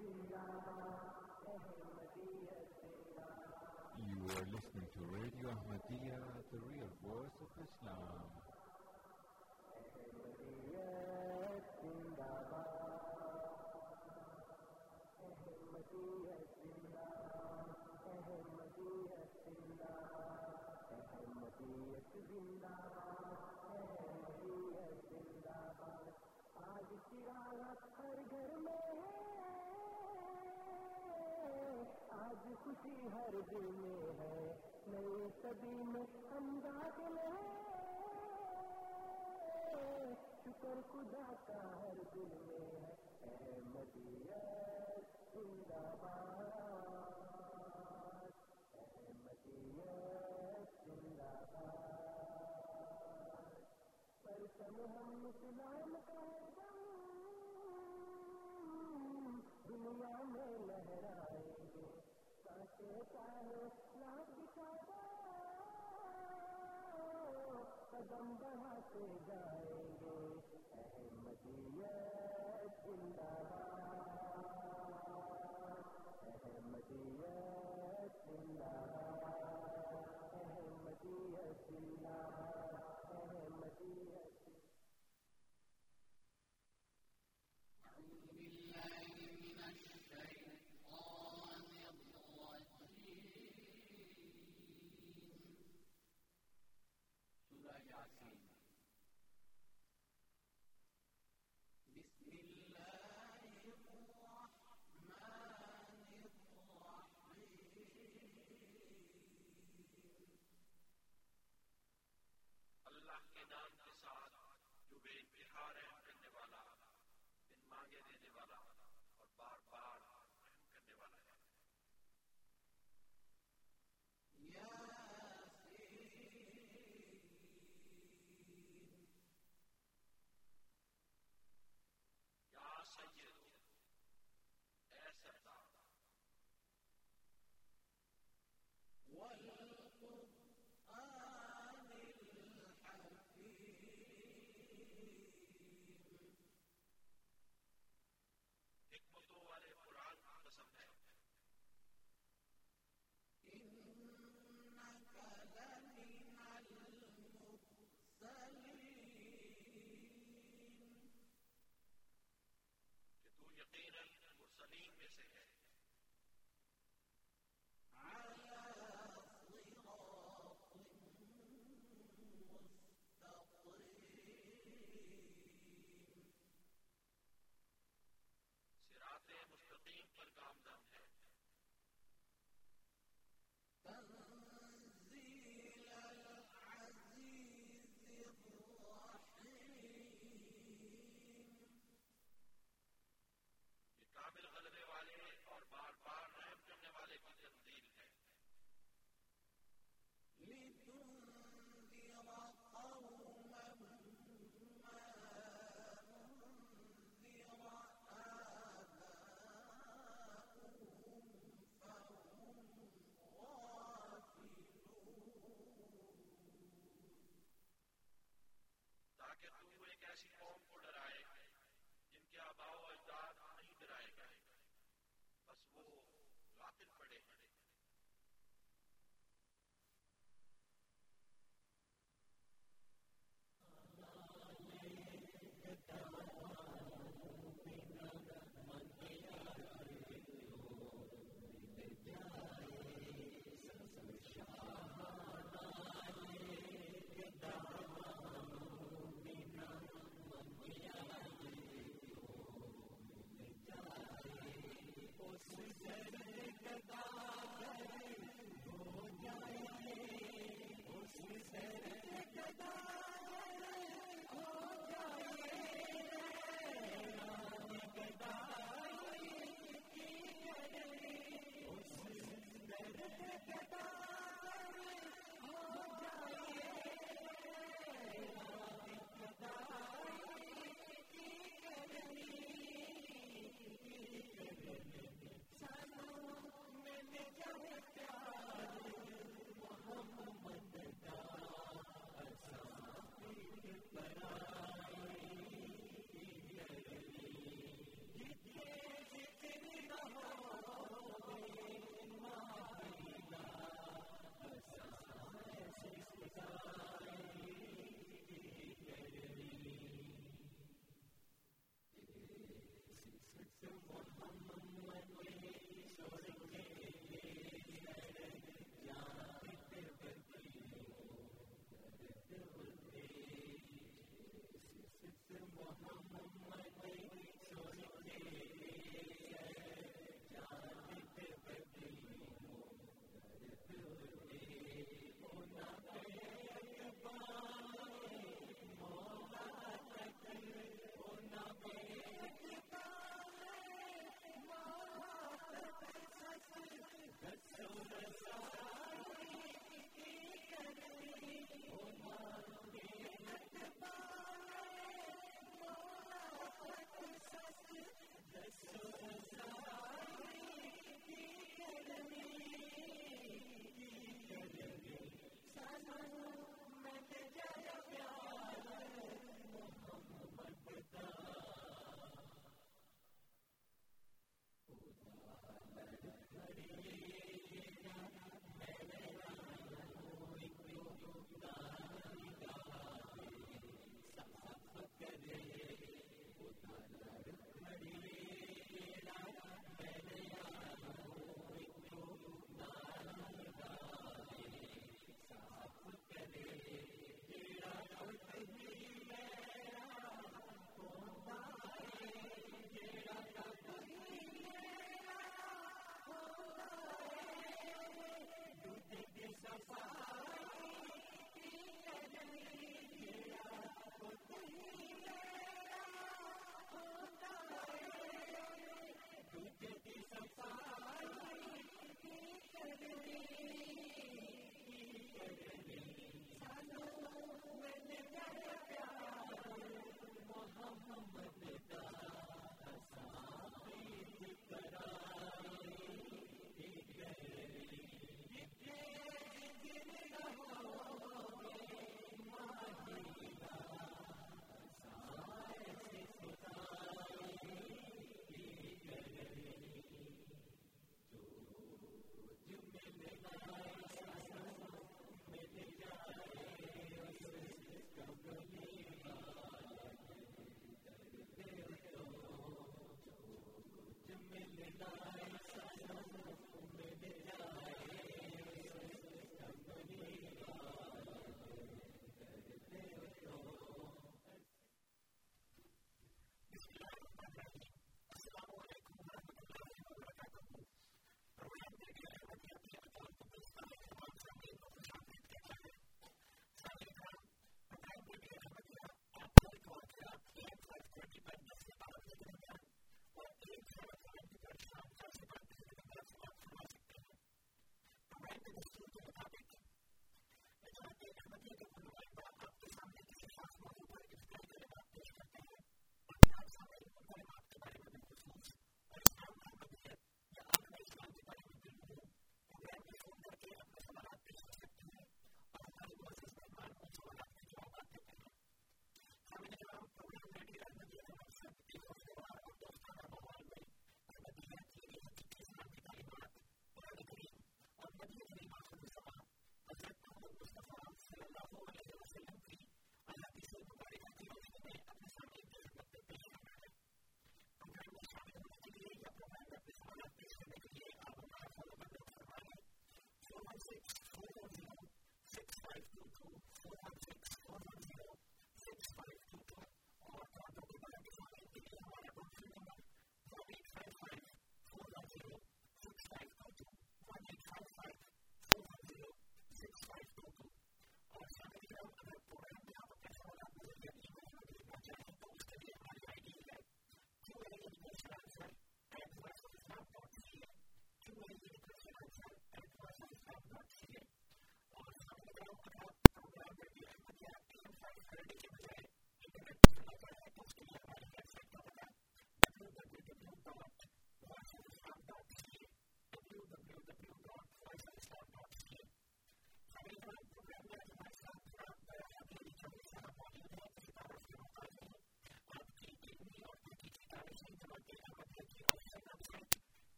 You are listening to Radio Ahmadiyya, the real voice of Islam. آج چراغ ہر گھر میں ہے آج خوشی ہر دل میں ہے۔ نئی صدی میں ہم داخل ہیں۔ شکر خدا کا ہر دل میں ہے۔ احمدیت زندہ باد احمدیت زندہ باد پرچم ہم اسلام کا دم دنیا میں لہرائیں گے کاٹے چاہے لاکھ دکھا جائے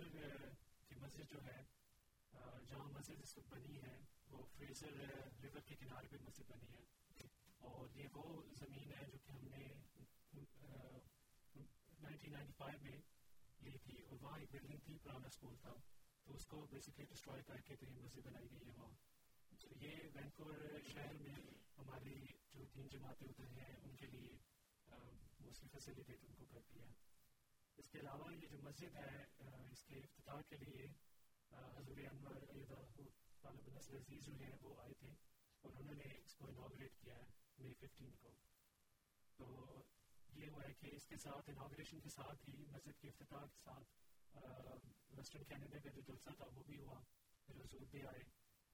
مسجد جو ہے جہاں مسجد اس وقت بنی ہے، وہ فریزر ریور کے کنارے پہ مسجد بنی ہے۔ اور یہ وہ زمین ہے جو کہ ہم نے نائنٹین نائنٹی فائیو میں لی تھی اور وہاں ایک بلڈنگ تھی، پرانا اسکول تھا۔ تو اس کو بیسکلی ڈسٹروائے کر کے تو یہ مسجد بنائی گئی ہے وہاں۔ تو یہ وینکوور شہر میں ہماری جو تین جماعتیں ہوتے ہیں، ان کے لیے موسٹلی فیسیلیٹیٹ ان کو کرتی ہے۔ اس کے علاوہ یہ جو مسجد ہے اس کے افتتاح کے لیے حضور انور طالب نصر عزیز جو ہیں، وہ آئے تھے۔ اور انہوں نے اس کو انوگریٹ کیا ہے مئی ففٹین کو۔ تو یہ ہوا ہے کہ اس کے ساتھ انوگریشن کے ساتھ ہی، مسجد کے افتتاح کے ساتھ ویسٹرن کینیڈا کا جو جلسہ تھا، وہ بھی ہوا۔ پھر حضور بھی آئے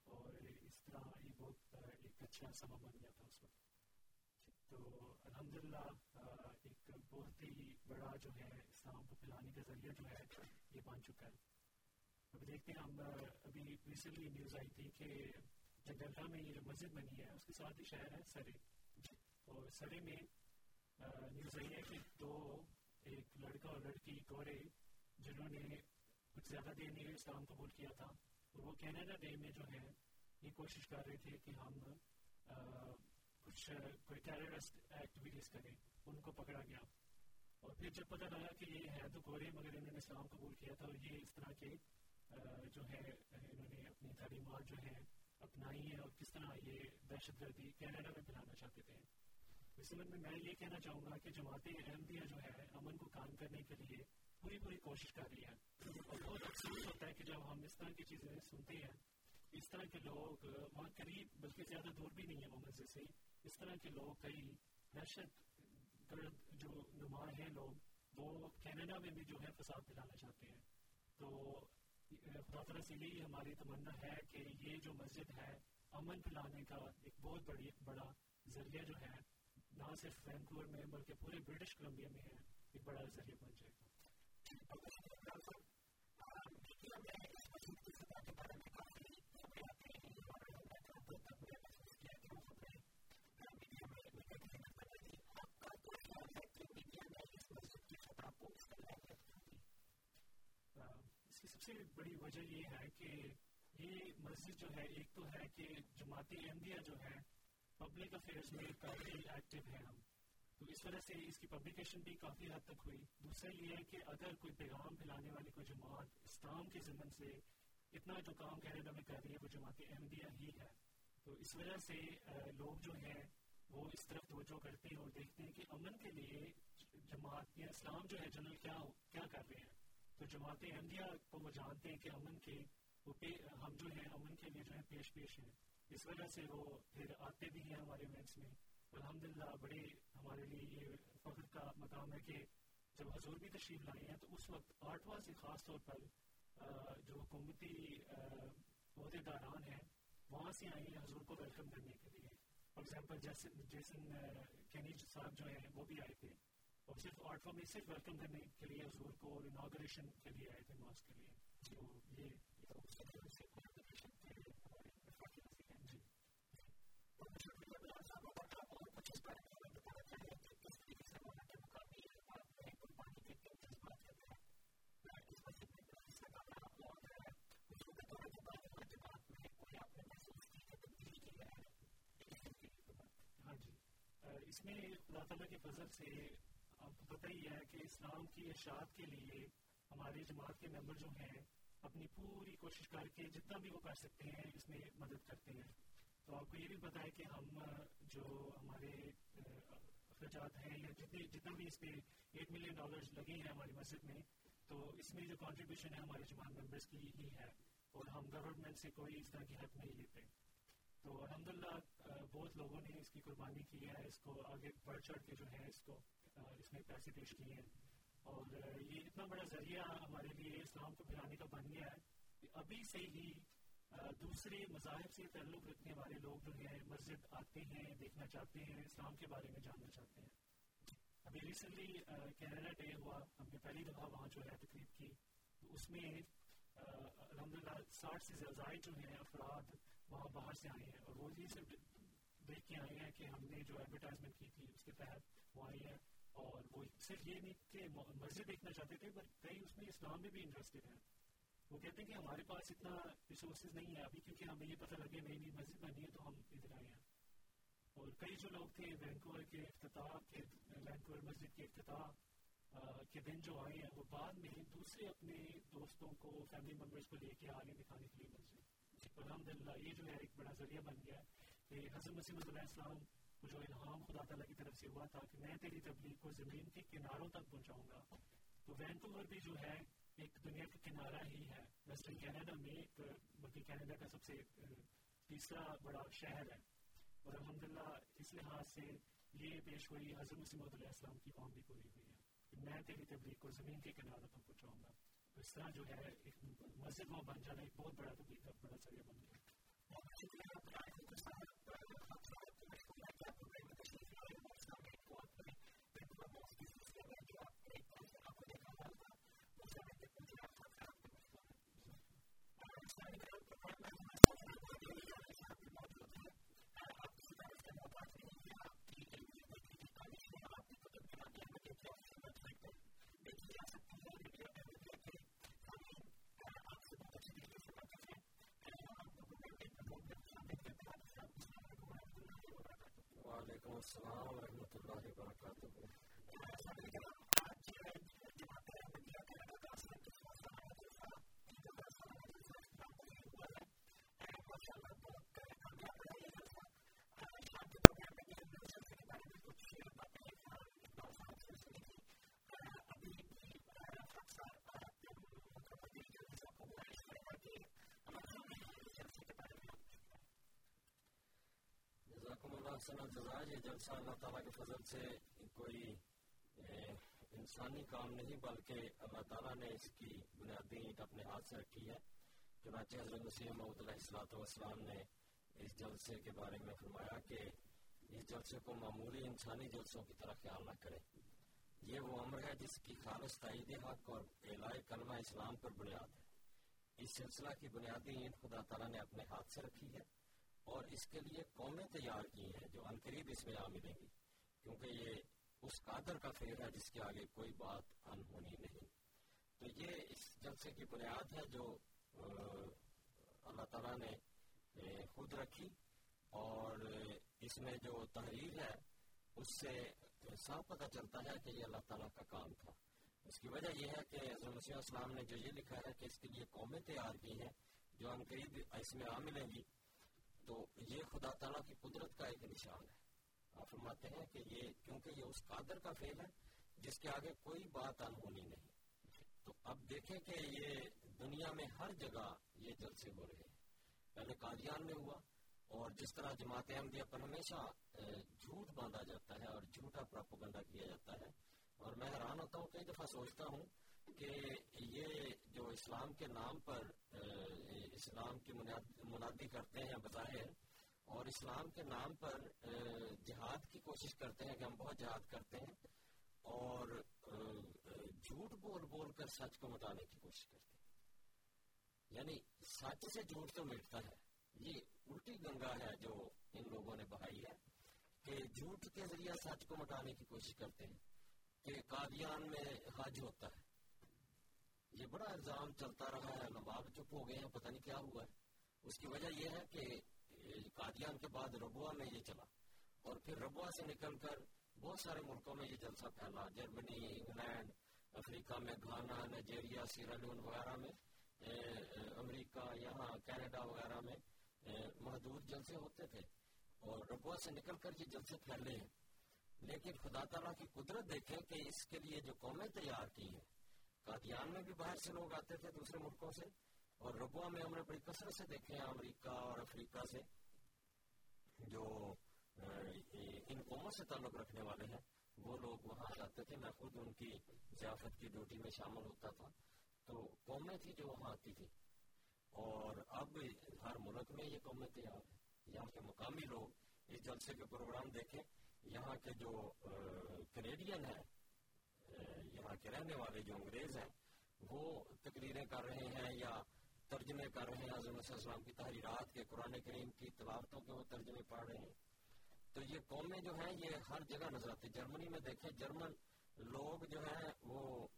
اور اس طرح یہ بہت ایک اچھا سما بن گیا تھا اس وقت۔ تو الحمد للہ ایک بہت ہی بڑا جو ہے اسلام کو پھیلانے کا ذریعہ جو ہے یہ بن چکا ہے۔ ابھی دیکھتے ہیں، ہم ابھی ریسنٹلی نیوز آئی تھی کہ جنگلہ میں یہ مسجد بنی ہے، اس کے ساتھ ہی شہر ہے سرے۔ اور سرے میں نیوز آئی ہے کہ دو، ایک لڑکا اور لڑکی گورے، جنہوں نے کچھ زیادہ دیر نہیں اسلام قبول کیا تھا۔ اور وہ کینیڈا ڈے میں جو ہے، یہ کوشش کر رہے تھے کہ ہم کچھ کوئی ٹیررسٹ ایکٹیویٹیز کریں ان کو پکڑا گیا اور پھر جب پتہ لگا کہ یہ ہے تو گورے مگر انہوں نے اسلام قبول کیا تھا اور یہ اس طرح کے جو ہے انہوں نے اپنی تعلیمات جو ہیں اپنائی ہیں اور کس طرح یہ دہشت گردی کینیڈا میں پھیلانا چاہتے تھے اس سمجھ میں میں یہ کہنا چاہوں گا کہ جماعت احمدیہ جو ہے امن کو کام کرنے کے لیے پوری پوری کوشش کر رہی ہے اور بہت افسوس ہوتا ہے کہ جب ہم اس طرح کی چیزیں سنتے ہیں اس طرح کے لوگ وہاں قریب بلکہ زیادہ دور بھی نہیں ہے وہ مسجد سے اس طرح کے لوگ کئی دہشت گرد جو نما ہیں لوگ، وہ کینیڈا میں بھی جو ہے فساد پھیلانا چاہتے ہیں۔ تو خدا تعالیٰ سے یہی ہماری تمنا ہے کہ یہ جو مسجد ہے، امن پھیلانے کا ایک بہت بڑی بڑا ذریعہ جو ہے، نہ صرف وینکوور میں، بلکہ پورے برٹش کولمبیا میں ہے، ایک بڑا ذریعہ بن جائے گا۔ اس کی سب سے بڑی وجہ یہ ہے کہ یہ مسجد جو ہے، ایک تو ہے کہ جماعتی احمدیہ جو ہے پبلک افیئرس میں کافی ایکٹیو ہے ہم۔ تو اس وجہ سے اس کی پبلیکیشن بھی کافی حد تک ہوئی۔ دوسرا یہ ہے کہ اگر کوئی پیغام پھیلانے والی کوئی جماعت اسلام کے ضمن سے اتنا جو کام کینیڈا میں کر رہی ہے وہ جماعت احمدیہ ہی ہے۔ تو اس وجہ سے لوگ جو ہیں، وہ اس طرف توجہ کرتے ہیں اور دیکھتے ہیں کہ امن کے لیے جماعت یا اسلام جو ہے، جنرل کیا کیا کر رہے ہیں۔ تو جماعت احمدیہ کو وہ جانتے ہیں کہ امن کے وہ ہم جو ہیں امن کے لیے جو ہے پیش پیش ہیں۔ اس وجہ سے وہ پھر آتے بھی ہیں ہمارے ایونٹس میں۔ الحمد للہ بڑے ہمارے لیے یہ فخر کا مقام ہے کہ جب حضور بھی تشریف لائے ہیں تو اس وقت آٹھواں سے خاص طور پر جو حکومتی عہدے داران ہیں، وہاں سے آئے ہیں حضور کو ویلکم کرنے کے لیے۔ For example Jason Jason Kenney صاحب جو ہیں وہ بھی آئے تھے۔ اور صرف آٹھواں میں صرف ویلکم کرنے کے لیے حضور کو اور اناگریشن کے لیے آئے تھے ماسک کے لیے۔ تو یہ ہاں جی۔ اس میں اللہ تعالیٰ کے فضل سے آپ پتہ ہی ہے کہ اسلام کی اشاعت کے لیے ہماری جماعت کے ممبر جو ہیں، اپنی پوری کوشش کر کے جتنا بھی وہ کر سکتے ہیں، اس میں مدد کرتے ہیں۔ تو آپ کو یہ بھی پتا ہے کہ ہم جو ہمارے اخراجات ہیں، یا جتنے، جتنا بھی اس پہ ایٹ ملین ڈالرز لگے ہیں ہماری مسجد میں، تو اس میں جو کانٹریبیوشن ہے ہمارے جماعت ممبرس کی ہی ہے۔ اور ہم گورنمنٹ سے کوئی اس طرح کی حق نہیں لیتے۔ تو الحمد للہ بہت لوگوں نے اس کی قربانی کی ہے، اس کو آگے بڑھ چڑھ کے جو ہے، اس کو اس میں پیسے پیش کیے ہیں اور یہ اتنا بڑا ذریعہ ہمارے لیے اسلام کو پھیلانے کا بن گیا ہے کہ ابھی سے ہی دوسرے مذاہب سے تعلق رکھنے والے لوگ جو ہیں مسجد آتے ہیں دیکھنا چاہتے ہیں اسلام کے بارے میں جاننا چاہتے ہیں ابھی ریسنٹلی کینیڈا ڈے ہوا ہم نے پہلی دفعہ وہاں جو ہے تقریب کی تو اس میں الحمد للہ ساٹھ سے زائد جو ہیں افراد وہاں باہر سے آئے ہیں اور وہ یہ صرف دیکھ کے آئے ہیں کہ ہم نے جو ایڈورٹائزمنٹ کی تھی اس کے تحت وہ آئے ہیں اور وہ صرف یہ نہیں کہ مسجد دیکھنا چاہتے تھے بٹ کئی اس میں اسلام میں بھی انٹرسٹڈ ہیں۔ وہ کہتے ہیں کہ ہمارے پاس اتنا ریسورسز نہیں ہے ابھی کیونکہ ہمیں یہ پتہ لگے نئی نئی مسجد بنی ہے تو ہم ادھر آئے ہیں۔ اور کئی جو لوگ تھے وینکوور کے افتتاح کے وینکوور مسجد کے افتتاح کے دن جو آئے ہیں، وہ بعد میں دوسرے اپنے دوستوں کو فیملی ممبرس کو لے کے آگے دکھانے کے لیے مسجد جی، الحمد للہ یہ جو ہے ایک بڑا ذریعہ بن گیا کہ حضرت مسیم علیہ السلام کو جو الہام خدا تعالیٰ کی طرف سے ہوا تھا کہ میں تیری تبلیغ کو زمین کے کناروں تک پہنچاؤں گا تو وینکوور بھی جو ہے ایک دنیا کا کنارہ ہی ہے ویسٹرن کینیڈا میں ایک بلکہ کینیڈا کا سب سے تیسرا بڑا شہر ہے اور الحمد للہ اس لحاظ سے یہ پیش ہوئی حضرت مسیم علیہ السلام کی قوم بھی پوری ہوئی ہے کہ میں تیری تبلیغ کو زمین کے کناروں تک پہنچاؤں گا تو اس طرح جو ہے ایک مسجد وہاں بن جانا ایک بہت بڑا تبلیغ کا بڑا ذریعہ بن گیا السلام ورحمۃ اللہ وبرکاتہ یہ جلسہ اللہ تعالیٰ کے فضل سے کوئی انسانی کام نہیں، بلکہ اللہ تعالیٰ نے اس کی بنیادی اینٹ اپنے ہاتھ سے رکھی ہے۔ چنانچہ حضرت مسیح محمد علیہ السلاۃ والسلام نے اس جلسے کے بارے میں فرمایا کہ اس جلسے کو معمولی انسانی جلسوں کی طرح خیال نہ کرے۔ یہ وہ عمر ہے جس کی خالص تائید حق اور اعلائی کلمہ اسلام پر بنیاد ہے۔ اس سلسلہ کی بنیادی اینٹ خدا تعالیٰ نے اپنے ہاتھ سے رکھی ہے۔ اور اس کے لیے قومیں تیار کی ہیں جو انقریب اس میں آ ملیں گی کیونکہ یہ اس قادر کا فیر ہے جس کے آگے کوئی بات انہونی نہیں۔ تو یہ اس جلسے کی بنیاد ہے جو اللہ تعالیٰ نے خود رکھی۔ اور اس میں جو تحریر ہے، اس سے صاف پتہ چلتا ہے کہ یہ اللہ تعالیٰ کا کام تھا۔ اس کی وجہ یہ ہے کہ حضرت مسیح السلام نے جو یہ لکھا ہے کہ اس کے لیے قومیں تیار کی ہیں جو ان قریب اس میں آ ملیں گی تو یہ خدا تعالیٰ کی قدرت کا ایک نشان ہے۔ آپ فرماتے ہیں کہ یہ کیونکہ یہ اس قادر کا فیل ہے جس کے آگے کوئی بات انہونی نہیں۔ تو اب دیکھیں کہ یہ دنیا میں ہر جگہ یہ جلسے ہو رہے ہیں۔ پہلے قادیان میں ہوا اور جس طرح جماعت احمدیہ پر ہمیشہ جھوٹ باندھا جاتا ہے اور جھوٹا پراپوگنڈا کیا جاتا ہے۔ اور میں حیران ہوتا ہوں، کئی دفعہ سوچتا ہوں کہ یہ جو اسلام کے نام پر اسلام کی منادی کرتے ہیں بظاہر، اور اسلام کے نام پر جہاد کی کوشش کرتے ہیں کہ ہم بہت جہاد کرتے ہیں، اور جھوٹ بول بول کر سچ کو مٹانے کی کوشش کرتے ہیں۔ یعنی سچ سے جھوٹ تو مٹتا ہے۔ یہ الٹی گنگا ہے جو ان لوگوں نے بہائی ہے کہ جھوٹ کے ذریعے سچ کو مٹانے کی کوشش کرتے ہیں، کہ قادیان میں حج ہوتا ہے۔ یہ بڑا الزام چلتا رہا ہے، نواب چپ ہو گئے ہیں، پتہ نہیں کیا ہوا ہے۔ اس کی وجہ یہ ہے کہ قادیان کے بعد ربوا میں یہ چلا۔ اور پھر ربوا سے نکل کر بہت سارے ملکوں میں یہ جلسہ پھیلا۔ جرمنی، انگلینڈ، افریقہ میں گھانا، نائجیریا سیرالون وغیرہ میں امریکہ، یہاں کینیڈا وغیرہ میں محدود جلسے ہوتے تھے۔ اور ربوا سے نکل کر یہ جلسے پھیلے ہیں۔ لیکن خدا تعالیٰ کی قدرت دیکھیں کہ اس کے لیے جو قومیں تیار کی ہیں قادیان میں بھی باہر سے لوگ آتے تھے دوسرے ملکوں سے اور ربوا میں ہم نے بڑی کثرت سے دیکھے ہیں امریکہ اور افریقہ سے، جو ان قوموں سے تعلق رکھنے والے ہیں، وہ لوگ وہاں جاتے تھے، میں خود ان کی ضیافت کی ڈیوٹی میں شامل ہوتا تھا۔ تو قومیں تھی جو وہاں آتی تھی اور اب ہر ملک میں یہ قومیں تیار ہیں یہاں کے مقامی لوگ اس جلسے کے پروگرام دیکھیں۔ یہاں کے جو کینیڈین ہیں یہاں کے رہنے والے جو انگریز ہیں، وہ تقریریں کر رہے ہیں یا ترجمے کر رہے ہیں، حضرت السلام کی تحریرات کے، قرآن کریم کی تلاوتوں کے وہ ترجمے پڑھ رہے ہیں۔ تو یہ قومیں جو ہیں، یہ ہر جگہ نظر آتی جرمنی میں دیکھیں، جرمن لوگ جو ہیں، وہ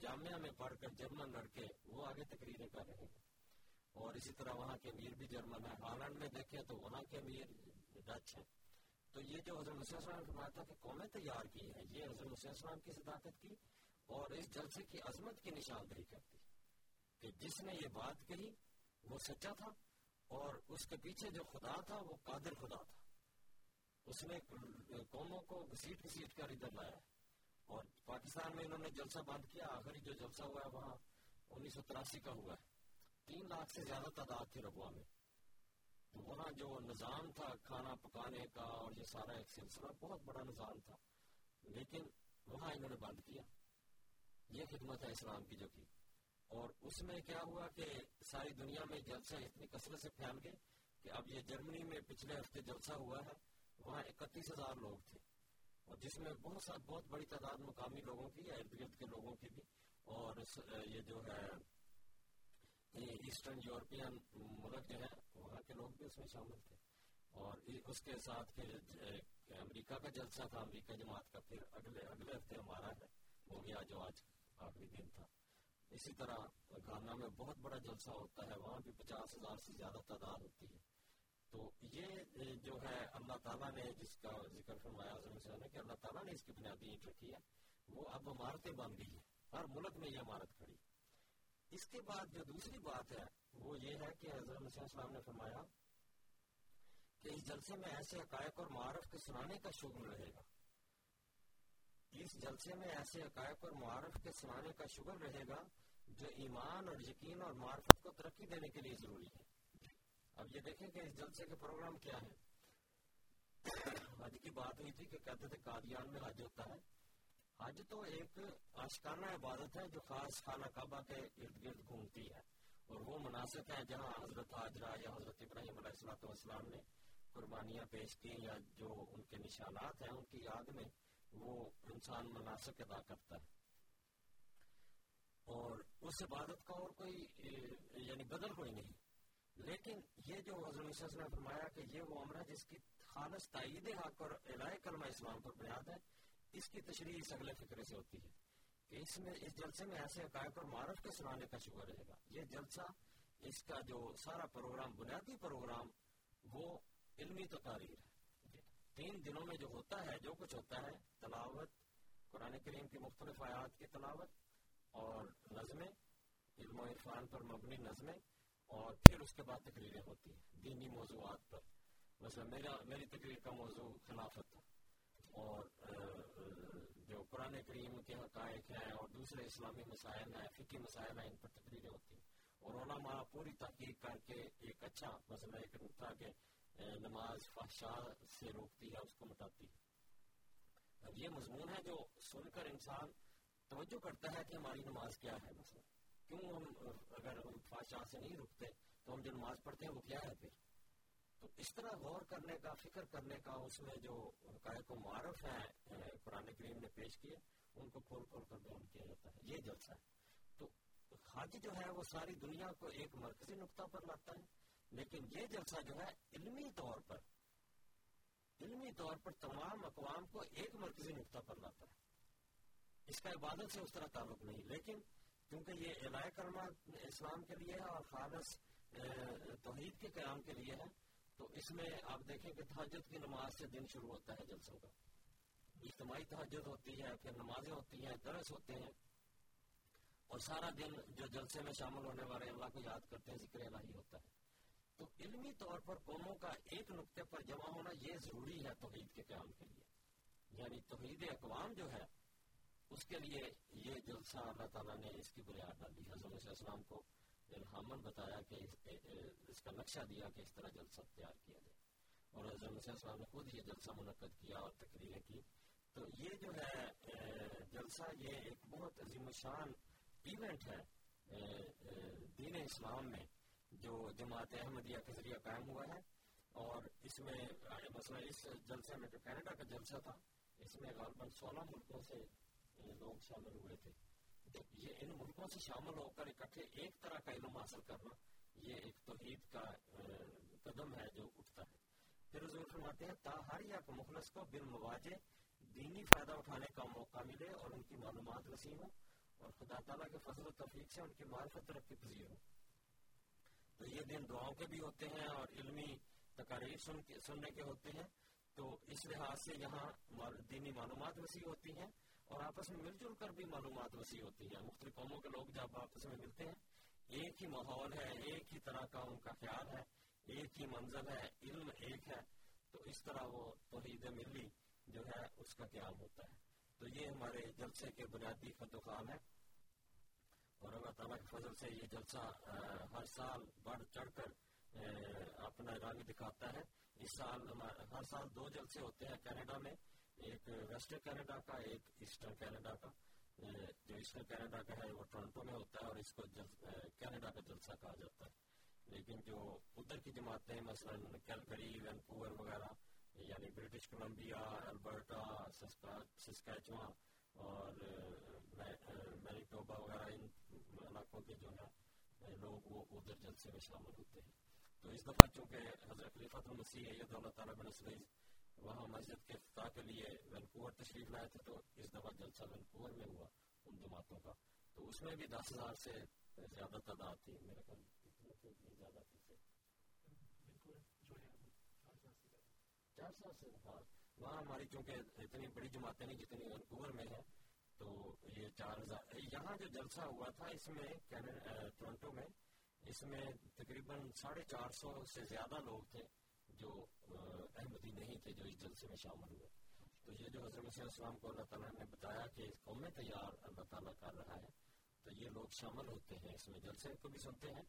جامعہ میں پڑھ کر جرمن لڑکے وہ آگے تقریریں کر رہے ہیں۔ اور اسی طرح وہاں کے امیر بھی جرمن ہے ہالینڈ میں دیکھیں تو وہاں کے امیر ڈچ ہیں۔ تو یہ جو حضرت مسیح السلام نے فرمایا تھا کہ قومیں تیار کی ہیں، یہ حضرت مسیح السلام کی صداقت کی اور اس جلسے کی عظمت کی نشاندہی کرتی کہ جس نے یہ بات کہی، وہ سچا تھا اور اس کے پیچھے جو خدا تھا، وہ قادر خدا تھا۔ اس نے قوموں کو گھسیٹ گھسیٹ کر ادھر لایا اور پاکستان میں انہوں نے جلسہ بند کیا، آخری جو جلسہ ہوا ہے وہاں انیس سو تراسی کا ہوا ہے۔ تین لاکھ سے زیادہ تعداد تھی ربوا میں۔ تو وہاں جو نظام تھا، کھانا پکانے کا اور یہ سارا ایک سلسلہ، بہت بڑا نظام تھا۔ لیکن وہاں انہوں نے بند کیا۔ یہ خدمت ہے اسلام کی جو کی۔ اور اس میں کیا ہوا کہ ساری دنیا میں جلسہ اتنی کثرت سے پھیل گئے کہ اب یہ جرمنی میں پچھلے ہفتے جلسہ ہوا ہے، وہاں اکتیس ہزار لوگ تھے۔ اور جس میں بہت سا، بہت بڑی تعداد مقامی لوگوں کی یا ارد گرد کے لوگوں کی بھی۔ اور یہ جو ہے یعنی ایسٹرن یورپین ملک جو ہے، وہاں کے لوگ بھی اس میں شامل تھے۔ اور اس کے ساتھ پھر امریکہ کا جلسہ تھا، امریکہ جماعت کا پھر اگلے اگلے ہفتے ہمارا ہے ہو گیا جو آج آخری دن تھا۔ اسی طرح گانا میں بہت بڑا جلسہ ہوتا ہے، وہاں بھی پچاس ہزار سے زیادہ تعداد ہوتی ہے۔ تو یہ جو ہے، اللہ تعالیٰ نے جس کا ذکر فرمایا کہ اللہ تعالیٰ نے اس کی بنیادی اینٹ رکھی ہے۔ وہ اب عمارتیں بن گئی ہیں۔ ہر ملک میں یہ عمارت کھڑی اس کے بعد جو دوسری بات ہے، وہ یہ ہے کہ حضرت مسیح السلام نے فرمایا کہ اس جلسے میں ایسے حقائق اور معارف کے سنانے کا شغل رہے گا۔ اس جلسے میں ایسے حقائق اور معارف کے سنانے کا شغل رہے گا جو ایمان اور یقین اور معرفت کو ترقی دینے کے لیے ضروری ہے۔ اب یہ دیکھیں کہ اس جلسے کے پروگرام کیا ہے۔ حج کی بات ہوئی تھی کہ کہتے تھے قادیان میں حج ہوتا ہے۔ حج تو ایک آشکانہ عبادت ہے جو خاص خانہ کعبہ کے ارد گرد گھومتی ہے اور وہ مناسب ہے جہاں حضرت حاجرہ یا حضرت ابراہیم علیہ السلام والسلام نے قربانیاں پیش کی یا جو ان کے نشانات ہیں ان کی یاد میں وہ انسان مناسب ادا کرتا ہے۔ اور اس عبادت کا اور کوئی یعنی بدل کوئی نہیں۔ لیکن یہ جو حضرت نے فرمایا کہ یہ وہ عمر ہے جس کی خالص تائید حق اور الہ کلمہ اسلام پر بنیاد ہے اس کی تشریح اس اگلے فکرے سے ہوتی ہے کہ اس میں اس جلسے میں ایسے حقائق اور معرف کے سنانے کا شکر رہے گا۔ یہ جلسہ، اس کا جو سارا پروگرام، بنیادی پروگرام، وہ علمی تقاریر ہے۔ تین دنوں میں جو ہوتا ہے، جو کچھ ہوتا ہے، تلاوت، قرآن کریم کی مختلف آیات کی تلاوت اور نظمیں، علم و عرفان پر مبنی نظمیں اور پھر اس کے بعد تقریریں ہوتی ہیں۔ دینی موضوعات پر۔ مثلا میرا میری تقریر کا موضوع خلافت تھا اور جو قرآن کریم کے حقائق ہیں اور دوسرے اسلامی مسائل ہیں فکی مسائل ہیں ان پر تقریریں ہوتی ہیں اور علماء پوری تحقیق کر کے ایک اچھا مسئلہ ایک نقطہ کہ نماز فحشا سے روکتی ہے اس کو مٹاتی ہے اب یہ مضمون ہے جو سن کر انسان توجہ کرتا ہے کہ ہماری نماز کیا ہے مثلا کیوں ہم اگر ہم فاشا سے نہیں رکتے تو ہم جو نماز پڑھتے ہیں وہ کیا ہے پھر تو اس طرح غور کرنے کا، فکر کرنے کا اس میں جو حقائق و معرف ہیں قرآن کریم نے پیش کیے، ان کو کھول کھول کر بیان کیا جاتا ہے۔ یہ جلسہ اچھا ہے۔ تو حج جو ہے، وہ ساری دنیا کو ایک مرکزی نقطہ پر لاتا ہے۔ لیکن یہ جلسہ اچھا جو ہے، علمی طور پر، علمی طور پر تمام اقوام کو ایک مرکزی نقطہ پر لاتا ہے۔ اس کا عبادت سے اس طرح تعلق نہیں۔ لیکن کیونکہ یہ الہ کرما اسلام کے لیے ہے اور خالص توحید کے قیام کے لیے ہے تو اس میں آپ دیکھیں کہ تحجد کی نماز سے دن شروع ہوتا ہے جلسوں کا۔ اجتماعی تحجد ہوتی ہے، پھر نمازیں ہوتی ہیں، درس ہوتے ہیں۔ اور سارا دن جو جلسے میں شامل ہونے والے اللہ کو یاد کرتے ہیں، ذکر الہی ہوتا ہے۔ تو علمی طور پر قوموں کا ایک نقطے پر جمع ہونا یہ ضروری ہے توحید کے قیام کے لیے۔ یعنی توحید اقوام جو ہے، اس کے لیے یہ جلسہ اللہ تعالیٰ نے اس کی بنیاد ڈالی حضرت علیہ السلام کو الحامن بتایا کہ اس کا نقشہ دیا کہ اس طرح جلسہ تیار کیا جائے۔ اور حضرت علیہ السلام نے خود یہ جلسہ منعقد کیا اور تقریریں کی۔ تو یہ جو ہے جلسہ یہ ایک بہت عظیم شان ایونٹ ہے دین اسلام میں جو جماعت احمدیہ کے ذریعہ قائم ہوا ہے۔ اور اس میں مثلا اس جلسے میں جو کینیڈا کا جلسہ تھا، اس میں غالباً سولہ ملکوں سے لوگ شامل ہوئے تھے۔ یہ ان ملکوں سے شامل ہو کر اکٹھے ایک طرح کا علم حاصل کرنا، یہ ایک توحید کا قدم ہے جو اٹھتا ہے۔ پھر حضور فرماتے ہیں، تا ہر مخلص کو بالمواجہ دینی فائدہ اٹھانے کا موقع ملے اور ان کی معلومات وسیع ہو اور خدا تعالیٰ کے فضل و تفریق سے ان کی معرفت ترقی پذیر ہو۔ تو یہ دن دعاؤں کے بھی ہوتے ہیں اور علمی تقاریر سن کے، سننے کے ہوتے ہیں۔ تو اس لحاظ سے یہاں دینی معلومات وسیع ہوتی ہیں۔ اور آپس میں مل جل کر بھی معلومات وسیع ہوتی ہیں۔ مختلف قوموں کے لوگ جب آپس میں ملتے ہیں، ایک ہی ماحول ہے، ایک ہی طرح کا ان کا خیال ہے، ایک ہی منزل ہے، علم ایک ہے۔ تو اس طرح وہ توحید ملی جو ہے، اس کا قیام ہوتا ہے۔ تو یہ ہمارے جلسے کے بنیادی خط و خال ہے اور اللہ تعالیٰ کے فضل سے یہ جلسہ ہر سال بڑھ چڑھ کر اپنا رنگ دکھاتا ہے۔ اس سال ہر سال دو جلسے ہوتے ہیں کینیڈا میں۔ ایک ویسٹرن کینیڈا کا ایک ایسٹرن کینیڈا کا، جو ایسٹرن کینیڈا کا ہے وہ ٹورنٹو میں ہوتا ہے اور اس کو کینیڈا کا جلسہ کہا جاتا ہے۔ لیکن جو ادھر کی جماعتیں مثلاً کیلکری، وینکوور وغیرہ یعنی برٹش کولمبیا، البرٹا سسکیچواں اور مینیٹوبا وغیرہ، ان علاقوں کے جو ہے لوگ وہ ادھر جلسے میں شامل ہوتے ہیں۔ تو اس دفعہ چونکہ حضرت خلیفۃ المسیح ہے اللہ تعالیٰ بن وہاں مسجد کے افتتاح کے لیے وینکوور تشریف لائے تھے تو اس دفعہ جلسہ وینکوور میں ہوا ان جماعتوں کا۔ تو اس میں بھی دس ہزار سے زیادہ تعداد تھی۔ میرے خیال زیادہ تھی چار سال سے ہاں وہاں ہماری چونکہ اتنی بڑی جماعتیں نہیں جتنی وینکوور میں ہے تو یہ چار ہزار۔ یہاں جو جلسہ ہوا تھا اس میں ٹورنٹو میں اس میں تقریباً ساڑھے چار سو سے زیادہ لوگ تھے۔ جو احمدی نہیں تھے جو اس جلسے میں شامل ہوئے۔ تو یہ جو حضرت مسیح السلام کو اللہ تعالیٰ نے بتایا کہ اس قوم میں تیار اللہ تعالیٰ کر رہا ہے، تو یہ لوگ شامل ہوتے ہیں، اس میں جلسے کو بھی سنتے ہیں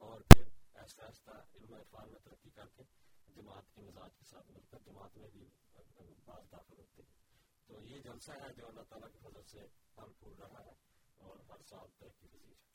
اور پھر ایسا ایسا علم عرفان میں ترقی کر کے جماعت کے مزاج کے ساتھ مل کر جماعت میں بھی بعض داخل ہوتے ہیں۔ تو یہ جلسہ ہے جو اللہ تعالیٰ کی فضل سے پھل پھول رہا ہے اور ہر سال ترقی پذیر ہے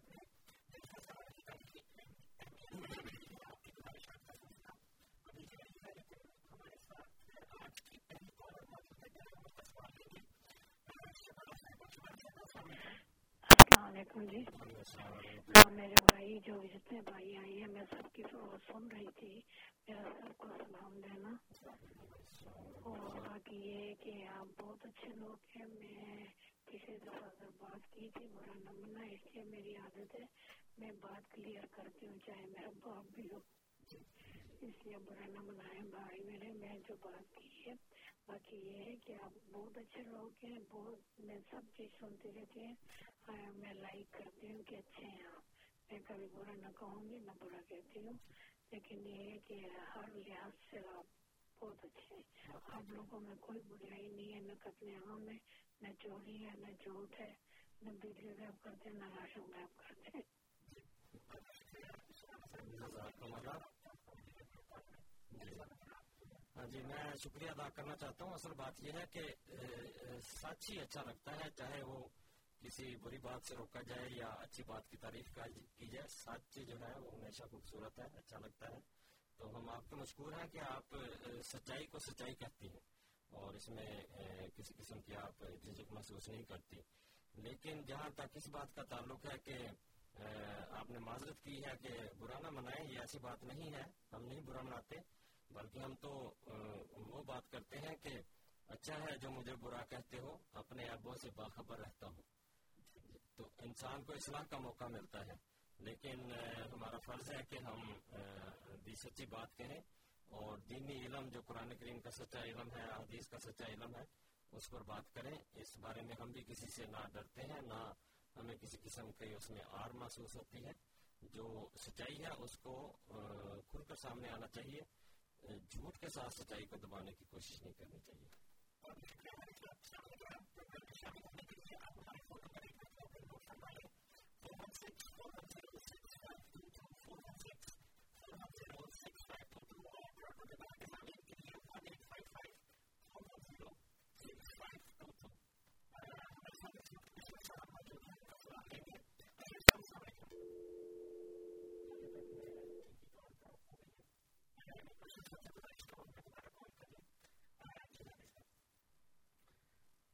السلام علیکم جی۔ ہاں میرے بھائی، جو جتنے بھائی آئے ہیں، میں سب کی سن رہی تھی۔ میرا سب کو سلام دینا۔ اور باقی یہ کہ آپ بہت اچھے لوگ ہیں۔ میں کسی دفعہ اگر بات کی تھی برا نہ منا اس لیے میری عادت ہے۔ میں بات کلیئر کرتی ہوں، چاہے میرا باپ بھی ہو اس لیے برا نہ منائے بھائی میرے، میں جو بات کی ہے۔ باقی یہ ہے کہ آپ بہت اچھے لوگ ہیں، بہت میں سب چیز سنتی رہتی ہوں ہاں، میں لائک کرتی ہوں کہ اچھے ہیں آپ۔ میں کبھی برا نہ کہوں گی نہ برا کہتی ہوں۔ لیکن یہ ہے کہ ہر لحاظ سے آپ بہت اچھے ہیں۔ آپ لوگوں میں کوئی برائی نہیں ہے، نہ قتل عام ہے، نہ چوری ہے، نہ جھوٹ ہے۔ نہ بجلی غائب کرتے ہیں، نہ راشن غائب کرتے ہاں جی میں شکریہ ادا کرنا چاہتا ہوں۔ اصل بات یہ ہے کہ سچ ہی اچھا لگتا ہے، چاہے وہ کسی بری بات سے روکا جائے یا اچھی بات کی تعریف کی جائے، سچ جو ہے وہ ہمیشہ خوبصورت ہے اچھا لگتا ہے۔ تو ہم آپ کے مشکور ہیں کہ آپ سچائی کو سچائی کہتی ہیں اور اس میں کسی قسم کی آپ جھجک محسوس نہیں کرتی۔ لیکن جہاں تک اس بات کا تعلق ہے کہ آپ نے معذرت کی ہے کہ برا نہ منائیں، یہ ایسی بات نہیں ہے۔ ہم نہیں برا مناتے۔ بلکہ ہم تو وہ بات کرتے ہیں کہ اچھا ہے جو مجھے برا کہتے ہو، اپنے ابو سے باخبر رہتا ہوں۔ تو انسان کو اصلاح کا موقع ملتا ہے۔ لیکن ہمارا فرض ہے کہ ہم بھی سچی بات کہیں۔ اور دینی علم جو قرآن کریم کا سچا علم ہے، حدیث کا سچا علم ہے، اس پر بات کریں۔ اس بارے میں ہم بھی کسی سے نہ ڈرتے ہیں، نہ ہمیں کسی قسم کی اس میں آر محسوس ہوتی ہے۔ جو سچائی ہے، اس کو کھل کر سامنے آنا چاہیے۔ جھوٹ کے ساتھ سچائی کو دبانے کی کوشش نہیں کرنی چاہیے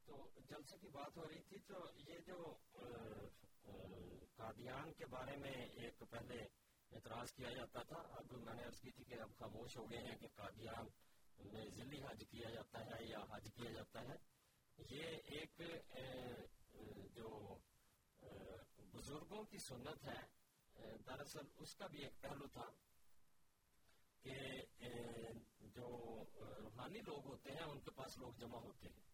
تو جلسے کی بات ہو رہی تھی تو یہ جو قادیان کے بارے میں ایک پہلے اعتراض کیا جاتا تھا، اب میں نے عرض کی تھی کہ اب خاموش ہو گئے ہیں کہ قادیان میں ذلی حج کیا جاتا ہے یا حج کیا جاتا ہے۔ یہ ایک جو بزرگوں کی سنت ہے دراصل اس کا بھی ایک پہلو تھا کہ جو روحانی لوگ ہوتے ہیں، ان کے پاس لوگ جمع ہوتے ہیں۔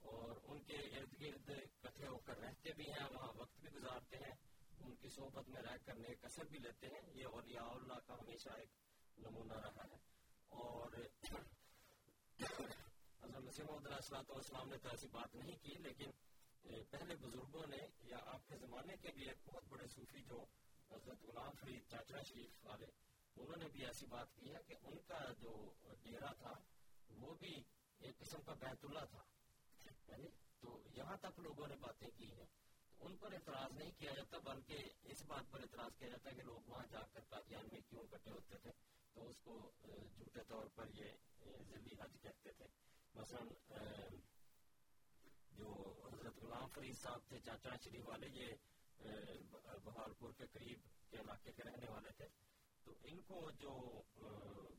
اور ان کے ارد گرد کٹھے ہو کر رہتے بھی ہیں، وہاں وقت بھی گزارتے ہیں، ان کی صحبت میں رہ کر نیک اثر بھی لیتے ہیں۔ یہ اولیاء اللہ کا ہمیشہ ایک نمونہ رہا ہے۔ اور حضرت مسیم علیہ السلام نے تو ایسی بات نہیں کی، لیکن پہلے بزرگوں نے یا آپ کے زمانے کے بھی ایک بہت بڑے صوفی جو حضرت غلام فرید چاچرا شریف والے، انہوں نے بھی ایسی بات کی ہے کہ ان کا جو ڈیرا تھا، وہ بھی ایک قسم کا بیت اللہ تھا۔ تو یہاں تک لوگوں نے باتیں کی ہیں۔ ان پر اعتراض نہیں کیا جاتا، بلکہ اس بات پر اعتراض کیا جاتا ہے کہ لوگ وہاں جا کر قادیان میں کیوں کٹے ہوتے تھے۔ تو اس کو جھوٹے طور پر یہ ضلعی حج کہتے تھے۔ مثلا جو حضرت غلام فرید صاحب تھے، چاچا شریف والے، یہ بہارپور کے قریب کے علاقے کے رہنے والے تھے۔ تو ان کو جو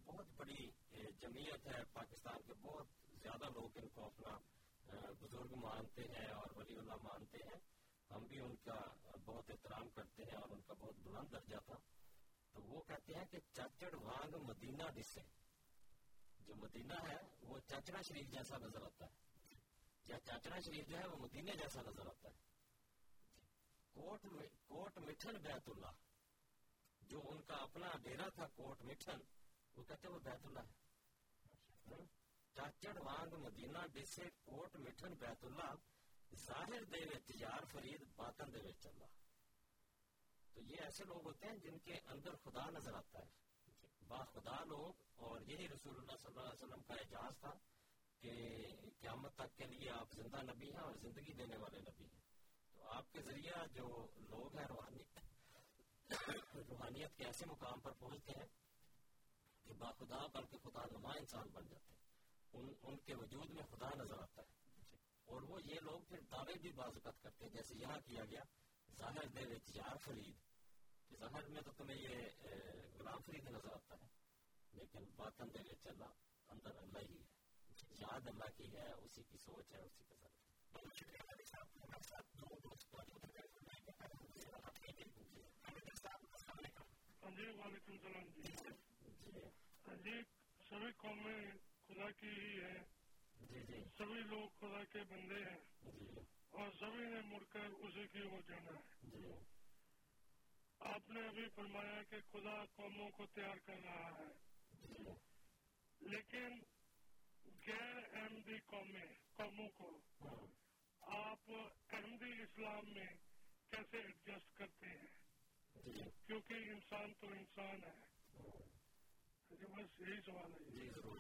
بہت بڑی جمعیت ہے، پاکستان کے بہت زیادہ لوگ ان کو اپنا بزرگ مانتے ہیں اور ولی اللہ مانتے ہیں۔ ہم بھی ان کا بہت احترام کرتے ہیں اور ان کا بہت بلند درجہ تھا۔ تو وہ کہتے ہیں کہ چچڑ وانگ مدینہ ڈسے جو مدینہ ہے، وہ چچڑا شریف جیسا نظر آتا ہے۔ یا چاچڑا شریف جو ہے، وہ مدینہ جیسا نظر آتا ہے۔ کوٹ کوٹ مٹھن بیت اللہ۔ جو ان کا اپنا ڈیرا تھا، کوٹ مٹھن، وہ کہتے ہیں وہ بیت اللہ ہے۔ چاچڑ وانگ مدینہ ڈسے کوٹ مٹھن بیت اللہ ظاہر دے وچ یار فرید باطن دے وچ اللہ تو یہ ایسے لوگ ہوتے ہیں جن کے اندر خدا نظر آتا ہے با خدا لوگ اور یہی رسول اللہ صلی اللہ علیہ وسلم کا اعجاز تھا کہ قیامت تک کے لیے آپ زندہ نبی ہیں اور زندگی دینے والے نبی ہیں تو آپ کے ذریعہ جو لوگ ہیں روحانی روحانیت کے ایسے مقام پر پہنچتے ہیں کہ با خدا بلکہ خدا نما انسان بن جاتے ہیں ان, ان کے وجود میں خدا نظر آتا ہے۔ اور وہ یہ لوگ پھر دعوے بھی بازوقت کرتے ہیں جیسے یہاں کیا گیا ظاہر دے وچ یار فرید۔ ظاہر میں تو تمہیں یہ غلام فرید نظر آتا ہے لیکن باطن دے وچ اللہ اندر اللہ ہی ہے۔ یاد اللہ کی ہے اسی کی سوچ ہے اسی کا جی وعلیکم السلام جی۔ جی سبھی قومیں خدا کی ہی ہے۔ جی جی۔ سبھی لوگ خدا کے بندے ہیں۔ جی اور سبھی نے مڑ کر اسی کی ہو جانا ہے۔ آپ نے ابھی فرمایا کہ خدا قوموں کو تیار کر رہا ہے۔ لیکن غیر احمدی قومیں قوموں کو آپ احمدی اسلام میں کیسے ایڈجسٹ کرتے ہیں؟ کیونکہ انسان تو انسان ہے۔ جی بس یہی سوال ہے جی ضرور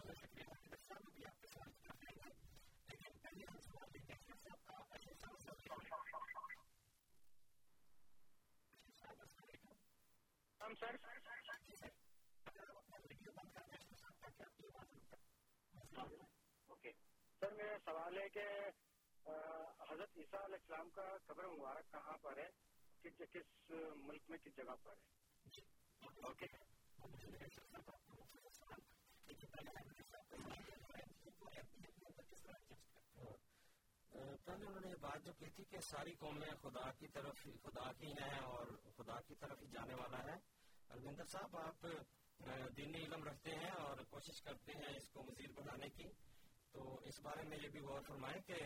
ہم سر اوکے سر میرا سوال ہے کہ حضرت عیسیٰ علیہ السلام کا قبر مبارک کہاں پر ہے کس کس ملک میں کس جگہ پر ہے اوکے پہلے انہوں نے یہ بات جو کی تھی کہ ساری قومیں خدا کی طرف، خدا کی ہیں اور خدا کی طرف ہی جانے والا ہے۔ الوندر صاحب، آپ دینی علم رکھتے ہیں اور کوشش کرتے ہیں اس کو مزید بڑھانے کی۔ تو اس بارے میں یہ بھی غور فرمائیں کہ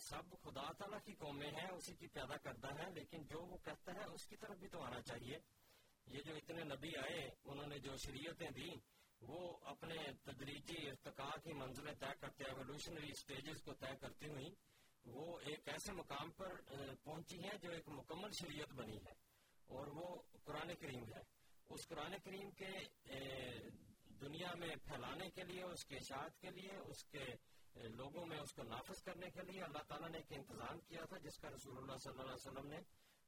سب خدا تعالیٰ کی قومیں ہیں، اسی کی پیدا کرتا ہے لیکن جو وہ کہتا ہے اس کی طرف بھی تو آنا چاہیے۔ یہ جو اتنے نبی آئے، انہوں نے جو شریعتیں دی وہ اپنے تدریجی ارتقاء کی منزلیں طے کرتے ایولیوشنری اسٹیجز کو طے کرتی ہوئی وہ ایک ایسے مقام پر پہنچی ہیں جو ایک مکمل شریعت بنی ہے، اور وہ قرآن کریم ہے۔ اس قرآن کریم کے دنیا میں پھیلانے کے لیے، اس کے اشاعت کے لیے، اس کے لوگوں میں اس کو نافذ کرنے کے لیے اللہ تعالیٰ نے ایک انتظام کیا تھا، جس کا رسول اللہ صلی اللہ علیہ وسلم نے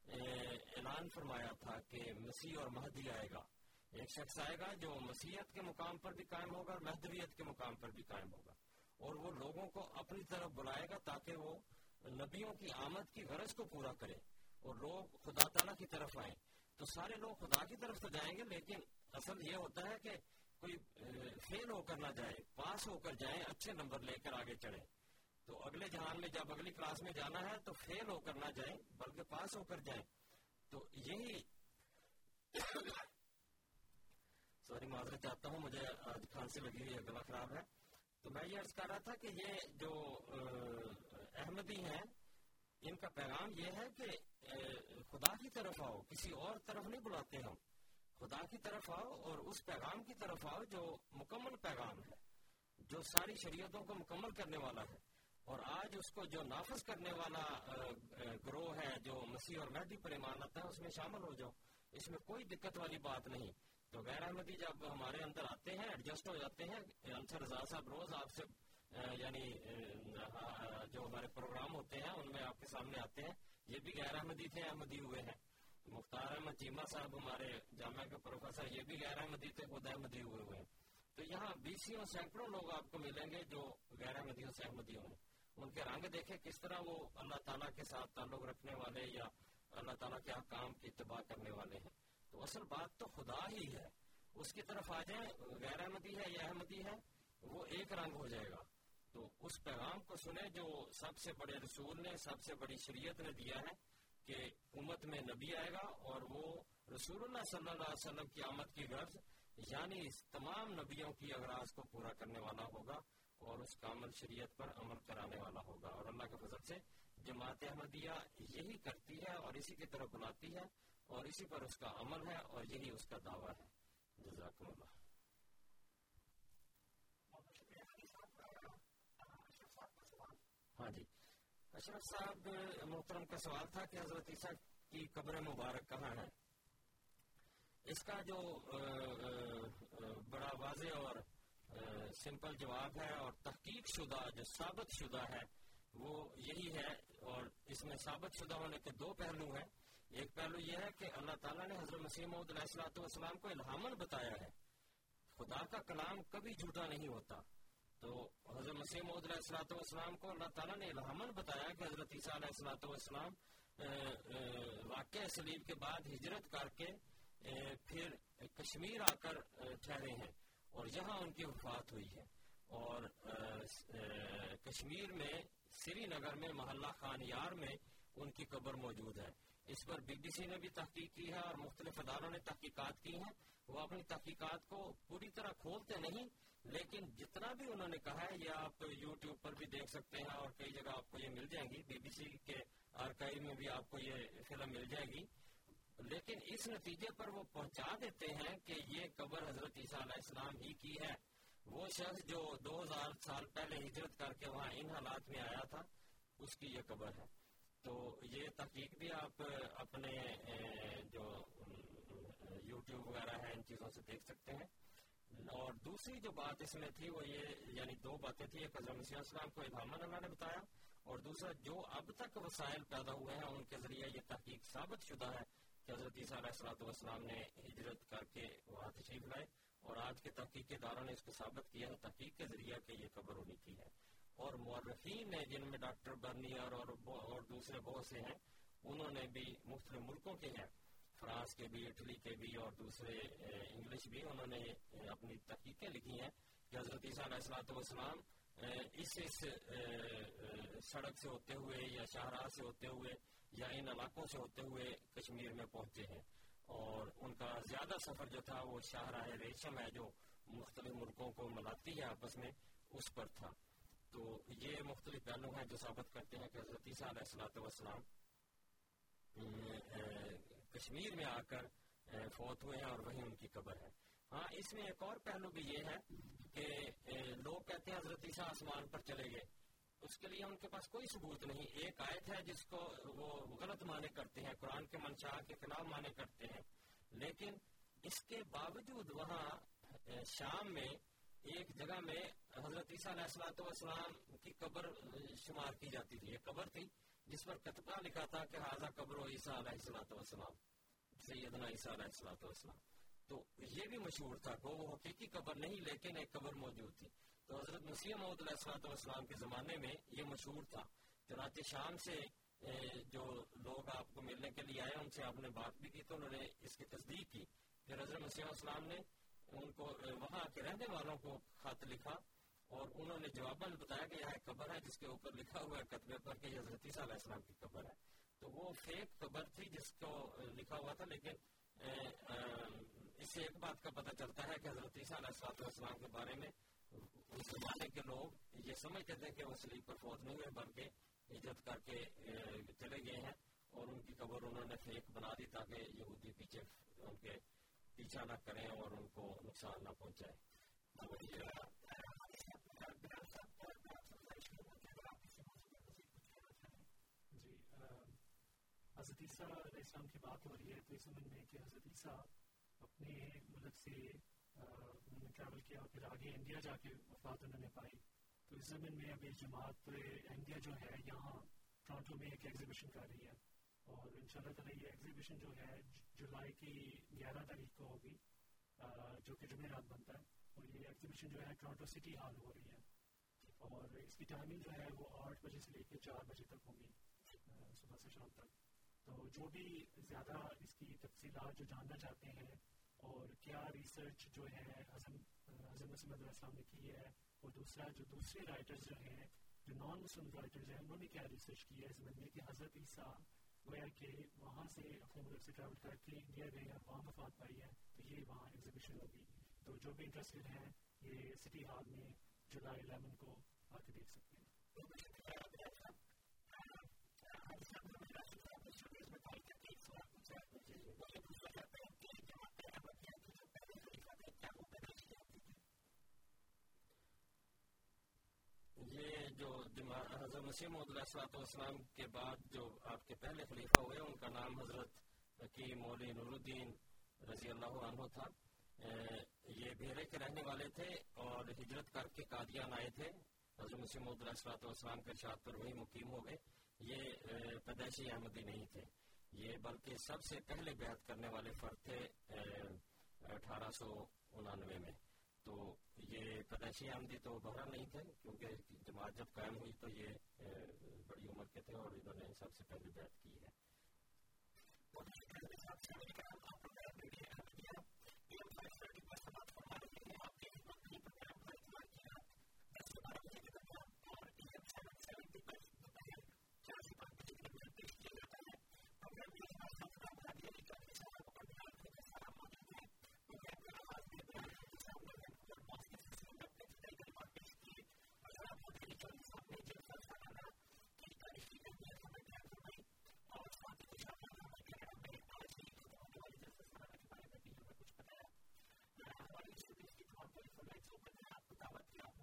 اعلان فرمایا تھا کہ مسیح اور مہدی آئے گا۔ ایک شخص آئے گا جو مسیحت کے مقام پر بھی قائم ہوگا اور مہدویت کے مقام پر بھی قائم ہوگا۔ اور وہ لوگوں کو اپنی طرف بلائے گا تاکہ وہ نبیوں کی آمد کی غرض کو پورا کرے اور لوگ خدا تعالیٰ کی طرف آئیں۔ تو سارے لوگ خدا کی طرف تو جائیں گے، لیکن اصل یہ ہوتا ہے کہ کوئی فیل ہو کر نہ جائے، پاس ہو کر جائیں، اچھے نمبر لے کر آگے چڑھے تو اگلے جہان میں جب اگلی کلاس میں جانا ہے تو فیل ہو کر نہ جائیں، بلکہ پاس ہو کر جائیں۔ تو یہی سوری معذرت چاہتا ہوں، مجھے آج کھانسی لگی ہوئی ہے گلا خراب ہے۔ تو میں یہ عرض کر رہا تھا کہ یہ جو احمدی ہیں، ان کا پیغام یہ ہے کہ خدا کی طرف آؤ، کسی اور طرف نہیں بلاتے ہم۔ خدا کی طرف آؤ اور اس پیغام کی طرف آؤ جو مکمل پیغام ہے، جو ساری شریعتوں کو مکمل کرنے والا ہے۔ اور آج اس کو جو نافذ کرنے والا گروہ ہے، جو مسیح اور مہدی پر ایمان آتا ہے، اس میں شامل ہو جاؤ۔ اس میں کوئی دقت والی بات نہیں۔ تو غیر احمدی جب ہمارے اندر آتے ہیں ایڈجسٹ ہو جاتے ہیں، انصر رضا صاحب روز آپ سے یعنی جو ہمارے پروگرام ہوتے ہیں، ان میں آپ کے سامنے آتے ہیں۔ یہ بھی غیر احمدی تھے، احمدی ہوئے ہیں۔ مختار احمد چیمہ صاحب ہمارے جامعہ کے پروفیسر، یہ بھی غیر احمدی تھے، خود احمدی ہوئے ہوئے ہیں۔ تو یہاں بیسیوں سینکڑوں لوگ آپ کو ملیں گے جو غیر احمدیوں سے احمدی ہوں۔ ان کے رنگ دیکھیں کس طرح وہ اللہ تعالیٰ کے ساتھ تعلق رکھنے والے یا اللہ تعالیٰ کے ہاں احکام کی اتباع کرنے والے ہیں۔ تو اصل بات تو خدا ہی ہے۔ اس کی طرف آ جائیں، غیر احمدی ہے یا احمدی ہے، وہ ایک رنگ ہو جائے گا۔ تو اس پیغام کو سنیں جو سب سے بڑے رسول نے، سب سے بڑی شریعت نے دیا ہے کہ امت میں نبی آئے گا اور وہ رسول اللہ صلی اللہ علیہ وسلم کی آمد کی غرض یعنی تمام نبیوں کی اغراض کو پورا کرنے والا ہوگا۔ اور اس کامل شریعت پر عمل کرانے والا ہوگا۔ اور اللہ کے فضل سے جماعت احمدیہ یہی کرتی ہے اور اسی کی طرف بلاتی ہے اور اسی پر اس کا عمل ہے اور یہی اس کا دعویٰ ہے۔ جزاکم اللہ۔ ہاں جی۔ اشرف صاحب، محترم کا سوال تھا کہ حضرت عیسیٰ کی قبر مبارک کہاں ہے؟ اس کا جو بڑا واضح اور سمپل جواب ہے اور تحقیق شدہ جو ثابت شدہ ہے، وہ یہی ہے اور اس میں ثابت شدہ ہونے کے دو پہلو ہیں۔ ایک پہلو یہ ہے کہ اللہ تعالیٰ نے حضرت مسیح محمد علیہ السلاۃ والسلام کو الہامن بتایا ہے۔ خدا کا کلام کبھی جھوٹا نہیں ہوتا۔ تو حضرت مسیح محمد علیہ السلاۃ والسلام کو اللہ تعالیٰ نے الہامن بتایا کہ حضرت عیسیٰ علیہ السلاۃ والسلام واقع سلیب کے بعد ہجرت کر کے پھر کشمیر آ کر ٹھہرے ہیں۔ اور یہاں ان کی وفات ہوئی ہے۔ اور کشمیر میں، سری نگر میں، محلہ خان یار میں ان کی قبر موجود ہے۔ اس پر بی بی سی نے بھی تحقیق کی ہے اور مختلف اداروں نے تحقیقات کی ہیں۔ وہ اپنی تحقیقات کو پوری طرح کھولتے نہیں، لیکن جتنا بھی انہوں نے کہا ہے، یہ آپ یوٹیوب پر بھی دیکھ سکتے ہیں اور کئی جگہ آپ کو یہ مل جائیں گی۔ بی بی سی کے آرکائیو میں بھی آپ کو یہ فلم مل جائے گی۔ لیکن اس نتیجے پر وہ پہنچا دیتے ہیں کہ یہ قبر حضرت عیسیٰ علیہ السلام ہی کی ہے۔ وہ شخص جو دو ہزار سال پہلے ہجرت کر کے وہاں ان حالات میں آیا تھا، اس کی یہ قبر ہے۔ تو یہ تحقیق بھی آپ اپنے جو یوٹیوب وغیرہ ہے، ان چیزوں سے دیکھ سکتے ہیں۔ اور دوسری جو بات اس میں تھی، وہ یہ یعنی دو باتیں تھیں۔ ایک حضرت مسیح السلام کو ابامن اللہ نے بتایا، اور دوسرا جو اب تک وسائل پیدا ہوئے ہیں، ان کے ذریعے یہ تحقیق ثابت شدہ ہے کہ حضرت عیسیٰ علیہ السلام والسلام نے ہجرت کر کے وہاں تشریف لائے اور آج کے تحقیق کے داروں نے اس کو ثابت کیا ہے تحقیق کے ذریعے کہ یہ قبر ہونی کی ہے۔ اور مورخین ہیں جن میں ڈاکٹر برنیئر اور اور دوسرے بہت سے ہیں، انہوں نے بھی مختلف ملکوں کے ہیں، فرانس کے بھی، اٹلی کے بھی اور دوسرے انگلش بھی انہوں نے اپنی تحقیقیں لکھی ہیں کہ حضرت عیسیٰ علیہ السلاۃ والسلام اس اس سڑک سے ہوتے ہوئے یا شاہراہ سے ہوتے ہوئے یا ان علاقوں سے ہوتے ہوئے کشمیر میں پہنچے ہیں۔ اور ان کا زیادہ سفر جو تھا وہ شاہراہ ریشم ہے جو مختلف ملکوں کو ملاتی ہے آپس میں، اس پر تھا۔ تو یہ مختلف پہلو ہیں جو ثابت کرتے ہیں کہ حضرت عیسیٰ علیہ السلاۃ والسلام کشمیر میں آ کر فوت ہوئے ہیں اور وہی ان کی قبر ہے۔ ہاں اس میں ایک اور پہلو بھی یہ ہے کہ لوگ کہتے ہیں حضرت عیسیٰ آسمان پر چلے گئے۔ اس کے لیے ان کے پاس کوئی ثبوت نہیں۔ ایک آیت ہے جس کو وہ غلط مانے کرتے ہیں، قرآن کے منشا کے خلاف مانے کرتے ہیں۔ لیکن اس کے باوجود وہاں شام میں ایک جگہ میں حضرت عیسیٰ علیہ السلام والسلام کی قبر، شمار کی جاتی تھی۔ ایک قبر تھی جس پر کتبہ لکھا تھا کہ حاضہ قبر و عیسیٰ علیہ السلام والسلام، سیدنا عیسیٰ علیہ السلام والسلام۔ تو یہ بھی مشہور تھا کہ وہ حقیقی قبر نہیں، لیکن ایک قبر موجود تھی۔ تو حضرت مسیح محمد علیہ السلام والسلام کے زمانے میں یہ مشہور تھا۔ چنانچہ شام سے جو لوگ آپ کو ملنے کے لیے آئے، ان سے آپ نے بات بھی کی تو انہوں نے اس کی تصدیق کی۔ پھر حضرت مسیح السلام نے ان کو وہاں کے رہنے والوں کو خط لکھا اور انہوں نے جواباً بتایا کہ یہاں ایک قبر ہے، جس کے اوپر لکھا ہوا ہے کتبے پر کہ حضرت عیسیٰ علیہ السلام کی قبر ہے۔ تو وہ فیک قبر تھی جس کو لکھا ہوا تھا، لیکن اس سے ایک بات کا پتہ چلتا ہے کہ حضرت عیسیٰ علیہ السلام کے بارے میں اس زمانے کے لوگ یہ سمجھتے تھے کہ وہ سلیپ پر فوت نہیں ہوئے بلکہ عزت کر کے چلے گئے ہیں۔ اور ان کی قبر انہوں نے فیک بنا دی تاکہ یہودی پیچھے ان کے پیچھا نہ کریں اور ان کو نقصان نہ پہنچائے۔ جی حضرت عیسیٰ علیہ السلام کی بات ہو رہی ہے تو اس زمین میں کہ حضرت عیسیٰ اپنے ملک سے انہوں نے ٹریول کیا پھر آگے انڈیا جا کے وفات انہوں نے پائی۔ تو اس زمین میں ابھی جماعت انڈیا جو ہے، یہاں ٹورانٹو میں ایک ایگزیبیشن کر رہی ہے۔ اور ان شاء اللہ تعالیٰ یہ ایگزیبیشن جو ہے جولائی کی گیارہ تاریخ کو ہوگی جو کہ جمعرات بنتا ہے۔ اور یہ ایگزیبیشن جو ہے ٹورانٹو سٹی ہال ہو رہی ہے۔ اور اس کی ٹائمنگ جو ہے، وہ آٹھ بجے سے لے کے چار بجے تک ہوگی صبح سے شام تک۔ تو جو بھی زیادہ اس کی تفصیلات، جو جاننا چاہتے ہیں اور کیا ریسرچ جو ہے حضرت مسلم السلام نے کی ہے اور دوسرا جو دوسرے رائٹرز جو ہیں جو نان مسلم رائٹرز ہیں انہوں نے کیا ریسرچ کی ہے اس میں کہ حضرت عیسیٰ گویا کہ وہاں سے اپنے ملک سے ٹریول کر کے انڈیا گئے ہیں وہاں وفات پائی ہے تو یہ وہاں ایگزیبیشن ہوگی تو جو بھی انٹرسٹڈ ہیں یہ سٹی ہال میں جولائی الیون کو آ کے دیکھ سکتے ہیں یہ جو حضرت مسیح محمد علیہ السلام کے بعد جو آپ کے پہلے خلیفہ ہوئے، ان کا نام حضرت حکیم مولوی نور الدین رضی اللہ عنہ تھا۔ یہ بھیرے کے رہنے والے تھے اور ہجرت کر کے قادیان آئے تھے۔ حضرت مسیح محمد علیہ السلام کے ارشاد پر وہی مقیم ہو گئے۔ یہ پیدائشی احمدی نہیں تھے۔ یہ بلکہ سب سے پہلے بیعت کرنے والے فرد تھے اٹھارہ سو انانوے میں۔ تو یہ پیدائشی آمدی تو بہرحال نہیں تھے، کیونکہ جماعت جب قائم ہوئی تو یہ بڑی عمر کے تھے اور انہوں نے سب سے پہلے بیعت کی ہے۔ estaba triunfando.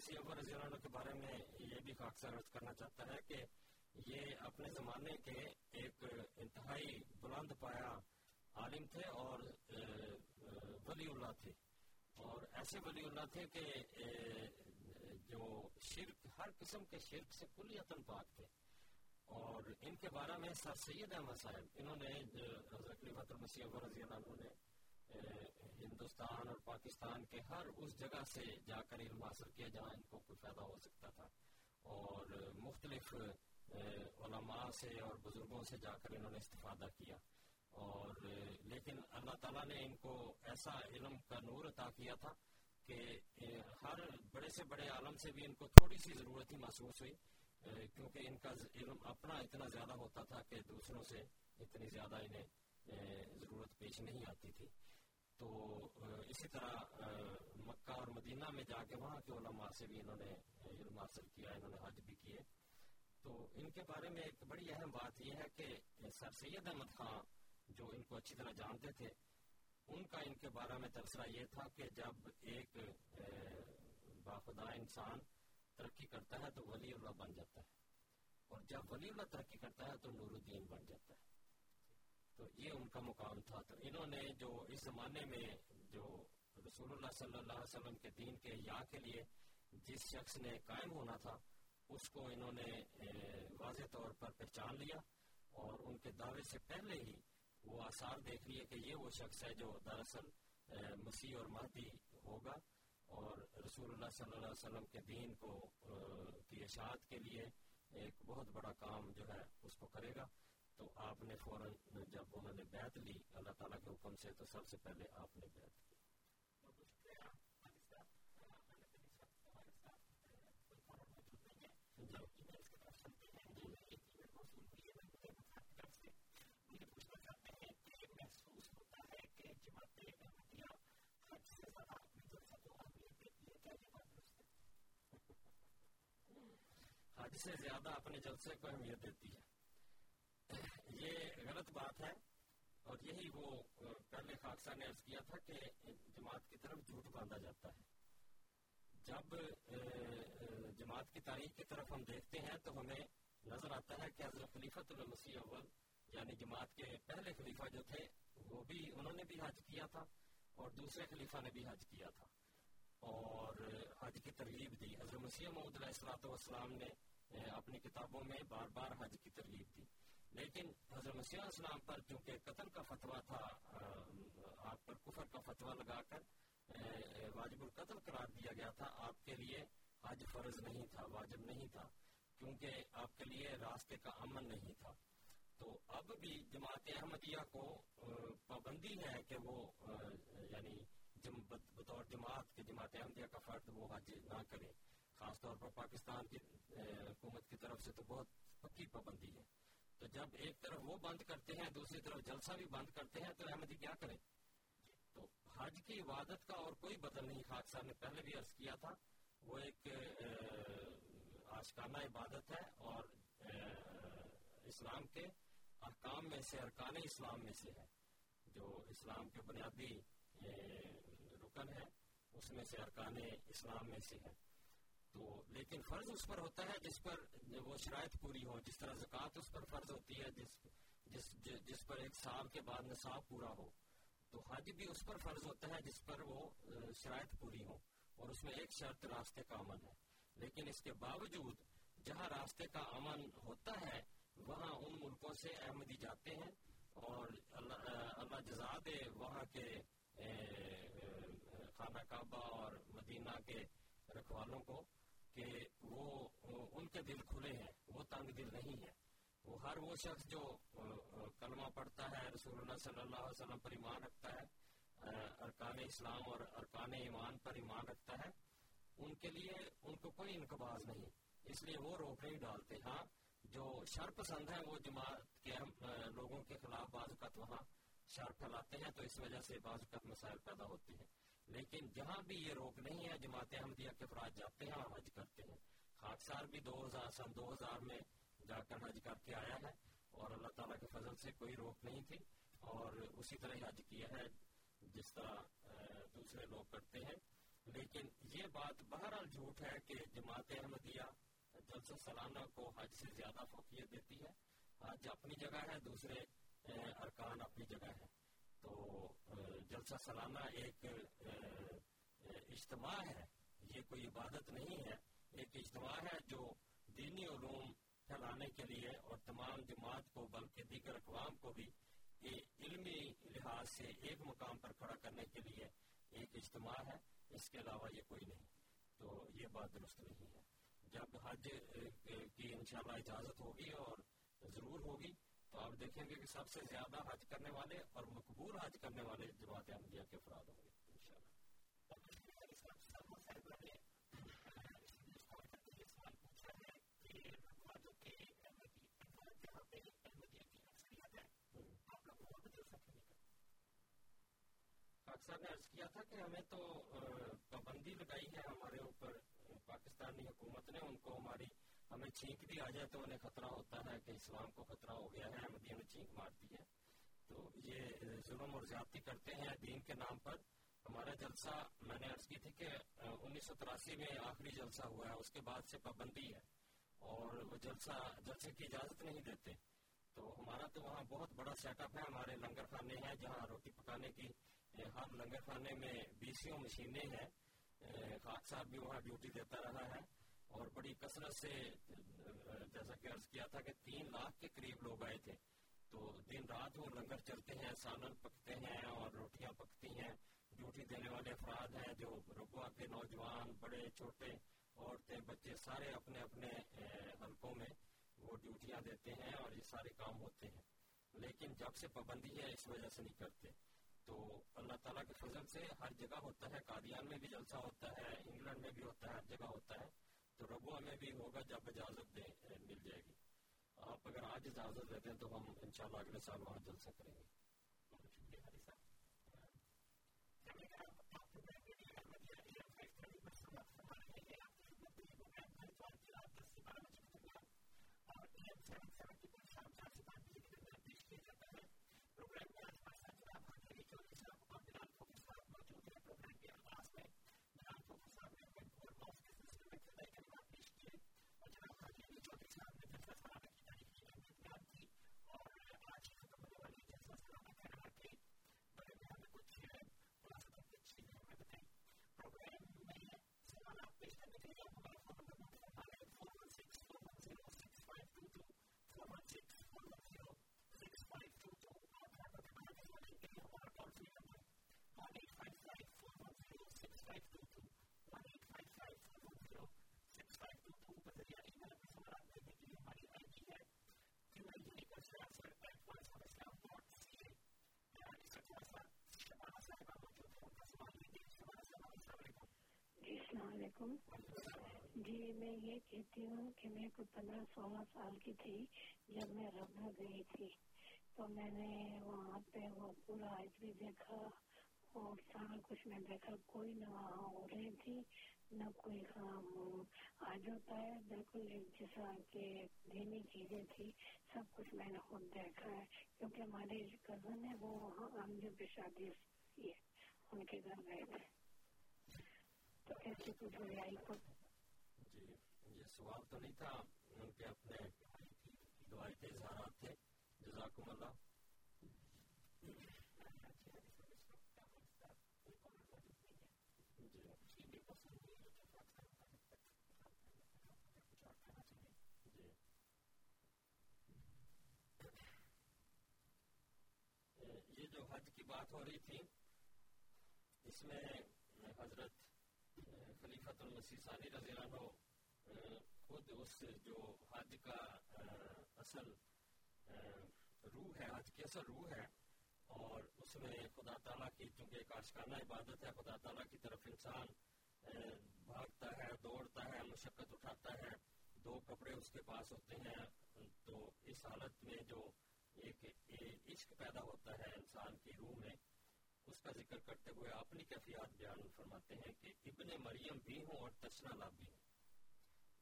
مسیح رضی اللہ عنہ کے بارے میں یہ بھی اکثر عرض کرنا چاہتا ہے کہ یہ اپنے زمانے کے ایک انتہائی بلند پایا عالم تھے اور ولی اللہ تھے۔ اور ایسے ولی اللہ تھے کہ جو شرک، ہر قسم کے شرک سے کلیتاً پاک تھے۔ اور ان کے بارے میں سر سید احمد صاحب، انہوں نے حضرت المسیح رضی اللہ عنہ نے ہندوستان اور پاکستان کے ہر اس جگہ سے جا کر علم حاصل کیا جہاں ان کو کوئی فائدہ ہو سکتا تھا۔ اور مختلف علماء سے اور بزرگوں سے جا کر انہوں نے استفادہ کیا۔ اور لیکن اللہ تعالیٰ نے ان کو ایسا علم کا نور عطا کیا تھا کہ ہر بڑے سے بڑے عالم سے بھی ان کو تھوڑی سی ضرورت ہی محسوس ہوئی۔ کیونکہ ان کا علم اپنا اتنا زیادہ ہوتا تھا کہ دوسروں سے اتنی زیادہ انہیں ضرورت پیش نہیں آتی تھی۔ تو اسی طرح مکہ اور مدینہ میں جا کے وہاں کے علماء سے بھی انہوں نے علم حاصل کیا، انہوں نے حج بھی کیے۔ تو ان کے بارے میں ایک بڑی اہم بات یہ ہے کہ سر سید احمد خان جو ان کو اچھی طرح جانتے تھے، ان کا ان کے بارے میں تبصرہ یہ تھا کہ جب ایک باخدا انسان ترقی کرتا ہے تو ولی اللہ بن جاتا ہے۔ اور جب ولی اللہ ترقی کرتا ہے تو نور الدین بن جاتا ہے۔ تو یہ ان کا مقام تھا۔ تو انہوں نے جو اس زمانے میں جو رسول اللہ صلی اللہ علیہ وسلم کے دین کے یا کے لیے جس شخص نے قائم ہونا تھا، اس کو انہوں نے واضح طور پر پہچان لیا اور ان کے دعوے سے پہلے ہی وہ آثار دیکھ لیے کہ یہ وہ شخص ہے جو دراصل مسیح اور مہدی ہوگا اور رسول اللہ صلی اللہ علیہ وسلم کے دین کو کی اشاعت کے لیے ایک بہت بڑا کام جو ہے اس کو کرے گا۔ تو آپ نے فوراً جب انہوں نے بیعت لی اللہ تعالیٰ کے حکم سے تو سب سے پہلے آپ نے بیعت کی حج سے زیادہ اپنے جلسے کو اہمیت دیتی ہے۔ یہ غلط بات ہے اور یہی وہ پہلے خاکسا نے عرض کیا تھا کہ جماعت کی طرف جھوٹ باندھا جاتا ہے۔ جب جماعت کی تاریخ کی طرف ہم دیکھتے ہیں تو ہمیں نظر آتا ہے کہ حضرت خلیفت المسیح اول یعنی جماعت کے پہلے خلیفہ جو تھے، وہ بھی انہوں نے بھی حج کیا تھا اور دوسرے خلیفہ نے بھی حج کیا تھا۔ اور حج کی ترغیب دی۔ حضرت مسیح محمد علیہ السلاۃ والسلام نے اپنی کتابوں میں بار بار حج کی ترغیب دی۔ لیکن حضرت مسیح اسلام پر چونکہ قتل کا فتویٰ تھا آپ پر کفر کا فتویٰ لگا کر واجب القتل قرار دیا گیا تھا، آپ کے لیے حج فرض نہیں تھا، واجب نہیں تھا، کیونکہ آپ کے لیے راستے کا امن نہیں تھا۔ تو اب بھی جماعت احمدیہ کو پابندی ہے کہ وہ یعنی بطور جماعت کے جماعت احمدیہ کا فرد وہ حج نہ کرے۔ خاص طور پر پاکستان کی حکومت کی طرف سے تو بہت پکی پابندی ہے۔ تو جب ایک طرف وہ بند کرتے ہیں، دوسری طرف جلسہ بھی بند کرتے ہیں، تو احمدی کیا کرے تو حج کی عبادت کا اور کوئی بدل نہیں خاک صاحب نے پہلے بھی عرض کیا تھا، وہ ایک آشکانہ عبادت ہے اور اسلام کے احکام میں سے، ارکان اسلام میں سے ہے۔ جو اسلام کے بنیادی رکن ہے، اس میں سے ارکان اسلام میں سے ہے۔ تو لیکن فرض اس پر ہوتا ہے جس پر وہ شرائط پوری ہو، جس طرح زکوٰۃ اس پر فرض ہوتی ہے، جس جس جس پر ایک سال کے بعد نصاب پورا ہو، تو حج بھی اس پر فرض ہوتا ہے جس پر وہ شرائط پوری ہو اور اس میں ایک شرط راستے کا امن ہے۔ لیکن اس کے باوجود جہاں راستے کا امن ہوتا ہے، وہاں ان ملکوں سے احمدی جاتے ہیں اور اللہ اللہ جزا دے وہاں کے خانہ کعبہ اور مدینہ کے رکھوالوں کو۔ کہ وہ ان کے دل کھلے ہیں، وہ تنگ دل نہیں ہے وہ ہر وہ شخص جو کلمہ پڑھتا ہے، رسول اللہ صلی اللہ علیہ وسلم پر ایمان رکھتا ہے ارکان اسلام اور ارکان ایمان پر ایمان رکھتا ہے، ان کے لیے ان کو کوئی انقباز نہیں۔ اس لیے وہ روک نہیں ڈالتے۔ ہاں جو شر پسند ہیں، وہ جماعت کے لوگوں کے خلاف بعض اوقات وہاں شر پھیلاتے ہیں، تو اس وجہ سے بعض اوقات مسائل پیدا ہوتے ہیں۔ لیکن جہاں بھی یہ روک نہیں ہے، جماعت احمدیہ کے افراد جاتے ہیں اور حج کرتے ہیں۔ خاکسار بھی دو ہزار، سن دو ہزار میں جا کر حج کر کے آیا ہے اور اللہ تعالیٰ کے فضل سے کوئی روک نہیں تھی اور اسی طرح حج کیا ہے، جس طرح دوسرے لوگ کرتے ہیں۔ لیکن یہ بات بہرحال جھوٹ ہے کہ جماعت احمدیہ جلسہ سالانہ کو حج سے زیادہ فوقیت دیتی ہے۔ حج اپنی جگہ ہے، دوسرے ارکان اپنی جگہ ہے۔ تو اچھا جلسہ سالانہ ایک اجتماع ہے، یہ کوئی عبادت نہیں ہے، ایک اجتماع ہے جو دینی علوم پھیلانے کے لیے اور تمام جماعت کو بلکہ دیگر اقوام کو بھی علمی لحاظ سے ایک مقام پر کھڑا کرنے کے لیے ایک اجتماع ہے، اس کے علاوہ یہ کوئی نہیں۔ تو یہ بات درست نہیں ہے۔ جب حج کی انشاءاللہ اجازت ہوگی اور ضرور ہوگی تو آپ دیکھیں گے کہ سب سے زیادہ حج کرنے والے اور مقبول حج کرنے والے جماعت احمدیہ کے افراد ہوں گے اکثر نے عرض کیا تھا کہ ہمیں تو پابندی لگائی ہے ہمارے اوپر، پاکستانی حکومت نے، ان کو ہماری ہمیں چھینک بھی آ جائے تو انہیں خطرہ ہوتا ہے کہ اسلام کو خطرہ ہو گیا ہے احمدیہ نے چھینک مارتی ہے۔ تو یہ ظلم اور زیادتی کرتے ہیں دین کے نام پر۔ ہمارا جلسہ، میں نے عرض کی تھی کہ انیس سو تراسی میں آخری جلسہ ہوا ہے، اس کے بعد سے پابندی ہے اور وہ جلسہ، جلسے کی اجازت نہیں دیتے۔ تو ہمارا تو وہاں بہت بڑا سیٹ اپ ہے، ہمارے لنگر خانے ہیں جہاں روٹی پکانے کی ہر لنگر خانے میں بیسوں مشینیں ہیں۔ خاک صاحب بھی وہاں ڈیوٹی دیتا رہا ہے۔ اور بڑی کثرت سے، جیسا کہ عرض کیا تھا کہ تین لاکھ کے قریب لوگ آئے تھے۔ تو دن رات وہ لنگر چلتے ہیں، سالن پکتے ہیں اور روٹیاں پکتی ہیں۔ ڈیوٹی دینے والے افراد ہیں جو رقوا کے نوجوان، بڑے، چھوٹے عورتیں، بچے سارے اپنے اپنے حلقوں میں وہ ڈیوٹیاں دیتے ہیں اور یہ سارے کام ہوتے ہیں۔ لیکن جب سے پابندی ہے، اس وجہ سے نہیں کرتے۔ تو اللہ تعالیٰ کے فضل سے ہر جگہ ہوتا ہے۔ قادیان میں بھی جلسہ ہوتا ہے، انگلینڈ میں بھی ہوتا ہے، ہر جگہ ہوتا ہے۔ تو ربوا میں بھی ہوگا جب اجازت دے مل جائے گی۔ آپ اگر آج اجازت دیتے ہیں تو ہم انشاءاللہ اگلے سال وہاں جلسہ کریں گے۔ جی میں یہ کہتی ہوں کہ میں کو پندرہ سولہ سال کی تھی جب میں ربڑ گئی تھی۔ تو میں نے وہاں پہ وہ پورا آج بھی دیکھا۔ اور سارا کچھ میں دیکھا کوئی نہ وہاں ہو رہی تھی، نہ کوئی کام آج ہوتا ہے، بالکل ایک جیسا کہ دینی چیزیں تھی سب کچھ میں نے خود دیکھا ہے۔ کیونکہ ہمارے کزن ہے وہ وہاں ہم پہ شادی کی ہے، ان کے گھر گئے تھے۔ تو ایسی کچھ ہو جائے جی یہ سوال تو نہیں تھا۔ ان کے اپنے دعائی کے اظہارات تھے۔ جزاکم اللہ۔ یہ جو حج کی بات ہو رہی تھی، اس میں حضرت خلیفت المسیح ثانی رضی اللہ عنہ، خود اس جو حج کا، اصل، روح ہے، حج کی اصل روح ہے، اور اس میں خدا تعالیٰ کی، چونکہ ایک آشکانہ عبادت ہے، خدا تعالیٰ کی طرف انسان بھاگتا ہے، دوڑتا ہے، مشقت اٹھاتا ہے، دو کپڑے اس کے پاس ہوتے ہیں، تو اس حالت میں جو ایک عشق پیدا ہوتا ہے انسان کی روح میں، اس کا ذکر کرتے ہوئے اپنی کیفیات بیان فرماتے ہیں کہ ابن مریم بھی ہوں اور تشنا لاب بھی ہوں۔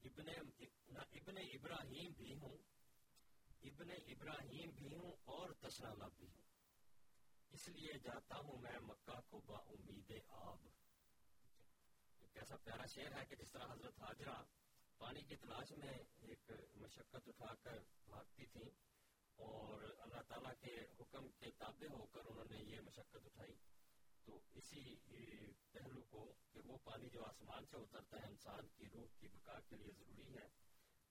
ابن ابن ابراہیم بھی ہوں، ابن ابراہیم بھی ہوں اور تشنا لاب بھی ہوں۔ اس لیے جاتا ہوں میں مکہ کو با امید آب۔ کیسا پیارا شعر ہے کہ جس طرح حضرت حاجرہ پانی کی تلاش میں ایک مشقت اٹھا کر بھاگتی تھی اور اللہ تعالیٰ کے حکم کے تابع ہو کر انہوں نے یہ مشقت اٹھائی، تو اسی پہلو کو کہ وہ پانی جو آسمان سے اترتا ہے، انسان کی روح کی بقا کے لیے ضروری ہے۔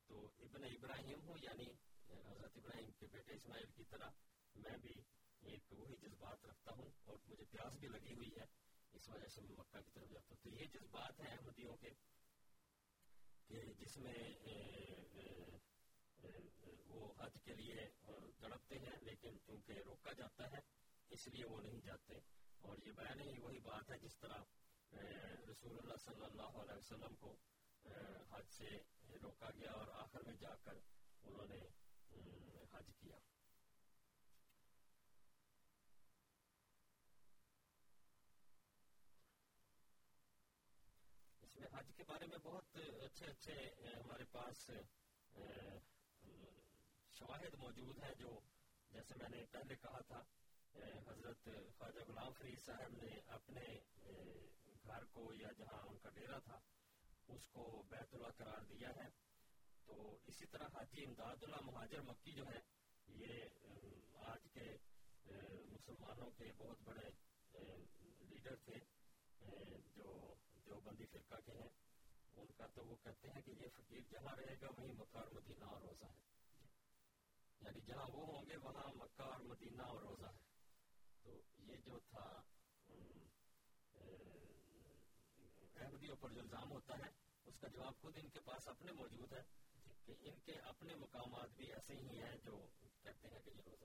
تو ابن ابراہیم ہوں یعنی حضرت ابراہیم کے بیٹے اسماعیل کی طرح میں بھی ایک وہی جذبات رکھتا ہوں اور مجھے پیاس بھی لگی ہوئی ہے۔ اس وجہ سے میں مکہ کی طرف جاتا ہوں۔ تو یہ جذبات ہیں احمدیوں کے، کہ جس میں وہ حج کے لیے تڑپتے ہیں، لیکن چونکہ روکا جاتا ہے، اس لیے وہ نہیں جاتے۔ اور یہ بیان ہی وہی بات ہے جس طرح رسول اللہ صلی اللہ علیہ وسلم کو حج سے روکا گیا اور آخر میں جا کر انہوں نے حج کیا۔ اس میں حج کے بارے میں بہت اچھے اچھے ہمارے پاس شواہد موجود ہیں جو جیسے میں نے پہلے کہا تھا حضرت خواجہ غلام فرید صاحب نے اپنے گھر کو یا جہاں ان کا ڈیرا تھا، اس کو بیت اللہ قرار دیا ہے۔ تو اسی طرح حاجی امداد اللہ مہاجر مکی جو ہے، یہ آج کے مسلمانوں کے بہت بڑے لیڈر تھے جو جو بندی فرقہ کے ہیں، ان کا تو وہ کہتے ہیں کہ یہ فقیر جہاں رہے گا، وہیں مکہ اور مدینہ اور روزہ ہے۔ یعنی جہاں وہ ہوں گے، وہاں مکہ اور مدینہ اور روزہ ہے۔ تو یہ جو تھا احمدیوں پر جو الزام ہوتا ہے، اس کا جواب خود ان کے پاس اپنے موجود ہے کہ ان کے اپنے مقامات بھی ایسے ہی ہیں جو کہتے ہیں کہ یہ روزہ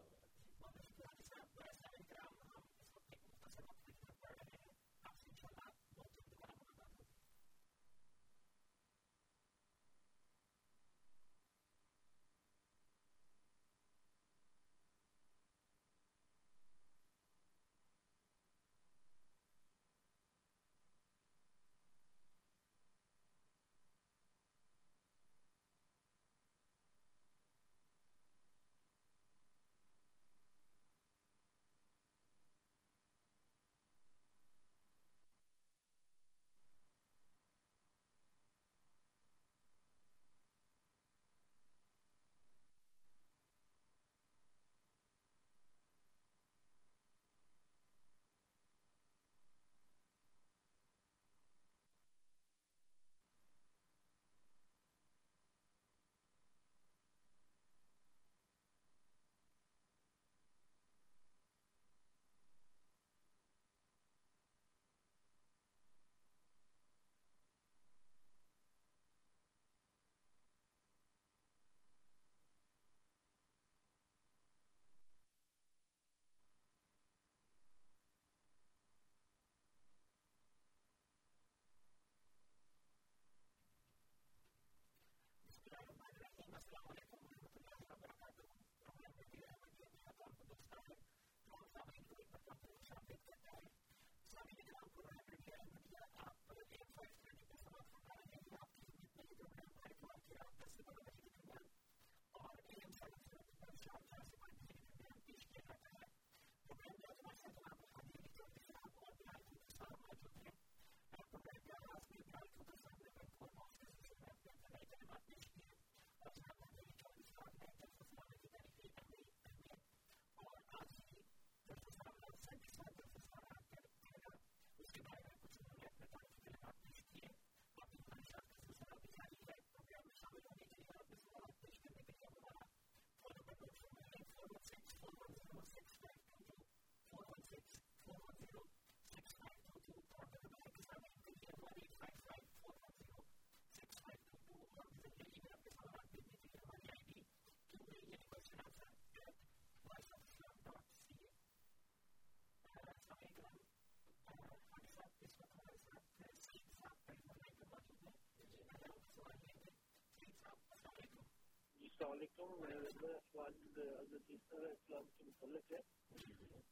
ہو علیکم میرا سوال حضرت السلام کے متعلق ہے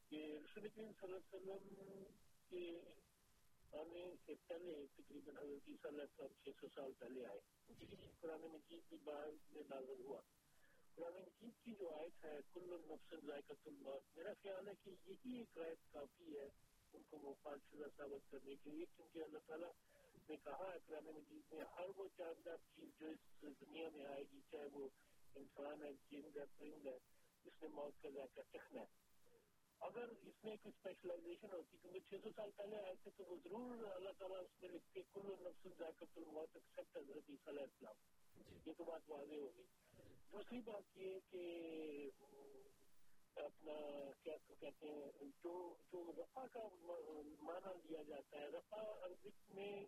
کہ رسول کریم صلی اللہ علیہ وسلم کے آنے سے پہلے تقریباً حضرت عیسیٰ علیہ السلام چھ سو سال پہلے آئے قرآن مجید کی بار میں نازل ہوا قرآن مجید کی جو آیت ہے کل نفس ذائقہ الموت میرا خیال ہے کہ یہی ایک آیت کافی ہے ان کو مفاد شدہ ثابت کرنے کے لیے کیونکہ اللہ تعالیٰ نے کہا ہے قرآن مجید میں ہر وہ جاندار چیز جو اس دنیا میں آئے گی چاہے وہ انسان ہے جند ہے پرند ہے اس نے موت کا ذائقہ چکھنا ہے۔ اگر اس میں کوئی اسپیشلائزیشن ہوتی کیونکہ چھ سو سال پہلے آئے تھے تو وہ ضرور اللہ تعالیٰ اس میں لکھتے کل نفس ذائقہ الموت ایکسپٹ حضرت عیسیٰ علیہ السلام۔ یہ تو بات واضح ہوگی دوسری بات یہ کہ اپنا کیا کہتے ہیں جو جو رفا کا معنی لیا جاتا ہے رفا عربک میں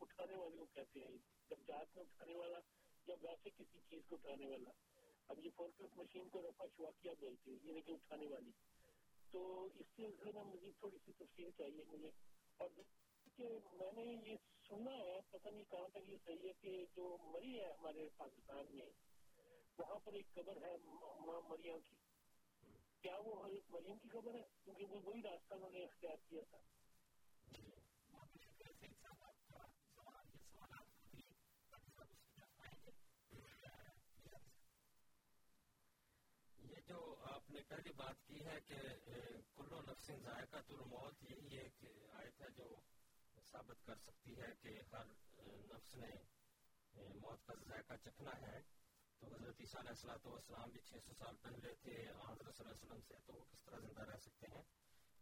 اٹھانے والے کو کہتے ہیں جب جات میں اٹھانے والا یا ویسے کسی چیز کو اٹھانے والا، اب یہ فور فورکلف مشین کو رفا شواقیہ بولتے ہیں یعنی کہ اٹھانے والی۔ تو اس سلسلے میں مزید تھوڑی سی تفصیل چاہیے مجھے۔ اور کہ میں نے یہ سنا ہے، پتہ نہیں کہاں تک یہ صحیح ہے کہ جو مری ہے ہمارے پاکستان میں، وہاں پر ایک قبر ہے ماں مریم کی۔ کیا وہ حضرت مریم کی خبر ہے؟ کیونکہ وہ وہی راستہ انہوں نے اختیار کیا تھا یہ جو آپ نے پہلی بات کی ہے کہ کلو نفس ذائقہ الموت یہ ایک آیت ہے جو ثابت کر سکتی ہے کہ ہر نفس نے موت کا ذائقہ چکھنا ہے۔ تو حضرت عیسیٰ علیہ السلام والسلام بھی چھ سو سال پہلے تھے حضرت صلی اللہ علیہ وسلم سے، تو وہ کس طرح زندہ رہ سکتے ہیں؟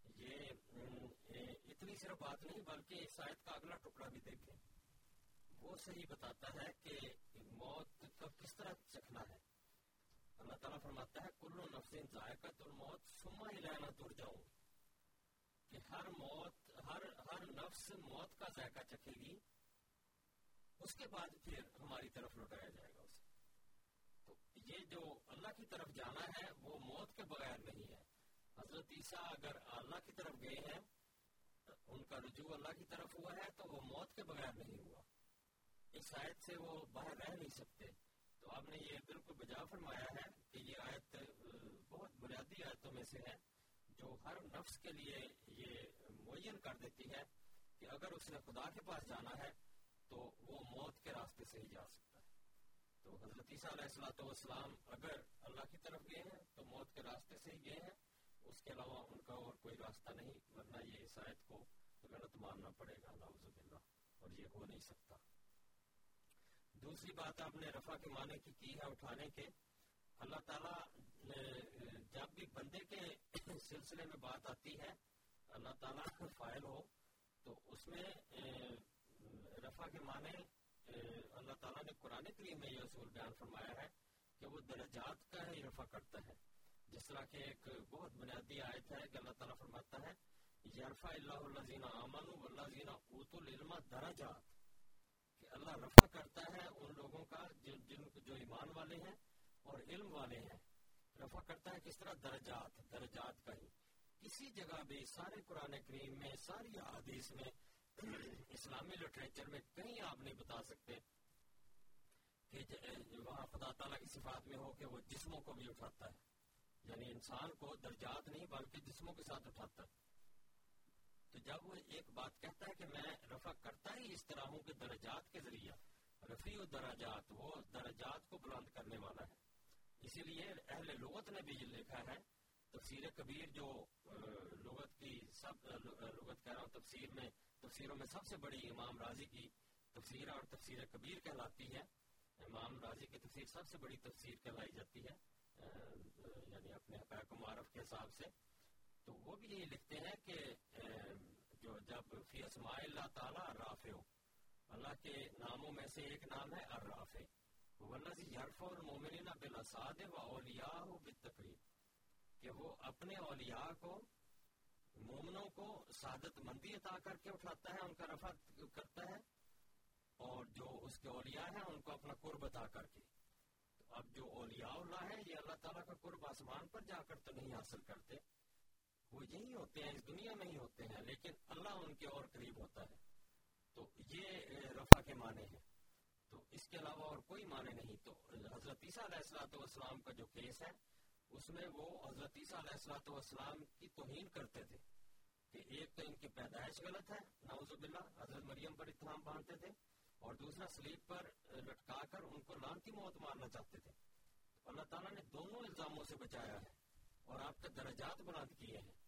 یہ اتنی صرف بات نہیں، بلکہ اس آیت کا اگلا ٹکڑا بھی دیکھیں۔ وہ صحیح بتاتا ہے کہ موت کا کس طرح چکھنا ہے۔ اللہ تعالیٰ فرماتا ہے کلو نفس ذائقہ الموت سما لینا تر جاؤں کہ ہر موت، ہر ہر نفس موت کا ذائقہ چکھے گی، اس کے بعد پھر ہماری طرف لوٹایا جائے گا اسے۔ تو یہ جو اللہ کی طرف جانا ہے، وہ موت کے بغیر نہیں ہے۔ حضرت عیسیٰ اگر اللہ کی طرف گئے ہیں، ان کا رجوع اللہ کی طرف ہوا ہے، تو وہ موت کے بغیر نہیں ہوا۔ اس آیت سے وہ باہر رہ نہیں سکتے۔ تو آپ نے یہ بالکل بجا فرمایا ہے کہ یہ آیت بہت بنیادی آیتوں میں سے ہے جو ہر نفس کے لیے یہ معین کر دیتی ہے کہ اگر اس نے خدا کے پاس جانا ہے تو وہ موت کے راستے سے ہی جا سکتا ہے۔ تو حضرت عیسیٰ علیہ السلاۃ والسلام اگر اللہ کی طرف گئے ہیں تو موت کے راستے سے ہی گئے ہیں۔ اس کے علاوہ ان کا اور کوئی راستہ نہیں، ورنہ یہ عیسائیت کو غلط ماننا پڑے گا، نعوذ باللہ، اور یہ ہو نہیں سکتا۔ دوسری بات آپ نے رفع کے معنی کی کی ہے اٹھانے کے، اللہ تعالیٰ جب بھی بندے کے سلسلے میں بات آتی ہے، اللہ تعالیٰ فائل ہو، تو اس میں رفع کے معنی اللہ تعالیٰ نے قرآن کریم میں یہ اصول بیان فرمایا ہے کہ وہ درجات کا ہی رفع کرتا ہے۔ جس طرح کہ ایک بہت بنیادی آیت ہے کہ اللہ تعالیٰ فرماتا ہے یرفا اللہ اللہ زینہ امن اللہ زینہ اوت العلم درجات۔ اللہ رفع کرتا ہے ان لوگوں کا جن, جن جو ایمان والے ہیں اور علم والے ہیں۔ رفع کرتا ہے کس طرح؟ درجات درجات کا ہی۔ کسی جگہ بھی سارے قرآن کریم میں ساری حدیث میں اسلامی لٹریچر میں کہیں آپ نہیں بتا سکتے کہ وہاں خدا تعالیٰ کی صفات میں ہو کہ وہ جسموں کو بھی اٹھاتا ہے۔ یعنی انسان کو درجات نہیں بلکہ جسموں کے ساتھ اٹھاتا ہے۔ تو جب وہ ایک بات کہتا ہے کہ میں رفع کرتا ہی اس طرح ہوں کہ درجات کے ذریعہ، رفیع درجات وہ درجات کو بلند کرنے والا ہے۔ اسی لیے اہل لغت نے بھی یہ لکھا ہے، تفسیر کبیر جو لغت کی سب لغت کہہ رہا ہوں، تفسیر میں، تفسیروں میں سب سے بڑی امام راضی کی تفسیر اور تفسیر کبیر کہلاتی ہے۔ امام راضی کی تفسیر سب سے بڑی تفسیر کہلائی جاتی ہے یعنی اپنے حقائق و معرف کے حساب سے۔ تو وہ بھی یہی لکھتے ہیں کہ جو جب فی اسماء اللہ تعالیٰ رافع اللہ کے ناموں میں سے ایک نام ہے الرافع والذی یرفع المؤمنین بالاساد و اولیاء بالتقریب کہ وہ اپنے اولیاء کو، مومنوں کو سعادت مندی عطا کر کے اٹھاتا ہے، ان کا رفع کرتا ہے، اور جو اس کے اولیاء ہیں، ان کو اپنا قرب عطا کر کے۔ اب جو اولیاء اللہ ہے یہ اللہ تعالیٰ کا قرب آسمان پر جا کر تو نہیں حاصل کرتے۔ وہ یہی ہوتے ہیں اس دنیا میں ہی ہوتے ہیں، لیکن اللہ ان کے اور قریب ہوتا ہے۔ تو یہ رفع کے معنی ہے تو اس کے علاوہ اور کوئی معنی نہیں۔ تو حضرت عیسیٰ علیہ السلاۃ والسلام کا جو کیس ہے، اس میں وہ حضرت عیسیٰ علیہ السلاۃ والسلام کی توہین کرتے تھے کہ ایک تو ان کی پیدائش غلط ہے، نعوذ باللہ، حضرت مریم پر اتحام باندھتے تھے، اور دوسرا سلیپ پر لٹکا کر ان کو لانتی موت مارنا چاہتے تھے۔ اللہ تعالیٰ نے دونوں الزاموں سے بچایا ہے اور آپ کے درجات بلند کیے ہیں۔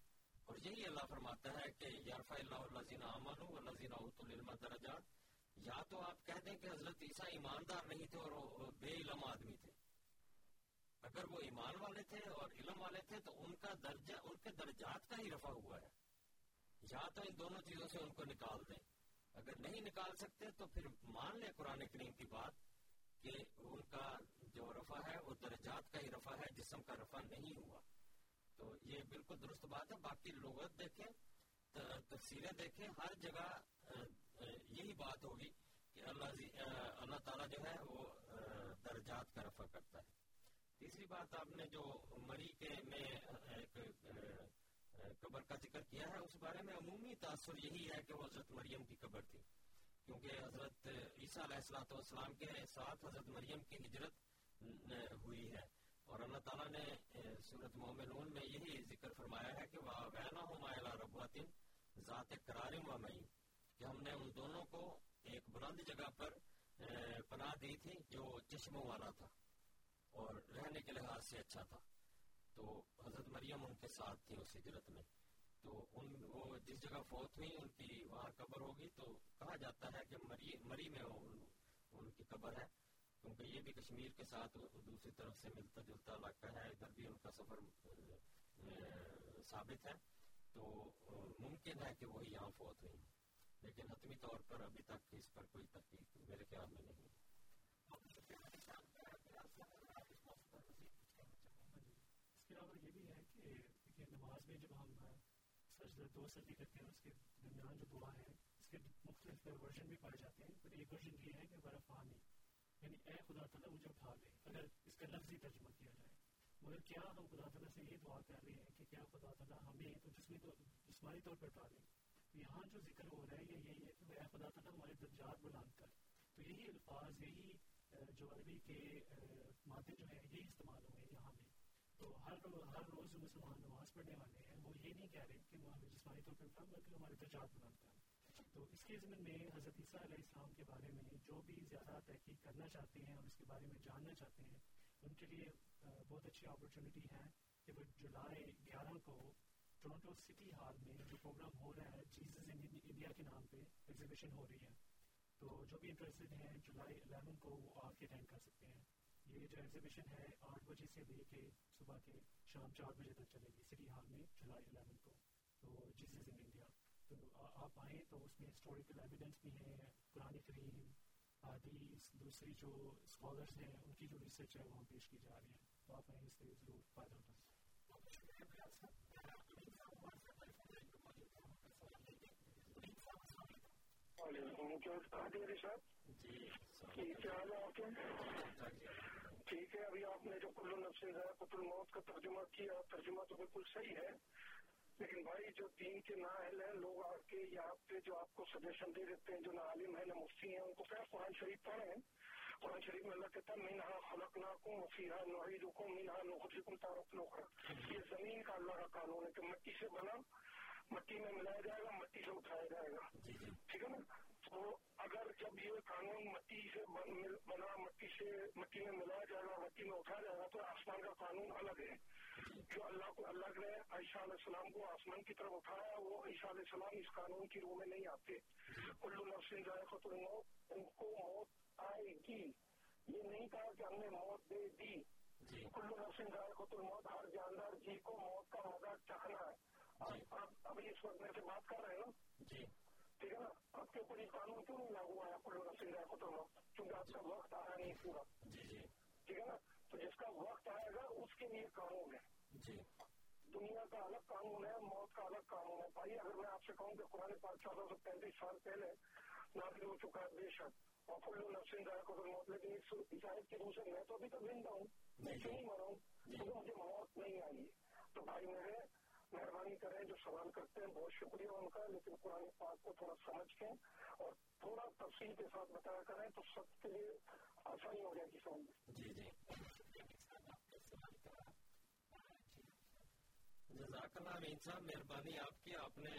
اور یہی اللہ فرماتا ہے کہ یارفا اللہ اللہ امن اللہ العلم درجات، یا تو آپ کہہ دیں کہ حضرت عیسیٰ ایماندار نہیں تھے اور بے علم آدمی تھے۔ اگر وہ ایمان والے تھے اور علم والے تھے تو ان کا درجہ، ان کے درجات کا ہی رفع ہوا ہے۔ یا تو ان دونوں چیزوں سے ان کو نکال دیں۔ اگر نہیں نکال سکتے تو پھر مان لیں قرآن کریم کی بات کہ ان کا جو رفع ہے وہ درجات کا ہی رفع ہے، جسم کا رفع نہیں ہوا۔ تو یہ بالکل درست بات ہے۔ باقی لغت دیکھیں تفصیلیں دیکھیں، ہر جگہ یہی بات ہوگی کہ اللہ جی، اللہ تعالیٰ جو ہے وہ درجات کا رفع کرتا ہے۔ تیسری بات آپ نے جو مری کے میں ایک قبر کا ذکر کیا ہے، اس بارے میں عمومی تاثر یہی ہے کہ وہ حضرت مریم کی قبر تھی۔ کیونکہ حضرت عیسیٰ علیہ السلاۃ والسلام کے ساتھ حضرت مریم کی ہجرت ہوئی ہے۔ اور اللہ تعالیٰ نے صورت مومنون میں یہی ذکر فرمایا ہے کہ وہ وینا ذات قرار کہ ہم نے ان دونوں کو ایک بلند جگہ پر پناہ دی تھی جو چشموں والا تھا اور رہنے کے لحاظ سے اچھا تھا۔ تو حضرت مریم ان کے ساتھ تھی اس ہجرت میں۔ تو ان، وہ جس جگہ فوت ہوئی، ان کی وہاں قبر ہوگی۔ تو کہا جاتا ہے کہ مری مری میں ان کی قبر ہے۔ کیونکہ یہ بھی کشمیر کے ساتھ دوسری طرف سے ملتا جلتا علاقہ ہے، ادھر بھی ان کا سفر ثابت ہے۔ تو ممکن ہے کہ وہی یہاں فوت ہوئی لیکن حتمی طور پر ابھی تک اس پر کوئی تحقیق میرے خیال میں نہیں ہاں جی۔ اس کے علاوہ یہ بھی ہے کہ نماز میں جب ہم سجدہ دو سجدے کرتے ہیں، اس کے درمیان جو دعا ہے، اس کے مختلف ورژن بھی پائے جاتے ہیں۔ پر ایک ورژن یہ ہے کہ برفانی یعنی اے خدا تعالیٰ مجھے اٹھا لے اگر اس کا لفظی ترجمہ کیا جائے۔ مگر کیا ہم خدا تعالیٰ سے یہ دعا کر رہے ہیں کہ کیا خدا تعالیٰ ہمیں تو جسمی طور جسمانی طور پر اٹھا لیں یہاں جو ذکر ہو رہا ہے، یہ یہی ہے کہ اے خدا تعالیٰ ہمارے درجات بلند کر۔ تو یہی الفاظ، یہی جو عربی کے مادے جو ہیں، یہی استعمال ہوئے ہیں یہاں میں۔ تو ہر ہر روز جو مسلمان نماز پڑھنے والے ہیں، وہ یہ نہیں کہہ رہے کہ وہ ہمیں جسمانی طور پر اٹھا، بلکہ ہمارے درجات بلند کر۔ تو اس کے ضمن میں حضرت عیسیٰ علیہ السلام کے بارے میں جو بھی زیادہ تحقیق کرنا چاہتے ہیں اور اس کے بارے میں جاننا چاہتے ہیں، ان کے لیے بہت اچھی اپرچونیٹی ہے کہ وہ جولائی گیارہ کو ٹورنٹو سٹی ہال میں جو پروگرام ہو رہا ہے جیزز انڈیا کے نام پہ ایگزیبیشن ہو رہی ہے۔ تو جو بھی انٹرسٹڈ ہیں، جولائی الیون کو وہ آ کے اٹینڈ کر سکتے ہیں۔ یہ جو ایگزیبیشن ہے، آٹھ بجے سے لے کے صبح کے شام چار بجے تک چلے گی سٹی ہال میں جولائی الیون کو۔ تو جیزز ان انڈیا جی، تو آپ آئیں تو اس میں ہسٹوریکل ایویڈنس بھی ہیں قرآن کریم حدیث دوسری جو اسکالرس ہیں ان کی جو ریسرچ ہے وہ پیش کی جا رہی ہے تو آپ آئیں اس سے ضرور فائدہ اٹھا سکتے ٹھیک ہے، ابھی آپ نے جو کل نفس ہے قطل موت کا ترجمہ کیا، ترجمہ تو بالکل صحیح ہے۔ لیکن بھائی جو دین کے نااہل ہیں لوگ آ کے یہاں پہ جو آپ کو سجیشن دے دیتے ہیں جو نہ عالم ہے نہ مفتی ہیں ان کو کیا قرآن شریف پڑھیں۔ قرآن شریف میں اللہ کہتا ہے مینہا خلق ناکم وفیحا نعیدکم مینہا نخرجکم تارت نخرا یہ زمین کا اللہ کا قانون ہے کہ مٹی سے بنا مٹی میں ملایا جائے گا مٹی سے اٹھایا جائے گا۔ ٹھیک ہے نا؟ تو اگر جب یہ قانون مٹی سے بنا مٹی سے مٹی میں ملایا جائے گا مٹی میں اٹھایا جائے گا تو آسمان کا قانون الگ ہے۔ جو اللہ کو اللہ نے عیشا علیہ السلام کو آسمان کی طرف اٹھایا وہ عیشا علیہ السلام اس قانون کی روح میں نہیں آتے۔ کلو نفسن ذائقہ الموت ان کو موت آئے گی۔ یہ نہیں کہا کہ ہم نے موت دے دی۔ کلو نفسن ذائقہ الموت ہر جاندار جی کو موت کا مزہ چکھنا ہے۔ ابھی اس وقت میں سے بات کر رہے ہیں نا؟ جی۔ ٹھیک ہے نا؟ آپ کے اوپر یہ قانون کیوں نہیں لاگو آیا کلو نفسن ذائقہ الموت؟ کیونکہ آپ کا وقت آیا نہیں پورا۔ ٹھیک ہے نا؟ تو جس کا وقت آئے گا اس کے لیے قانون ہے۔ جی۔ دنیا کا الگ قانون ہے موت کا الگ قانون ہے۔ بھائی اگر میں آپ سے کہوں کہ قرآن پاک چودہ سو پینتیس سال پہلے نازل ہو چکا ہے بے شک۔ اور کلو نفسن ذائقہ الموت لیکن اس کی روح سے میں تو ابھی تک زندہ ہوں میں کیوں نہیں مرا ہوں؟ کیونکہ مجھے موت نہیں آئی تو بھائی میرے مہربانی کریں، جو سوال کرتے ہیں، بہت شکریہ ان کا، لیکن قرآن پاک کو تھوڑا سمجھ کے اور تھوڑا تفصیل کے ساتھ بتایا کریں تو سب کے لیے آسانی ہو جائے گی سمجھ جی جی۔ جزاک اللہ امین صاحب، مہربانی آپ کی، آپ نے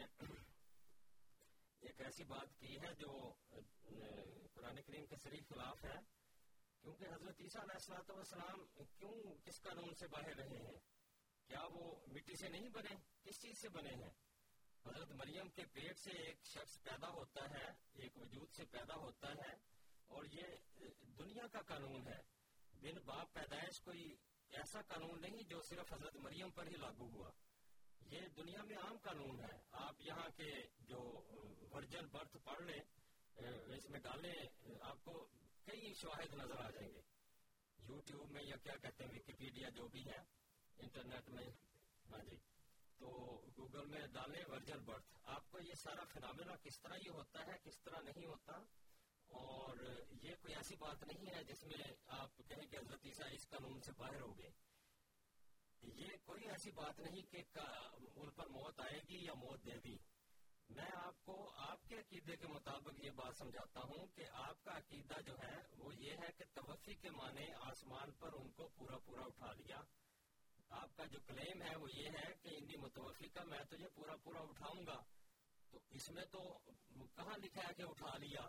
ایک ایسی بات کی ہے جو، قرآن کریم کے سری خلاف ہے، کیونکہ حضرت عیسیٰ علیہ السلاۃ والسلام کیوں، کس قانون سے باہر رہے ہیں؟ کیا وہ مٹی سے نہیں بنے؟ کس چیز سے بنے ہیں؟ حضرت مریم کے پیٹ سے ایک شخص پیدا ہوتا ہے، ایک وجود سے پیدا ہوتا ہے، اور یہ دنیا کا قانون ہے۔ بن باپ پیدائش کوئی ایسا قانون نہیں جو صرف حضرت مریم پر ہی لاگو ہوا۔ یہ دنیا میں عام قانون ہے۔ آپ یہاں کے جو ورجن برتھ پڑھ لیں اس میں ڈالیں، آپ کو کئی شواہد نظر آ جائیں گے۔ یوٹیوب میں یا کیا کہتے ہیں، وکیپیڈیا جو بھی ہے انٹرنیٹ میں ہاں جی تو گوگل میں ڈالیں ورجن برتھ۔ آپ کو یہ سارا فنامنا کس طرح یہ ہوتا ہے، کس طرح نہیں ہوتا، اور یہ کوئی ایسی بات نہیں ہے جس میں آپ کہیں کہ حضرت عیسیٰ اس قانون سے باہر ہو گئے۔ یہ کوئی ایسی بات نہیں کہ ان پر موت آئے گی یا موت دے دی۔ میں آپ کو آپ کے عقیدے کے مطابق یہ بات سمجھاتا ہوں کہ آپ کا عقیدہ جو ہے وہ یہ ہے کہ توفی کے معنی آسمان پر ان کو پورا پورا اٹھا لیا۔ آپ کا جو کلیم ہے وہ یہ ہے کہ انی متوفی کا میں تجھے پورا پورا اٹھاؤں گا۔ تو اس میں تو کہاں لکھا ہے کہ اٹھا لیا؟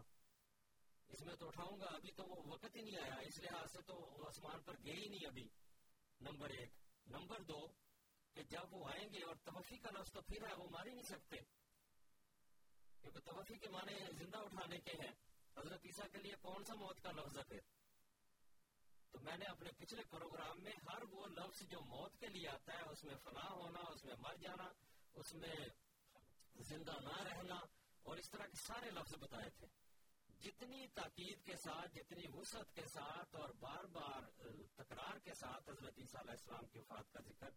اس میں تو اٹھاؤں گا۔ ابھی تو وہ وقت ہی نہیں آیا۔ اس لحاظ سے تو آسمان پر گئے ہی نہیں ابھی۔ نمبر ایک۔ نمبر دو، کہ جب وہ آئیں گے اور توفی کا لفظ تو پھر ہے، وہ مار ہی نہیں سکتے۔ کیونکہ توفی کے معنی زندہ اٹھانے کے ہیں۔ حضرت عیسیٰ کے لیے کون سا موت کا لفظ ہے پھر؟ تو میں نے اپنے پچھلے پروگرام میں ہر وہ لفظ جو موت کے لیے آتا ہے، اس میں فلاح ہونا، اس میں مر جانا، اس میں زندہ نہ رہنا اور اس طرح کے سارے لفظ بتائے تھے۔ جتنی تاکید کے ساتھ، جتنی وسعت کے ساتھ اور بار بار تکرار کے ساتھ حضرت عیسیٰ علیہ السلام کی وفات کا ذکر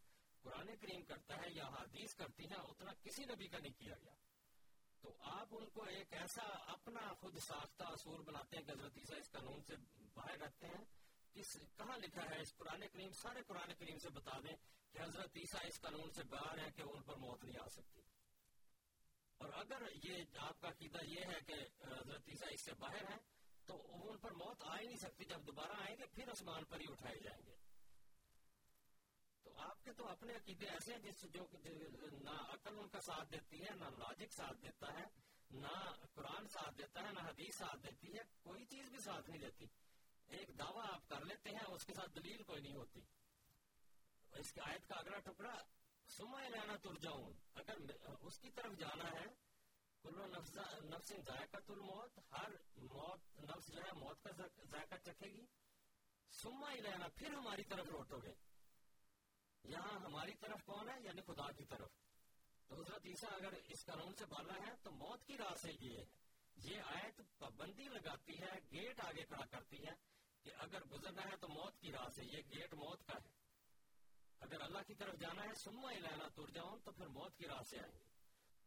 قرآن کریم کرتا ہے یا حدیث کرتی ہیں، اتنا کسی نبی کا نہیں کیا گیا۔ تو آپ ان کو ایک ایسا اپنا خود ساختہ اصول بناتے ہیں کہ حضرت عیسیٰ اس قانون سے باہر رکھتے ہیں۔ کس کہاں لکھا ہے؟ اس قرآن کریم، سارے قرآن کریم سے بتا دیں کہ حضرت عیسیٰ اس قانون سے باہر ہے کہ ان پر موت نہیں آ سکتی۔ اور اگر یہ آپ کا عقیدہ یہ ہے کہ حضرت عیسیٰ اس سے باہر ہے تو ان پر موت آ ہی نہیں سکتی۔ جب دوبارہ آئیں گے، پھر آسمان پر ہی اٹھائے جائیں گے۔ تو آپ کے تو اپنے عقیدے ایسے ہیں جس جو نہ عقل ان کا ساتھ دیتی ہے، نہ لاجک ساتھ دیتا ہے، نہ قرآن ساتھ دیتا ہے، نہ حدیث ساتھ دیتی ہے، کوئی چیز بھی ساتھ نہیں دیتی۔ ایک دعویٰ آپ کر لیتے ہیں، اس کے ساتھ دلیل کوئی نہیں ہوتی۔ اس کی آیت کا اگلا ٹکڑا سما لینا تر جاؤں اگر اس کی طرف جانا ہے کلو نفس نفس ذائقہ الموت، ہر موت، نفس جو ہے، موت کا ذائقہ چکھے گی۔ سما لینا پھر ہماری طرف لوٹو گے۔ یہاں ہماری طرف کون ہے؟ یعنی خدا کی طرف۔ تو حضرت عیسیٰ اگر اس قانون سے بالا ہے تو موت کی راہ سے یہ ہے۔ یہ آیت پابندی لگاتی ہے، گیٹ آگے کھڑا کرتی ہے۔ کہ اگر گزرنا ہے تو موت کی راہ سے، یہ گیٹ موت کا ہے۔ اگر اللہ کی طرف جانا ہے سما لانا تر جاؤں تو پھر موت کی راہ سے آئیں۔ گے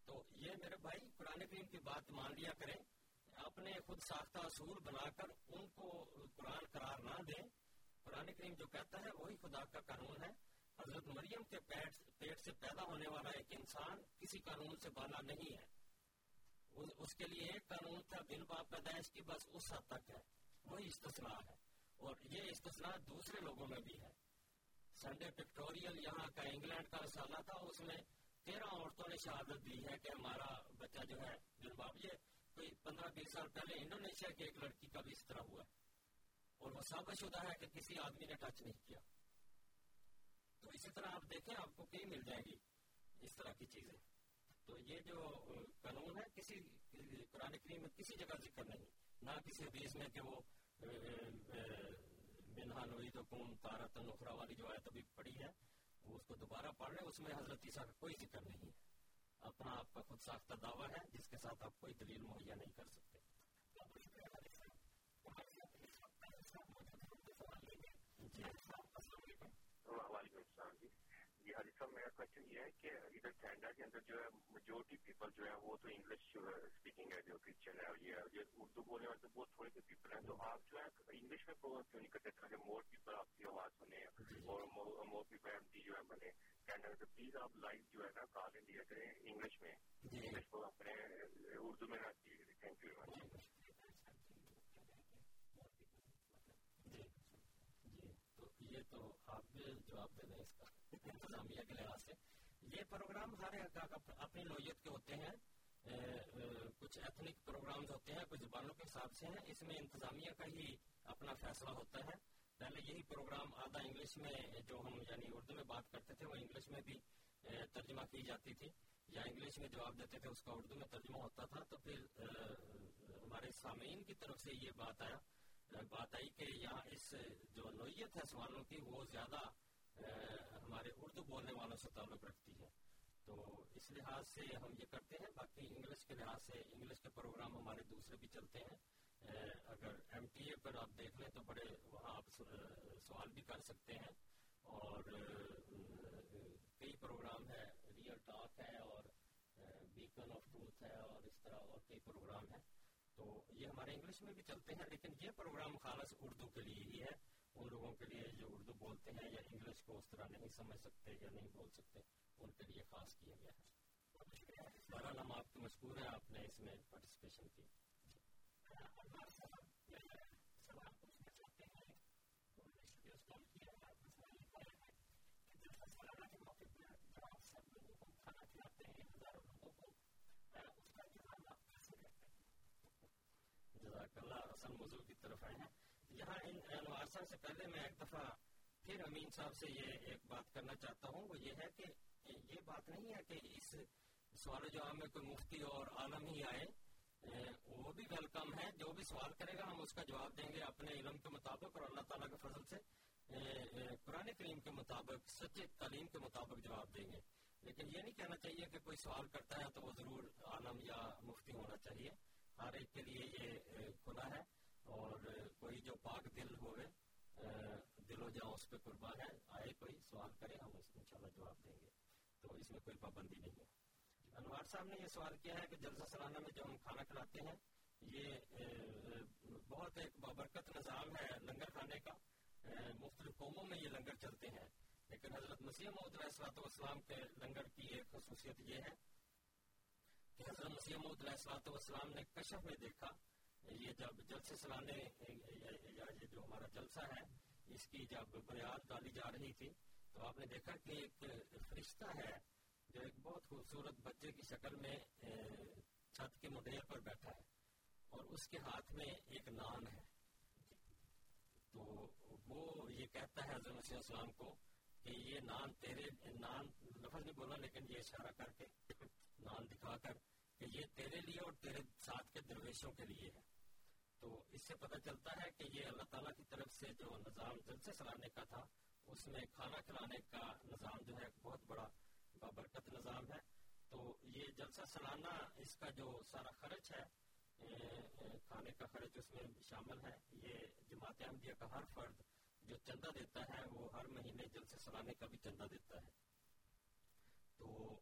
تو یہ میرے بھائی، قرآن کریم کی بات مان لیا کریں۔ اپنے خود ساختہ اصول بنا کر ان کو قرآن قرار نہ دیں۔ قرآن کریم جو کہتا ہے، وہی خدا کا قانون ہے۔ حضرت مریم کے پیٹ پیٹ سے پیدا ہونے والا ایک انسان کسی قانون سے بالا نہیں ہے۔ اس کے لیے ایک قانون تھا، بن باپ پیدائش کی بس اس حد تک ہے۔ وہی استثناء ہے۔ اور یہ استثناء دوسرے لوگوں میں بھی ہے۔ سنڈے پکٹوریل یہاں کا انگلینڈ کا رسالہ تھا، اس میں تیرہ عورتوں نے شہادت دی ہے کہ ہمارا بچہ جو ہے بن باپ یہ کوئی پندرہ بیس سال پہلے انڈونیشیا کی ایک لڑکی کا بھی اس طرح ہوا اور وہ ثابت شدہ ہے کہ کسی آدمی نے ٹچ نہیں کیا۔ تو اسی طرح آپ دیکھیں، آپ کو کہیں مل جائے گی اس طرح کی چیزیں۔ تو یہ جو قانون ہے، کسی قرآن کریم میں کسی جگہ ذکر نہیں، نہ کسی حدیث میں کہ وہ منہا نوری تو کون تارت نخرا والی جو آیت ابھی پڑھی ہے، وہ اس کو دوبارہ پڑھ لیں اس میں حضرت عیسیٰ کا کوئی ذکر نہیں ہے۔ اپنا آپ کا خود ساختہ دعویٰ ہے، جس کے ساتھ آپ کوئی دلیل مہیا نہیں کر سکتے۔ جی جی جی صاحب میرا کوشچن یہ ہے کہ ادھر کینیڈا کے اندر جو ہے میجورٹی پیپل جو ہے وہ تو انگلش اسپیکنگ ہے جو کرسچن ہے یہ اردو بولنے والے تو بہت تھوڑے سے پیپل ہیں۔ تو آپ جو ہے انگلش میں پروگرام کیوں نہیں کرتے؟ تاکہ مور پیپل آپ کی آواز سنے اور مور پیپل ایم ڈی جو ہے بنے کینیڈا پلیز آپ لائیو جو ہے نا کال انڈیا کریں انگلش میں۔ انگلش کو اپنے اردو میں نہ تھینک یو ویری مچ یہ تو آپ جواب دے دیں اس کا انتظامیہ کے لحاظ سے۔ یہ پروگرام ہر اپنی نوعیت کے ہوتے ہیں۔ کچھ ایتھنک پروگرامز ہوتے ہیں، کچھ زبانوں کے حساب سے ہیں۔ اس میں انتظامیہ کا ہی اپنا فیصلہ ہوتا ہے۔ پہلے یہی پروگرام آدھا انگلش میں جو ہم یعنی اردو میں بات کرتے تھے، وہ انگلش میں بھی ترجمہ کی جاتی تھی۔ یا انگلش میں جواب دیتے تھے، اس کا اردو میں ترجمہ ہوتا تھا۔ تو پھر ہمارے سامعین کی طرف سے یہ بات آیا۔ بات آئی کہ یہاں اس جو نوعیت ہے سوالوں کی، وہ زیادہ ہمارے اردو بولنے والوں سے تعلق رکھتی ہے۔ تو اس لحاظ سے ہم یہ کرتے ہیں، باقی انگلش کے لحاظ سے انگلش کے پروگرام ہمارے دوسرے بھی چلتے ہیں۔ اگر ایم ٹی اے پر آپ دیکھ لیں تو بڑے وہاں آپ سوال بھی کر سکتے ہیں۔ اور کئی پروگرام ہے ریئل ٹاک ہے اور بیکن آف ٹروتھ ہے اور اس طرح اور کئی پروگرام ہیں۔ تو یہ ہمارے انگلش میں بھی چلتے ہیں، لیکن یہ پروگرام خالص اردو کے لیے ہی ہے۔ ان لوگوں کے لیے جو اردو بولتے ہیں یا انگلش کو اس طرح نہیں سمجھ سکتے یا نہیں بول سکتے، ان کے لیے خاص کیا گیا ہے۔ بہرحال ہم آپ کے مشکور ہیں، آپ نے اس میں پارٹیسپیشن کی جزاک اللہ، اصل موضوع کی طرف آئے ہیں یہاں ان انوارسا سے پہلے میں ایک دفعہ پھر امین صاحب سے یہ ایک بات کرنا چاہتا ہوں، وہ یہ ہے کہ یہ بات نہیں ہے کہ اس سوال جواب میں کوئی مفتی اور عالم ہی آئے وہ بھی ویلکم ہے، جو بھی سوال کرے گا ہم اس کا جواب دیں گے اپنے علم کے مطابق اور اللہ تعالیٰ کے فضل سے قرآن کریم کے مطابق سچے تعلیم کے مطابق جواب دیں گے۔ لیکن یہ نہیں کہنا چاہیے کہ کوئی سوال کرتا ہے تو وہ ضرور عالم یا مفتی ہونا چاہیے۔ ہر ایک کے لیے یہ کھلا ہے۔ اور کوئی جو پاک دل ہوئے دل و جاؤ اس پہ قربان ہے، آئے کوئی سوال کرے، ہم اس ان شاء جواب دیں گے۔ تو اس میں کوئی پابندی نہیں ہے۔ انوار صاحب نے یہ سوال کیا ہے کہ جلسہ سالانہ میں جو ہم کھانا کھلاتے ہیں، یہ بہت ایک بابرکت نظام ہے لنگر کھانے کا۔ مختلف قوموں میں یہ لنگر چلتے ہیں۔ لیکن حضرت مسیح محدود السلاۃ والسلام کے لنگر کی ایک خصوصیت یہ ہے کہ حضرت مسیح محدود السلاۃ والسلام نے کشف میں دیکھا یہ جب جلسے سلانے یا یہ جو ہمارا جلسہ ہے، اس کی جب بنیاد ڈالی جا رہی تھی، تو آپ نے دیکھا کہ ایک فرشتہ ہے، جو ایک بہت خوبصورت بچے کی شکل میں چھت کے مڈیر پر بیٹھا ہے، اور اس کے ہاتھ میں ایک نان ہے۔ تو وہ یہ کہتا ہے، حضرت مسیح السلام کو کہ یہ نان تیرے، نان لفظ نہیں بولا، لیکن یہ اشارہ کر کے، نان دکھا کر کہ یہ تیرے لیے اور تیرے ساتھ کے درویشوں کے لیے ہے۔ تو اس سے پتہ چلتا ہے کہ یہ اللہ تعالیٰ کی طرف سے جو نظام جلسے چلانے کا تھا، اس میں کھانا کھلانے کا نظام جو ہے، بہت بڑا بابرکت نظام ہے۔ تو یہ جلسہ سالانہ اس کا جو سارا خرچ ہے کھانے کا خرچ اس میں شامل ہے۔ یہ جماعت احمدیہ کا ہر فرد جو چندہ دیتا ہے، وہ ہر مہینے جلسے سلانے کا بھی چندہ دیتا ہے۔ تو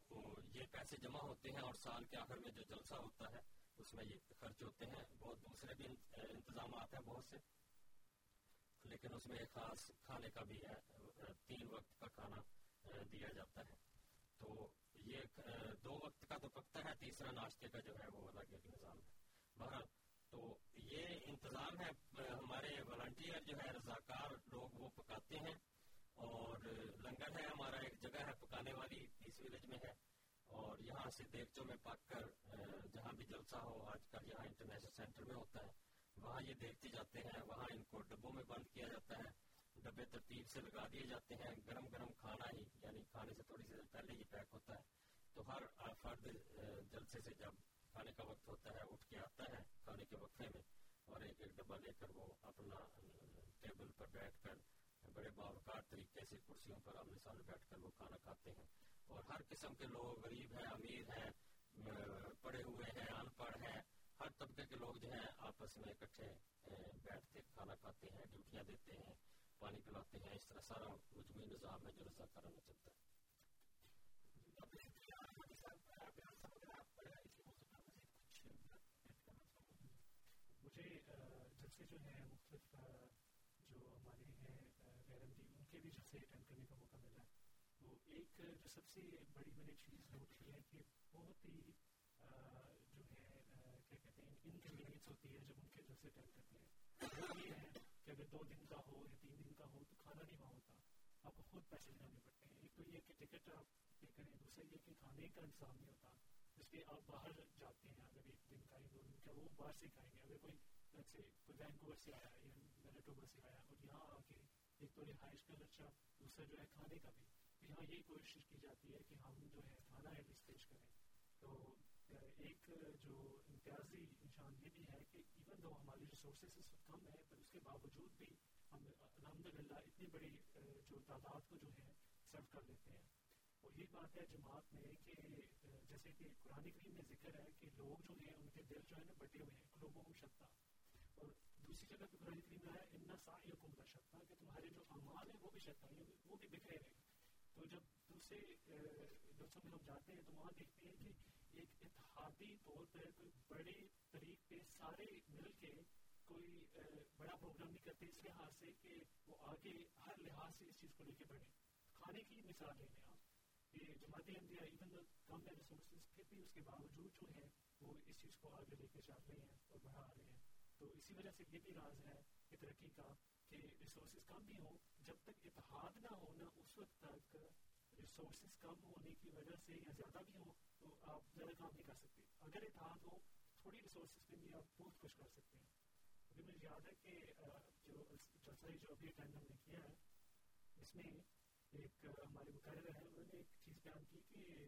یہ پیسے جمع ہوتے ہیں اور سال کے آخر میں جو جلسہ ہوتا ہے اس میں یہ خرچ ہوتے ہیں، بہت دوسرے بھی انتظامات ہیں بہت سے۔ لیکن اس میں ایک خاص کھانے کا بھی ہے تین وقت کا کھانا دیا جاتا ہے۔ تو یہ دو وقت کا تو پکتا ہے، تیسرا ناشتے کا جو ہے وہ الگ ایک نظام ہے۔ بہرحال، تو یہ انتظام ہے ہمارے والنٹیئر جو ہے، رضاکار لوگ وہ پکاتے ہیں۔ اور لنگر ہے ہمارا، ایک جگہ ہے پکانے والی اس ولیج میں ہے۔ اور یہاں سے دیگچوں میں پک کر جہاں بھی جلسہ ہو، آج کل یہاں انٹرنیشنل سینٹر میں ہوتا ہے، وہاں یہ دیکھتے جاتے ہیں، وہاں ان کو ڈبوں میں بند کیا جاتا ہے، ڈبے ترتیب سے لگا دیے جاتے ہیں، گرم گرم کھانا ہی یعنی کھانے سے تھوڑی سی دیر پہلے ہی پیک ہوتا ہے، تو ہر فرد جلسے سے جب کھانے کا وقت ہوتا ہے، اٹھ کے آتا ہے کھانے کے وقفے میں، اور ایک ایک ڈبہ لے کر وہ اپنا ٹیبل پر بیٹھ کر، بڑے باوقار طریقے سے کرسیوں پر آمنے سامنے بیٹھ کر وہ کھانا کھاتے ہیں۔ اور ہر قسم کے لوگ غریب ہیں امیر ہیں پڑھے ہوئے ہیں ان پڑھ ہیں۔ ہر طبقے کے لوگ جو ہیں آپس میں اکٹھے بیٹھتے کھانا کھاتے ہیں ڈیوٹیاں دیتے ہیں پانی پلاتے ہیں اس طرح سارا مجموعی نظام ہے جو رضا کرانا چلتا ہے۔ مجھے جلسے جو ہیں مختلف جو ہمارے ہیں غیر ان کے بھی جلسے اٹینڈ کرنے کا موقع ملا ہے۔ تو ایک جو سب سے بڑی میں نے چیز نوٹ کی ہے کہ بہت ہی جو ہے کیا کہتے ہیں انکنوینئنس ہوتی ہے جب ان کے گھر سے اٹینڈ کرتے ہیں یہ ہے کہ اگر دو دن کا ہو یا تین دن کا ہو تو کھانا نہیں وہاں ہوتا۔ آپ کو خود پیسے لگانے پڑتے ہیں۔ ایک تو یہ کہ ٹکٹ آپ پے کریں، دوسرا یہ کہ کھانے کا انتظام نہیں ہوتا۔ جس پہ آپ باہر جاتے ہیں، اگر ایک دن کا دو دن کا، وہ باہر سے کھائیں گے۔ اگر کوئی سے کوئی وینکوور سے آیا یا میریٹوبر سے آیا اور یہاں آ کے ایک تو رہائش کا خرچہ، دوسرا جو ہے کھانے کا بھی۔ یہاں یہی کوشش کی جاتی ہے کہ ہم جو ہے کھانا ایٹ لیسٹ پیش کریں۔ تو ایک جو امتیازی نشان یہ بھی ہے کہ ایون دو ہماری ریسورسز کم ہے پر اس کے باوجود بھی ہم الحمد للہ اتنی بڑی جو تعداد کو جو ہے سرو کر لیتے ہیں۔ اور یہ بات ہے جماعت میں کہ جیسے کہ قرآن کریم میں ذکر ہے کہ لوگ جو ہیں ان کے دل جو ہے نا بٹے ہوئے ہیں لوگوں کو شکتا اور دوسری جگہ پہ قرآن کریم میں ہے، ان سا کو کا شکتا کہ تمہارے جو اعمال ہیں وہ بھی شکتا ہے وہ بھی بکھرے رہے تو جب دوسرے دوستوں میں ہم جاتے ہیں تو وہاں دیکھتے ہیں کہ ایک اتحادی طور پر کوئی بڑے طریق پہ سارے مل کے کوئی بڑا پروگرام نہیں کرتے اس لحاظ سے کہ وہ آگے ہر لحاظ سے اس چیز کو لے کے بڑھے کھانے کی مثال لے لیں آپ۔ یہ جماعت احمدیہ ایون کم ہے ریسورسز پھر بھی اس کے باوجود جو ہے وہ اس چیز کو آگے لے کے چل رہے ہیں اور بڑھا رہے ہیں۔ تو اسی وجہ سے یہ بھی راز ہے کہ ترقی کا کہ ریسورسز کم بھی ہوں، جب تک اتحاد نہ ہونا اس وقت تک ریسورسز کم ہونے کی وجہ سے یا زیادہ بھی ہوں، تو آپ زیادہ کام نہیں کر سکتے۔ اگر اتحاد ہو، تھوڑی ریسورسز پہ بھی آپ بہت کچھ کر سکتے ہیں۔ ابھی مجھے یاد ہے کہ جو جلسہ جو ابھی اٹینڈ ہم نے کیا ہے، اس میں ایک ہمارے مقرر ہیں، انہوں نے ایک چیز بیان کی کہ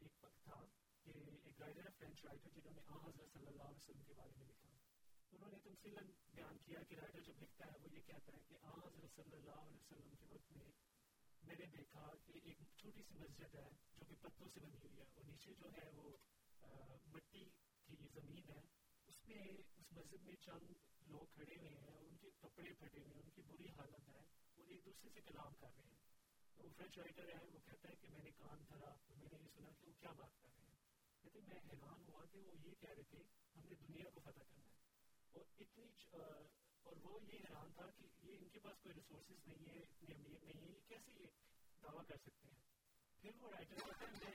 ایک وقت تھا کہ ایک رائٹر فرینچ رائٹر جنہوں نے آ، حضرت صلی اللہ علیہ وسلم کے بارے میں لکھا۔ انہوں نے تمثیل بیان کیا کہ رائٹر جب لکھتا ہے وہ یہ کہتا ہے کہ آ حضرت صلی اللہ علیہ وسلم کے وقت میں میں نے دیکھا کہ ایک چھوٹی سی مسجد ہے جو کہ پتوں سے بنی ہوئی ہے۔ اور نیچے جو ہے وہ مٹی کی زمین ہے۔ اس میں، اس مسجد میں چند لوگ کھڑے ہوئے ہیں۔ اور ان کے کپڑے پھٹے ہوئے ہیں۔ ان کی بری حالت ہے۔ وہ ایک دوسرے سے کلام کر رہے ہیں۔ تو وہ فرینچ رائٹر ہے، وہ کہتا ہے کہ میں نے کان دھرا، تو میں نے یہ سنا کہ وہ کیا بات کر رہے ہیں۔ کہتے میں حیران ہوا کہ وہ یہ کہہ رہے تھے، ہم نے دنیا کو فتح کرنا ہے۔ اور اتنی اور وہ یہ حیران تھا کہ یہ ان کے پاس کوئی ریسورسز نہیں ہے، اتنی امیر نہیں ہے، یہ کیسے یہ دعویٰ کر سکتے ہیں؟ پھر وہ رائٹر کہتا ہے میں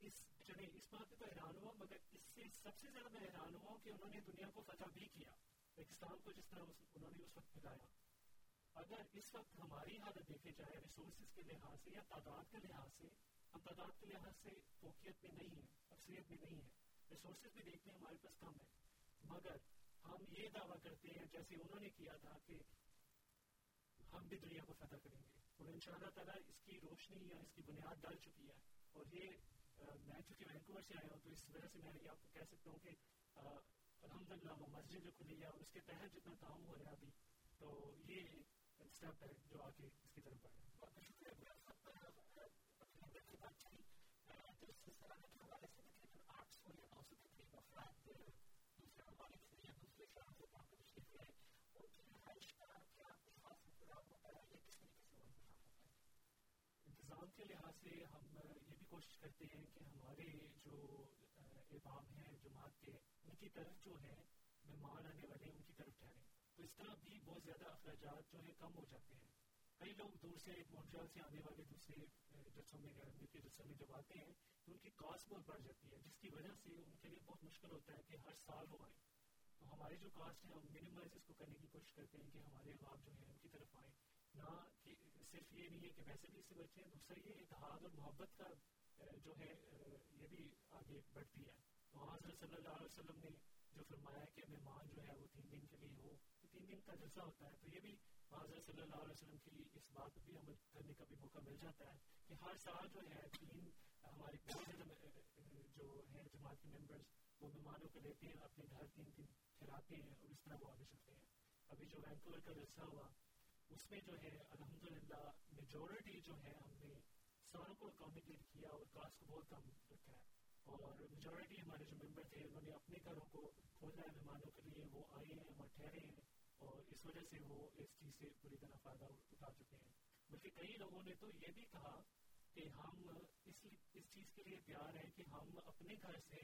اس چلے، اس بات پہ تو حیران ہوا، مگر اس سے سب سے زیادہ میں حیران ہوا کہ انہوں نے دنیا کو فتح بھی کیا، پاکستان کو جس طرح انہوں نے اس وقت پھیلایا اگر اس وقت ہماری حالت دیکھے جائے ریسورسز کے لحاظ سے یا تعداد کے لحاظ سے، ہم تعداد کے لحاظ سے فوقیت میں نہیں ہیں، اکثریت میں نہیں ہے ریسورسز بھی دیکھتے ہیں، ہمارے پاس کم ہے مگر ہم یہ دعویٰ کرتے ہیں، جیسے انہوں نے کیا تھا کہ ہم بھی دنیا کو فتح کریں گے۔ اور ان شاء اللہ تعالیٰ اس کی روشنی یا اس کی بنیاد ڈال چکی ہے۔ اور یہ میں چونکہ وینکوور سے آیا ہوں، تو اس وجہ سے میں یہ آپ کو کہہ سکتا ہوں کہ الحمد للہ وہ مسجد جو کھلی ہے اس کے تحت جتنا کام ہو رہا ہے ابھی، تو یہ اسٹیپ ہے جو آگے اس کی طرف بڑھے۔ انتظام کے لحاظ سے ہم، یہ بھی کوشش کرتے ہیں کہ ہمارے جو امام ہیں، جماعت کے، ان کی طرف جو ہے، مہمان آنے والے ان کی طرف ٹھہرے تو اس طرح بھی بہت زیادہ اخراجات جو ہے کم ہو جاتے ہیں۔ کئی لوگ دور سے مونٹریال سے آنے والے دوسرے جلسوں میں کے جلسوں میں جب آتے ہیں، تو ان کی کاسٹ بہت بڑھ جاتی ہے، جس کی وجہ سے ان کے لیے بہت مشکل ہوتا ہے کہ ہر سال وہ آئیں۔ تو ہماری جو کاسٹ ہے ہم منیمائز اس کو کرنے کی کوشش کرتے ہیں کہ ہمارے احباب جو ہیں، ان کی طرف آئیں۔ نہ کہ صرف یہ نہیں ہے کہ ویسے بھی اس سے بچے ہیں، دوسرا یہ اتحاد اور محبت کا جو ہے یہ بھی آگے بڑھتی ہے۔ تو حضرت صلی اللہ علیہ وسلم نے جو فرمایا کہ مہمان جو ہے، وہ تین دن کے لیے ہو تو تین دن کا جلسہ ہوتا ہے۔ تو یہ بھی حضرت صلی اللہ علیہ وسلم کی اس بات پہ بھی عمل کرنے کا بھی موقع مل جاتا ہے کہ ہر سال جو ہے، تین ہمارے جو ہیں جماعت کے ممبرس وہ مہمانوں کو لیتے ہیں، اپنے گھر تین دن کھلاتے ہیں اور اس طرح وہ آگے چلتے ہیں۔ ابھی جو وینکوور کا جلسہ ہوا اس میں جو ہے الحمد للہ میجورٹی جو ہے ہم نے ساروں کو اکاؤنٹیبل کیا اور کاسٹ کو بہت کم رکھا ہے اور میجورٹی ہمارے جو ممبر تھے انہوں نے اپنے گھروں کو کھولا ہے مہمانوں کے لیے، وہ آئے ہیں وہاں ٹھہرے ہیں اور اس وجہ سے وہ اس چیز سے پوری طرح فائدہ اٹھا چکے ہیں۔ بلکہ کئی لوگوں نے تو یہ بھی کہا کہ ہم اس اس چیز کے لیے تیار ہیں کہ ہم اپنے گھر سے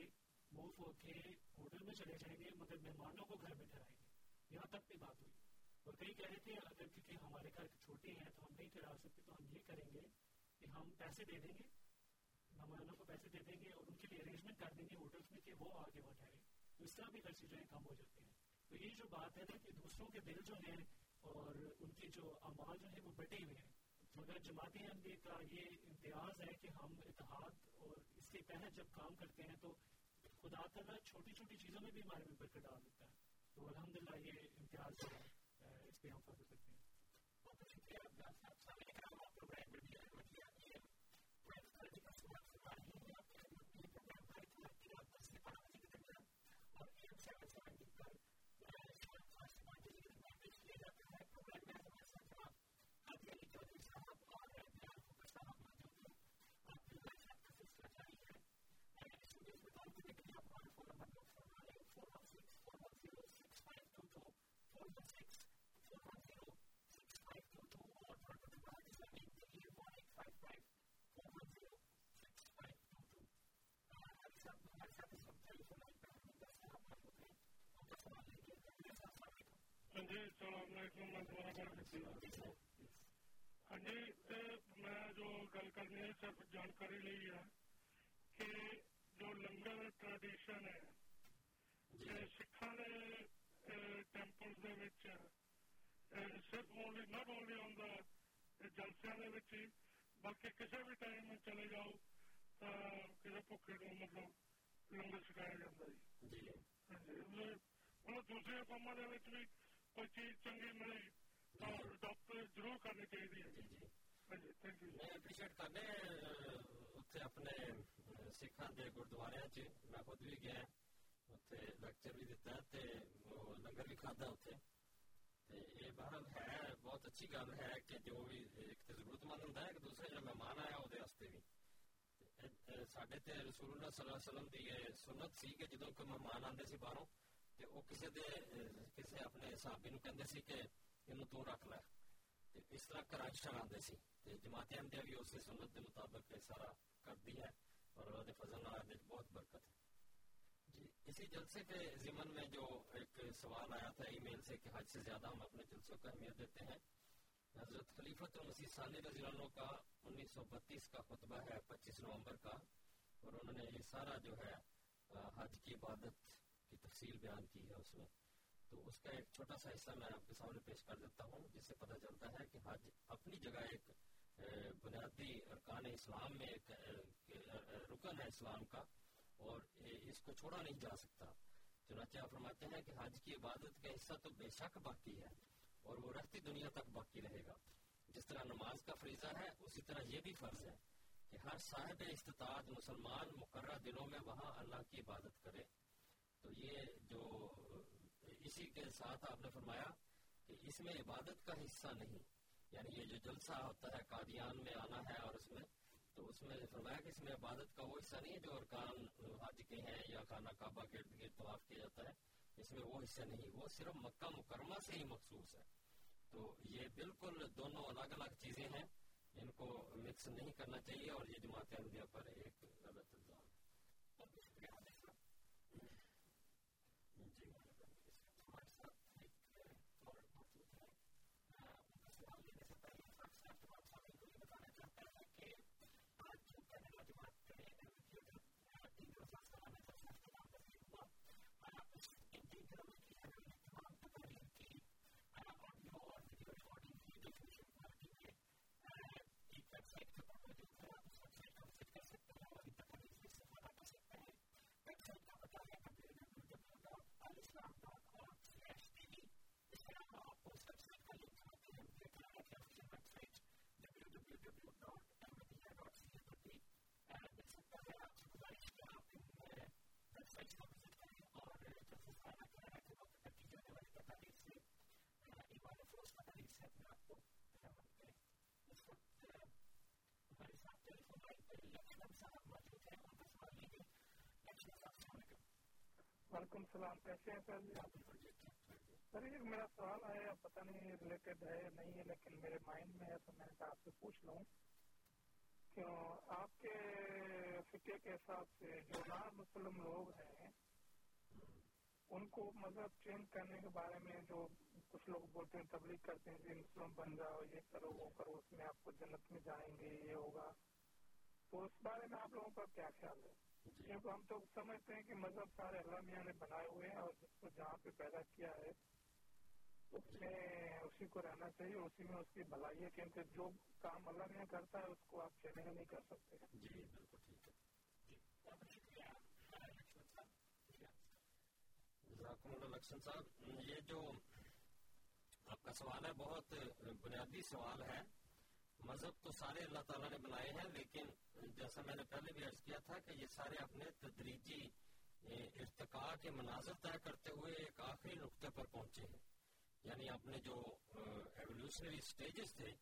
موو ہو کے ہوٹل میں چلے جائیں گے مگر مہمانوں کو گھر میں ٹھہرائیں گے۔ یہاں تک بھی بات ہوئی۔ اور کئی کہہ رہے تھے اگر کیونکہ ہمارے گھر چھوٹے ہیں تو ہم نہیں ٹھہرا سکتے، تو ہم یہ کریں گے کہ ہم پیسے دے دیں گے، مہمانوں کو پیسے دے دیں گے اور ان کے لیے ارینجمنٹ کر دیں گے ہوٹلس میں کہ وہ آگے وہاں ٹھہرے تو اس طرح بھی خرچے جو ہیں کم ہو جاتے ہیں۔ تو یہ جو بات ہے نا کہ دوسروں کے دل جو ہیں اور ان کے جو امال جو ہیں وہ بٹے ہوئے ہیں۔ مگر جماعت احمدی کا یہ امتیاز ہے کہ ہم اتحاد اور اس کے تحت جب کام کرتے ہیں تو خدا تعالیٰ چھوٹی چھوٹی چیزوں میں بھی ہمارے میں برکت ڈال دیتا ہے۔ تو الحمد للہ یہ امتیاز جو ہے۔ پہ ہم فخر کرتے ہیں جی السلام علیکم ہاں جی میں جو گل کرنی ہے صرف جانکاری لی ہے کہ جو لنگر ٹریڈیشن ہے سکھان کے ٹیمپل صرف only not only on the جلسے ہی۔ بلکہ کسی بھی ٹائم چلے جاؤ تو کسی بھوکے کو مطلب لنگر سکھایا جاتا جی۔ ہاں جی مطلب دوسری قوموں کے بھی کوئی چیز چنگی ملی تو ڈاکٹر ضرور کرنی چاہیے میں اپریشیٹ کرنے اتنے اپنے سکھان کے گردوارے چ میں خود بھی گیا۔ اتنے لیکچر بھی دتا ہے لنگر بھی کھادا اتنے یہ بہرحال ہے بہت اچھی گل ہے کہ جو بھی ایک ضرورت مند ہوں ایک دوسرے جو مہمان آیا وہ بھی۔ سڈے رسول اللہ صلی اللہ علیہ وسلم یہ سنت سی کہ جدو کوئی مہمان آتے سی باہروں تے او کسے دے کسے اپنے صحابی نو کہندے سی کہ اینو تو رکھ لے تے اس طرح کراچ چلاندے سی تے جماعت احمدیہ بھی اسی سنت دے مطابق سارا کردی ہے اور اللہ دے فضل نال دے بہت برکت ہے جی اسی جلسے کے ضمن میں جو ایک سوال آیا تھا ای میل سے کہ حج سے زیادہ ہم اپنے جلسوں کو اہمیت دیتے ہیں حضرت خلیفۃ المسیح ثانی رضی اللہ کا انیس سو بتیس کا خطبہ ہے پچیس نومبر کا اور انہوں نے یہ سارا جو ہے حج کی عبادت کی تفصیل بیان کی ہے اس میں۔ تو اس کا ایک چھوٹا سا حصہ میں آپ کے سامنے پیش کر دیتا ہوں، جس سے پتہ چلتا ہے کہ حج اپنی جگہ ایک بنیادی ارکان اسلام میں ایک رکن ہے اسلام کا، اور اس کو چھوڑا نہیں جا سکتا۔ چنانچہ آپ فرماتے ہیں کہ حج کی عبادت کا حصہ تو بے شک باقی ہے، اور وہ رہتی دنیا تک باقی رہے گا۔ جس طرح نماز کا فریضہ ہے، اسی طرح یہ بھی فرض ہے کہ ہر صاحب استطاعت مسلمان مقررہ دنوں میں وہاں اللہ کی عبادت کرے۔ تو یہ جو اسی کے ساتھ آپ نے فرمایا کہ اس میں عبادت کا حصہ نہیں یعنی یہ جو جلسہ ہوتا ہے قادیان میں آنا ہے اور اس میں، تو اس میں فرمایا کہ اس میں عبادت کا وہ حصہ نہیں ہے جو ارکان حج کے ہیں یا خانہ کعبہ کے گرد طواف کیا جاتا ہے، اس میں وہ حصہ نہیں، وہ صرف مکہ مکرمہ سے ہی مخصوص ہے۔ تو یہ بالکل دونوں الگ الگ چیزیں ہیں، ان کو مکس نہیں کرنا چاہیے اور یہ جماعت احمدیہ پر ایک غلط الزام وعلیکم السلام کیسے ہیں سر سر، یہ میرا سوال ہے پتہ نہیں ریلیٹڈ ہے نہیں ہے، لیکن میرے مائنڈ میں ہے تو میں نے کہا آپ سے پوچھ لوں۔ کیوں؟ آپ کے فکے کے حساب سے جو نان مسلم لوگ ہیں، ان کو مذہب چینج کرنے کے بارے میں جو کچھ لوگ بولتے ہیں، تبلیغ کرتے ہیں کہ مسلم بن جاؤ، یہ کرو، وہ کرو، اس میں آپ کو جنت میں جائیں گے، یہ ہوگا۔ تو اس بارے میں آپ لوگوں کا کیا خیال ہے؟ کیونکہ ہم تو سمجھتے ہیں کہ مذہب سارے اللہ میاں نے بنائے ہوئے ہیں اور جس کو جہاں پہ پیدا کیا ہے اس میں اسی کو رہنا چاہیے، اسی میں اس کی بھلائی ہے کیونکہ جو کام اللہ میاں کرتا ہے، اس کو آپ چیلنج نہیں کر سکتے۔ جی بالکل ٹھیک ہے۔ جی، لکشن صاحب، یہ جو آپ کا سوال ہے، بہت بنیادی سوال ہے۔ مذہب تو سارے اللہ تعالیٰ نے بنائے ہیں، لیکن جیسا میں نے پہلے بھی عرض کیا تھا کہ یہ سارے اپنے تدریجی ارتقاء کے مناظر طے کرتے ہوئے ایک آخری نقطے پر پہنچے ہیں۔ یعنی اپنے جو ایولیوشنری سٹیجز تھے،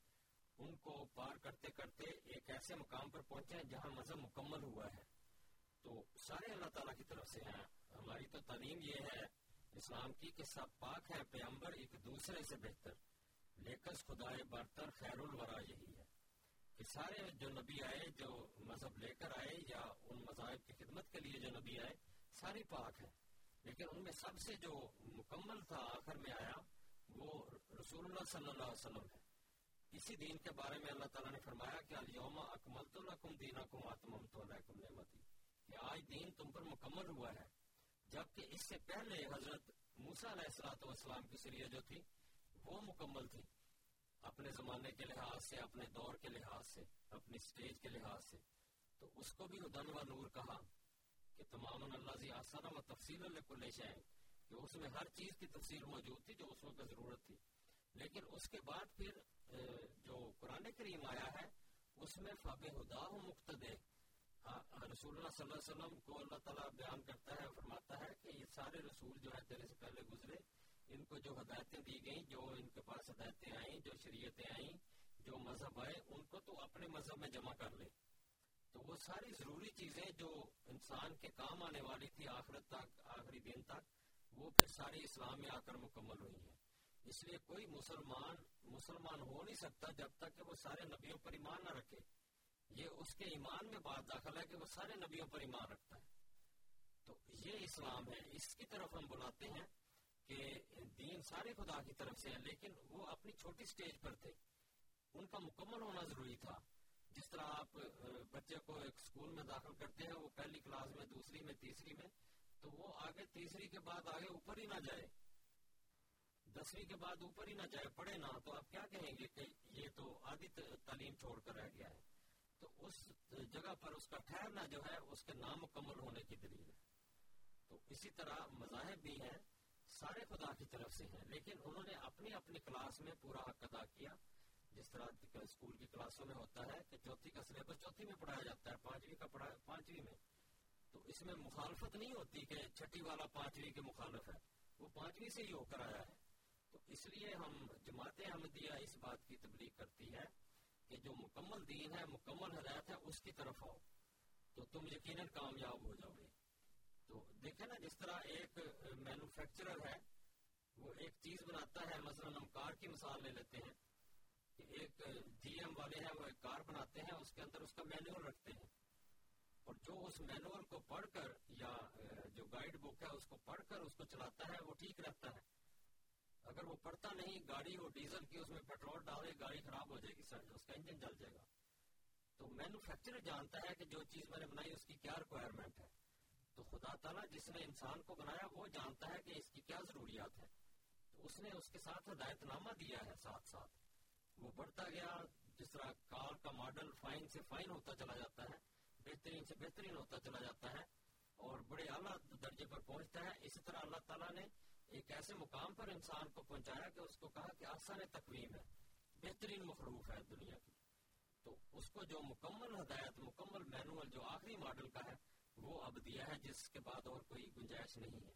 ان کو پار کرتے کرتے ایک ایسے مقام پر پہنچے ہیں جہاں مذہب مکمل ہوا ہے۔ تو سارے اللہ تعالیٰ کی طرف سے ہیں۔ ہماری تو تعلیم یہ ہے، اسلام کی کہ سب پاک ہے پیامبر ایک دوسرے سے بہتر۔ لیکس خدائے برتر خیر الورا یہی ہے کہ سارے جو نبی آئے، جو مذہب لے کر آئے یا ان مذاہب کی خدمت کے لیے جو نبی آئے، ساری پاک ہیں۔ لیکن ان میں سب سے جو مکمل تھا، آخر میں آیا وہ رسول اللہ صلی اللہ علیہ وسلم ہے۔ اسی دین کے بارے میں اللہ تعالیٰ نے فرمایا کہ اليوم اکملت لکم دینکم اتممت علیکم نعمتی۔ کہ آج دین تم پر مکمل ہوا ہے۔ جبکہ اس سے پہلے حضرت موسیٰ علیہ السلام کی سریہ جو تھی، وہ مکمل تھی۔ اپنے زمانے کے لحاظ سے، اپنے دور کے لحاظ سے، اپنی سٹیج کے لحاظ سے۔ تو اس کو بھی ہدن و نور کہا کہ تمام اللہ زی آسان و تفصیل لکل شہن کہ اس میں ہر چیز کی تفصیل موجود تھی جو اس وقت ضرورت تھی۔ لیکن اس کے بعد پھر جو قرآن کریم آیا ہے، اس میں فاب ہدا و مقتدے ہاں، رسول اللہ صلی اللہ علیہ وسلم کو اللہ تعالیٰ بیان کرتا ہے، فرماتا ہے کہ یہ سارے رسول جو ہے تیرے سے پہلے گزرے، ان کو جو ہدایتیں دی گئیں، جو ان کے پاس ہدایتیں آئیں، جو شریعتیں آئیں، جو مذہب آئے، ان کو تو اپنے مذہب میں جمع کر لے۔ تو وہ ساری ضروری چیزیں جو انسان کے کام آنے والی تھی آخرت تک، آخری دن تک وہ پھر ساری اسلام میں آ کر مکمل ہوئی ہیں۔ اس لیے کوئی مسلمان مسلمان ہو نہیں سکتا جب تک کہ وہ سارے نبیوں پر ایمان نہ رکھے۔ یہ اس کے ایمان میں بات داخل ہے کہ وہ سارے نبیوں پر ایمان رکھتا ہے۔ تو یہ اسلام ہے۔ اس کی طرف ہم بلاتے ہیں کہ دین سارے خدا کی طرف سے ہے، لیکن وہ اپنی چھوٹی سٹیج پر تھے۔ ان کا مکمل ہونا ضروری تھا۔ جس طرح آپ بچے کو ایک سکول میں داخل کرتے ہیں، وہ پہلی کلاس میں، دوسری میں، تیسری میں تو وہ آگے تیسری کے بعد آگے اوپر ہی نہ جائے۔ دسویں کے بعد اوپر ہی نہ جائے، پڑھے نہ تو آپ کیا کہیں گے کہ یہ تو آدھی تعلیم چھوڑ کر رہ گیا ہے۔ تو اس جگہ پر اس کا ٹھہرنا جو ہے، اس کے نامکمل ہونے کی دلیل ہے۔ تو اسی طرح مذاہب بھی ہیں، سارے خدا کی طرف سے ہیں، لیکن انہوں نے اپنی اپنی کلاس میں پورا حق ادا کیا۔ جس طرح اسکول کی کلاسوں میں ہوتا ہے کہ چوتھی کا سلیبس چوتھی میں پڑھایا جاتا ہے، پانچویں کا پڑھا، پانچویں میں۔ تو اس میں مخالفت نہیں ہوتی کہ چھٹی والا پانچویں کے مخالف ہے، وہ پانچویں سے ہی ہو کر آیا ہے۔ تو اس لیے ہم جماعت احمدیہ اس بات کی تبلیغ کرتی ہے کہ جو مکمل دین ہے، مکمل ہدایت ہے، اس کی طرف آؤ۔ تو تم یقیناً کامیاب ہو جاؤ گے۔ تو دیکھیں نا، جس طرح ایک مینوفیکچرر ہے، وہ ایک چیز بناتا ہے، مثلا ہم کار کی مثال لے لیتے ہیں کہ ایک جی ایم والے ہیں، وہ ایک کار بناتے ہیں، اس کے اندر اس کا مینوئل رکھتے ہیں۔ اور جو اس مینوئل کو پڑھ کر یا جو گائیڈ بک ہے، اس کو پڑھ کر اس کو چلاتا ہے، وہ ٹھیک رہتا ہے۔ اگر وہ پڑھتا نہیں، گاڑی وہ ڈیزل کی اس میں پیٹرول ڈالے، گاڑی خراب ہو جائے گی، سر، اس کا انجن جل جائے گا۔ تو مینوفیکچرر جانتا ہے کہ جو چیز میں نے بنائی، اس کی کیا ریکوائرمنٹ ہے۔ تو خدا تعالیٰ، جس نے انسان کو بنایا، وہ جانتا ہے کہ اس کی کیا ضروریات ہے تو اس نے اس کے ساتھ ہدایت نامہ دیا ہے، ساتھ ساتھ۔ وہ بڑھتا گیا، جس طرح کار کا ماڈل فائن سے فائن ہوتا چلا جاتا ہے۔ بہترین سے بہترین ہوتا چلا جاتا ہے اور بڑے اعلیٰ درجے پر پہنچتا ہے۔ اسی طرح اللہ تعالیٰ نے ایک ایسے مقام پر انسان کو پہنچایا کہ اس کو کہا کہ آسان تقویم ہے، بہترین مخلوق ہے دنیا کی۔ تو اس کو جو مکمل ہدایت، مکمل مینوئل، جو آخری ماڈل کا ہے، وہ اب دیا ہے، جس کے بعد اور کوئی گنجائش نہیں ہے۔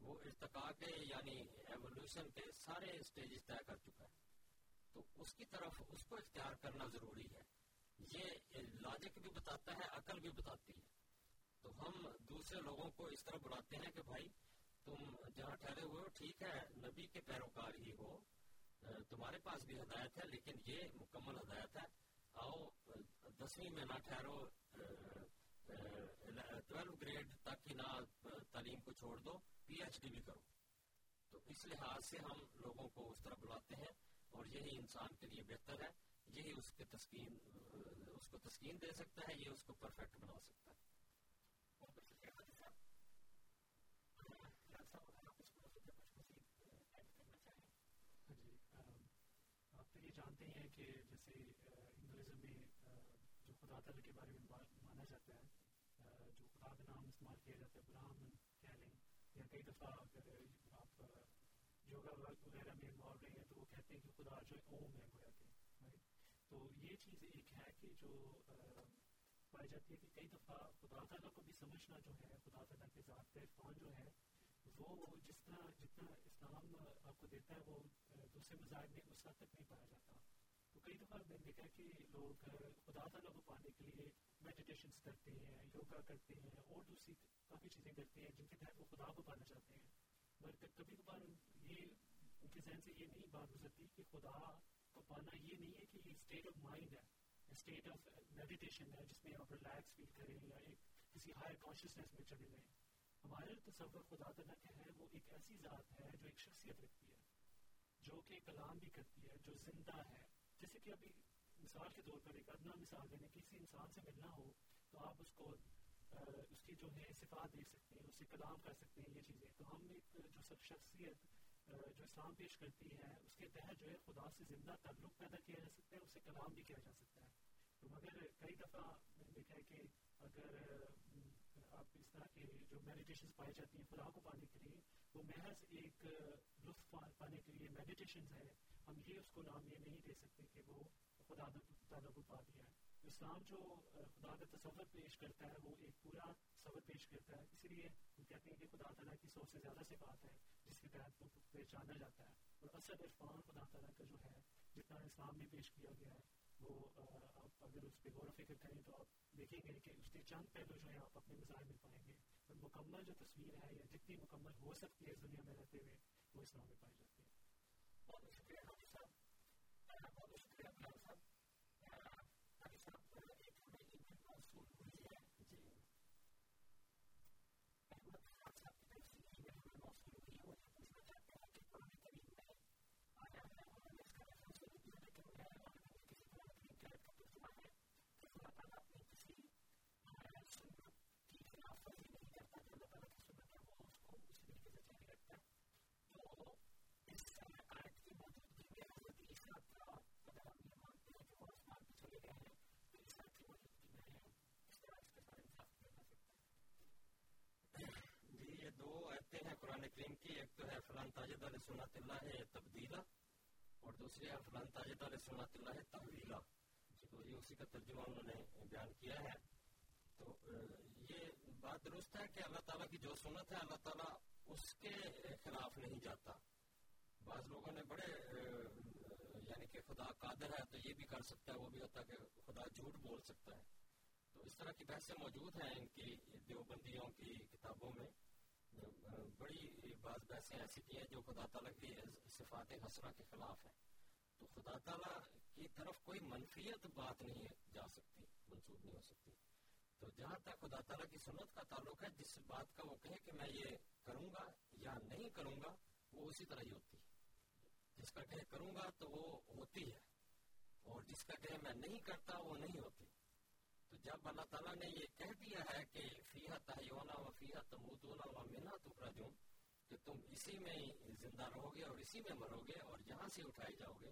وہ ارتقا کے یعنی ایولیوشن کے سارے اسٹیجز طے کر چکا ہے۔ تو اس کی طرف اس کو اختیار کرنا ضروری ہے۔ یہ لاجک بھی بتاتا ہے، عقل بھی بتاتی ہے۔ تو ہم دوسرے لوگوں کو اس طرح بلاتے ہیں کہ بھائی، تم جہاں ٹھہرے ہوئے ہو، ٹھیک ہے، نبی کے پیروکار ہی ہو۔ تمہارے پاس بھی ہدایت ہے، لیکن یہ مکمل ہدایت ہے۔ آؤ، دسویں میں نہ ٹھہرو ٹویلو گریڈ تک ہی نہ تعلیم کو چھوڑ دو پی ایچ ڈی بھی کرو۔ تو اس لحاظ سے ہم لوگوں کو اس طرح بلاتے ہیں اور یہی انسان کے لیے بہتر ہے۔ یہی اس کے تسکین، اس کو تسکین دے سکتا ہے، یہ اس کو پرفیکٹ بنا سکتا ہے۔ ہاں جی، آپ تو یہ جانتے ہیں کہ جیسے انگریزم میں جو خدا تعالیٰ کے بارے میں مانا جاتا ہے جو خدا کا نام استعمال کیا جاتا ہے برہمن کہہ لیں، یا کئی دفعہ اگر آپ یوگا وغیرہ میں انوالو رہے ہیں تو وہ کہتے ہیں کہ خدا جو اوم ہے تو یہ چیز ایک ہے کہ جو پائی جاتی ہے کہ کئی دفعہ خدا تعالیٰ کو بھی سمجھنا جو ہے، خدا تعالیٰ کے ذات کا عرفان جو ہے، وہ جس طرح، جتنا اسلام آپ کو دیتا ہے، وہ دوسرے مذاہب میں اس حد تک نہیں پایا جاتا۔ تو کئی دفعہ میں نے دیکھا کہ لوگ خدا تعالیٰ کو پانے کے لیے میڈیٹیشنس کرتے ہیں یوگا کرتے ہیں، اور دوسری کافی چیزیں کرتے ہیں جن کے تحت وہ خدا کو پانا چاہتے ہیں۔ مگر کبھی کبھار یہ، ان کے ذہن سے یہ نہیں بات گزرتی کہ خدا کو پانا یہ نہیں ہے کہ یہ اسٹیٹ آف مائنڈ ہے اسٹیٹ آف میڈیٹیشن ہے جس میں آپ ریلیکس فیل کریں یا ایک کسی ہائر کانشیسنیس میں چلے جائیں ہمارے تصور خدا تعالیٰ کے ہے وہ ایک ایسی ذات ہے جو ایک شخصیت رکھتی ہے جو کہ کلام بھی کرتی ہے جو زندہ ہے جیسے کہ ابھی مثال کے طور پر ایک ادنا مثال دیں کسی انسان سے ملنا ہو تو آپ اس کو اس کی جو ہے صفات دیکھ سکتے ہیں اس سے کلام کر سکتے ہیں یہ چیزیں تو ہم ایک جو سب شخصیت جو اسلام پیش کرتی ہے، اس کے تحت جو ہے خدا سے زندہ تعلق پیدا کیا جا سکتا ہے، اسے کلام بھی کیا جا سکتا ہے۔ تو مگر کئی دفعہ میں نے دیکھا ہے کہ اگر آپ اس طرح کے جو میڈیٹیشن پائی جاتی ہیں، خدا کو پانے کے لیے، وہ محض ایک، لطف پانے کے لیے میڈیٹیشن ہے ہم یہ اس کو نام یہ نہیں دے سکتے کہ وہ خدا تعالیٰ کو پا دیا ہے۔ اسلام جو، خدا کا تصور پیش کرتا ہے، وہ ایک پورا تصور پیش کرتا ہے۔ اسی لیے ہم کہتے ہیں کہ خدا تعالیٰ کی سو سے زیادہ سے بات ہے جس کے تحت وہ پہچانا جاتا ہے۔ اور اصل عرفان خدا تعالیٰ کا جو ہے، جتنا اسلام میں پیش کیا گیا ہے، وہ آپ اگر اس پہ غور و فکر کریں تو آپ دیکھیں گے کہ اس کے چند پہلو جو ہیں آپ اپنے مظاہر میں پائیں گے۔ اور مکمل جو تصویر ہے یا جتنی مکمل ہو سکتی ہے اس دنیا میں رہتے ہوئے، وہ اسلام میں پائی جاتی ہے۔ بہت شکریہ حافظ صاحب بہت شکریہ صاحب قرآن کریم کی ایک تو ہے فلان تاجد علیہ سنت اللہ ہے تبدیلہ اور دوسری ہے فلان تاجد علیہ سنت اللہ ہے تحویلہ تو یہ اسی کا ترجمہ انہوں نے بیان کیا ہے تو یہ بات درست ہے کہ اللہ تعالیٰ کی جو سنت ہے اللہ تعالیٰ اس کے خلاف نہیں جاتا بعض لوگوں نے بڑے یعنی کہ خدا قادر ہے تو یہ بھی کر سکتا ہے وہ بھی ہوتا ہے کہ خدا جھوٹ بول سکتا ہے تو اس طرح کی بحثیں موجود ہیں ان کی دیوبندیوں کی کتابوں میں بڑی بعض بحثیں ایسی کی ہیں جو خدا تعالیٰ کی صفات حسرہ کے خلاف ہیں۔ تو خدا تعالیٰ کی طرف کوئی منفیت بات نہیں جا سکتی، منسوخ نہیں ہو سکتی۔ تو جہاں تک خدا تعالیٰ کی سنت کا تعلق ہے، جس بات کا وہ کہے کہ میں یہ کروں گا یا نہیں کروں گا، وہ اسی طرح ہی ہوتی ہے۔ جس کا کہے کروں گا تو وہ ہوتی ہے، اور جس کا کہے میں نہیں کرتا، وہ نہیں ہوتی۔ تو جب اللہ تعالیٰ نے یہ کہہ دیا ہے کہ فیحا تہیونا و فیحا تمودونا و منا تخرجون، کہ تم اسی میں زندہ رہو گے اور اسی میں مرو گے اور یہاں سے اٹھائے جاؤ گے،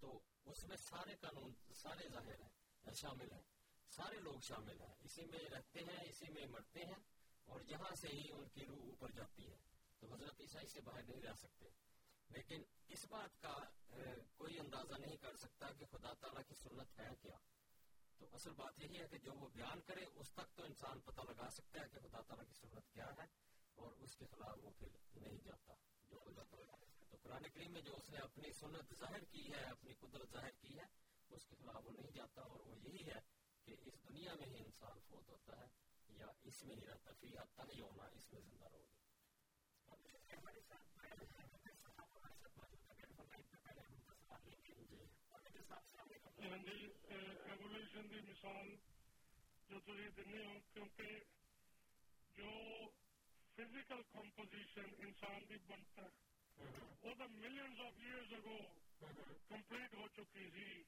تو اس میں سارے قانون، سارے ظاہر ہیں شامل ہیں، سارے لوگ شامل ہیں، اسی میں رہتے ہیں، اسی میں مرتے ہیں اور یہاں سے ہی ان کی روح اوپر جاتی ہے، تو حضرت عیسائی سے باہر نہیں رہ سکتے۔ لیکن اس بات کا کوئی اندازہ نہیں کر سکتا کہ خدا تعالیٰ کی سنت ہے کیا۔ تو اصل بات یہی ہے کہ جو وہ بیان کرے اس تک تو انسان پتہ لگا سکتا ہے کہ خدا تعالیٰ کی سنت کیا ہے اور اس کے خلاف وہ پھر نہیں جاتا۔ جو تو قرآن کریم میں جو اس نے اپنی سنت ظاہر کی ہے اپنی قدرت ظاہر کی ہے اس کے خلاف وہ نہیں جاتا اور وہ یہی ہے کہ اس دنیا میں ہی انسان فوت ہوتا ہے یا اس میں ہی رہتا فی آتا نہیں ہونا اس میں زندہ رہو گے۔ ایولیوشن کی مثال جو تھی دیں ہو کیونکہ جو فزیکل کمپوزیشن انسان کی بنتا ہے وہ تو millions of years ago complete ہو چکی تھی۔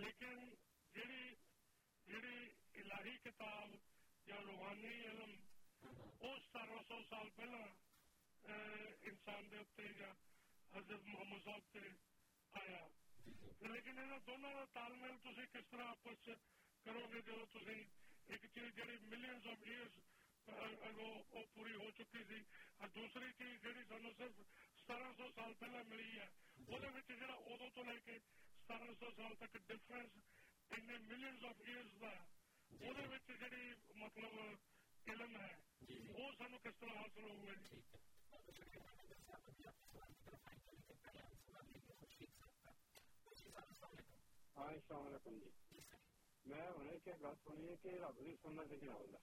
لیکن جڑی جڑی الہی کتاب یا روحانی علم اس ستارہ سو سال پہلا انسان دے یا حضرت محمد صاحب سے آیا۔ لیکن ہو ادو تو ستارہ سو سال تک کا وہ جڑی مطلب کس طرح ہوئے جی ہاں السلام علیکم جی میں انہیں کیا بات سنی ہے کہ رب کی سنت سے کیا ہوگا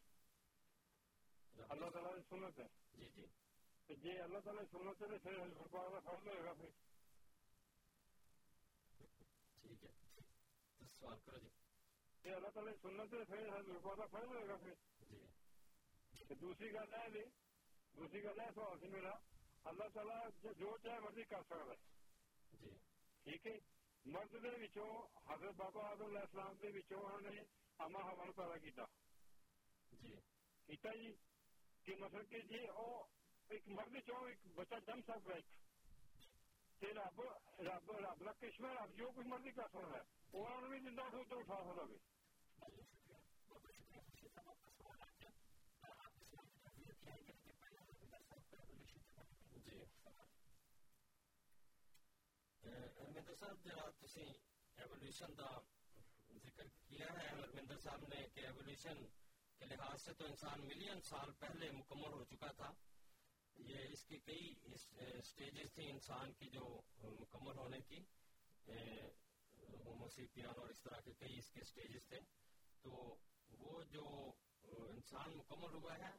اللہ تعالیٰ کی سنت ہے؟ جی جی۔ جی اللہ تعالیٰ کی سنت ہے پھر حکومت کا فرض ہوئے گا پھر۔ ٹھیک ہے۔ سوال کرو جی۔ یہ اللہ تعالیٰ کی سنت ہے پھر حکومت کا فرض ہوئے گا پھر۔ جی۔ دوسری گل ہے جی دوسری گل ہے سوال سے میرا۔ اللہ تعالیٰ جو چاہے مرضی کر سکتا ہے۔ جی۔ ٹھیک ہے؟ مرد حضرت بابا آدم علیہ السلام دے وچوں انہوں نے اما ہوا پیدا کیتا۔ جی۔ جی؟ کہ مطلب کہ جی مرد چوں ایک بچہ جم سکتا ہے تے رب رب رب دا کشمہ رب جو مرضی کر ہے ہرمندر صاحب جرا ایولیوشن کا ذکر کیا ہے؟ ہرمندر صاحب نے کہ ایولیوشن کے لحاظ سے تو انسان ملین سال پہلے مکمل ہو چکا تھا۔ یہ اس کی کئی سٹیجز تھیں انسان کی جو مکمل ہونے کی۔ موسیقیان اور اس طرح کے کئی اس کے سٹیجز تھے۔ تو وہ جو انسان مکمل ہوا ہے،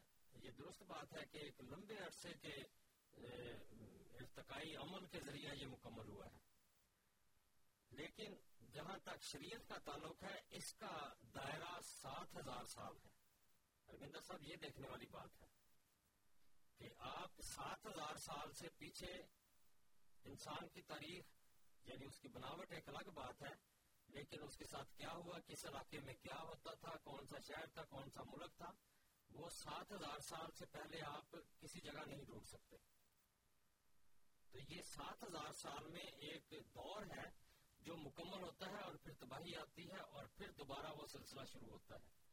یہ درست بات ہے کہ ایک لمبے عرصے کے ارتقائی عمل کے ذریعے یہ مکمل ہوا ہے۔ لیکن جہاں تک شریعت کا تعلق ہے، اس کا دائرہ سات ہزار سال ہے۔ اربندر صاحب، یہ دیکھنے والی بات ہے کہ آپ سات ہزار سال سے پیچھے انسان کی تاریخ یعنی اس کی بناوٹ ایک الگ بات ہے، لیکن اس کے ساتھ کیا ہوا، کس علاقے میں کیا ہوتا تھا، کون سا شہر تھا، کون سا ملک تھا، وہ سات ہزار سال سے پہلے آپ کسی جگہ نہیں ڈھونڈ سکتے۔ تو یہ سات ہزار سال میں ایک دور ہے جو مکمل ہوتا ہے اور پھر تباہی آتی ہے اور پھر دوبارہ وہ سلسلہ شروع ہوتا ہے۔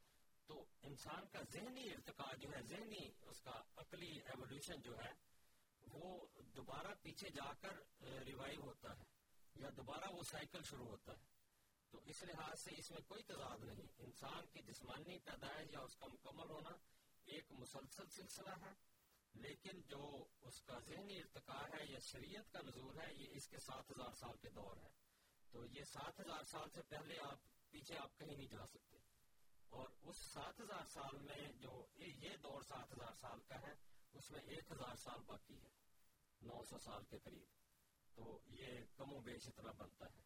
تو انسان کا ذہنی ارتقا جو ہے، ذہنی اس کا عقلی ایولیوشن جو ہے، وہ دوبارہ پیچھے جا کر ریوائو ہوتا ہے یا دوبارہ وہ سائیکل شروع ہوتا ہے۔ تو اس لحاظ سے اس میں کوئی تضاد نہیں۔ انسان کی جسمانی پیدائش یا اس کا مکمل ہونا ایک مسلسل سلسلہ ہے، لیکن جو اس کا ذہنی ارتقاء ہے یا شریعت کا نظور ہے، یہ اس کے سات ہزار سال کے دور ہے۔ تو یہ سات ہزار سال سے پہلے آپ پیچھے آپ کہیں نہیں جا سکتے۔ اور اس سات ہزار سال میں جو یہ دور سات ہزار سال کا ہے، اس میں ایک ہزار سال باقی ہے۔ نو سو سال کے قریب۔ تو یہ کم و بیش اتنا بنتا ہے۔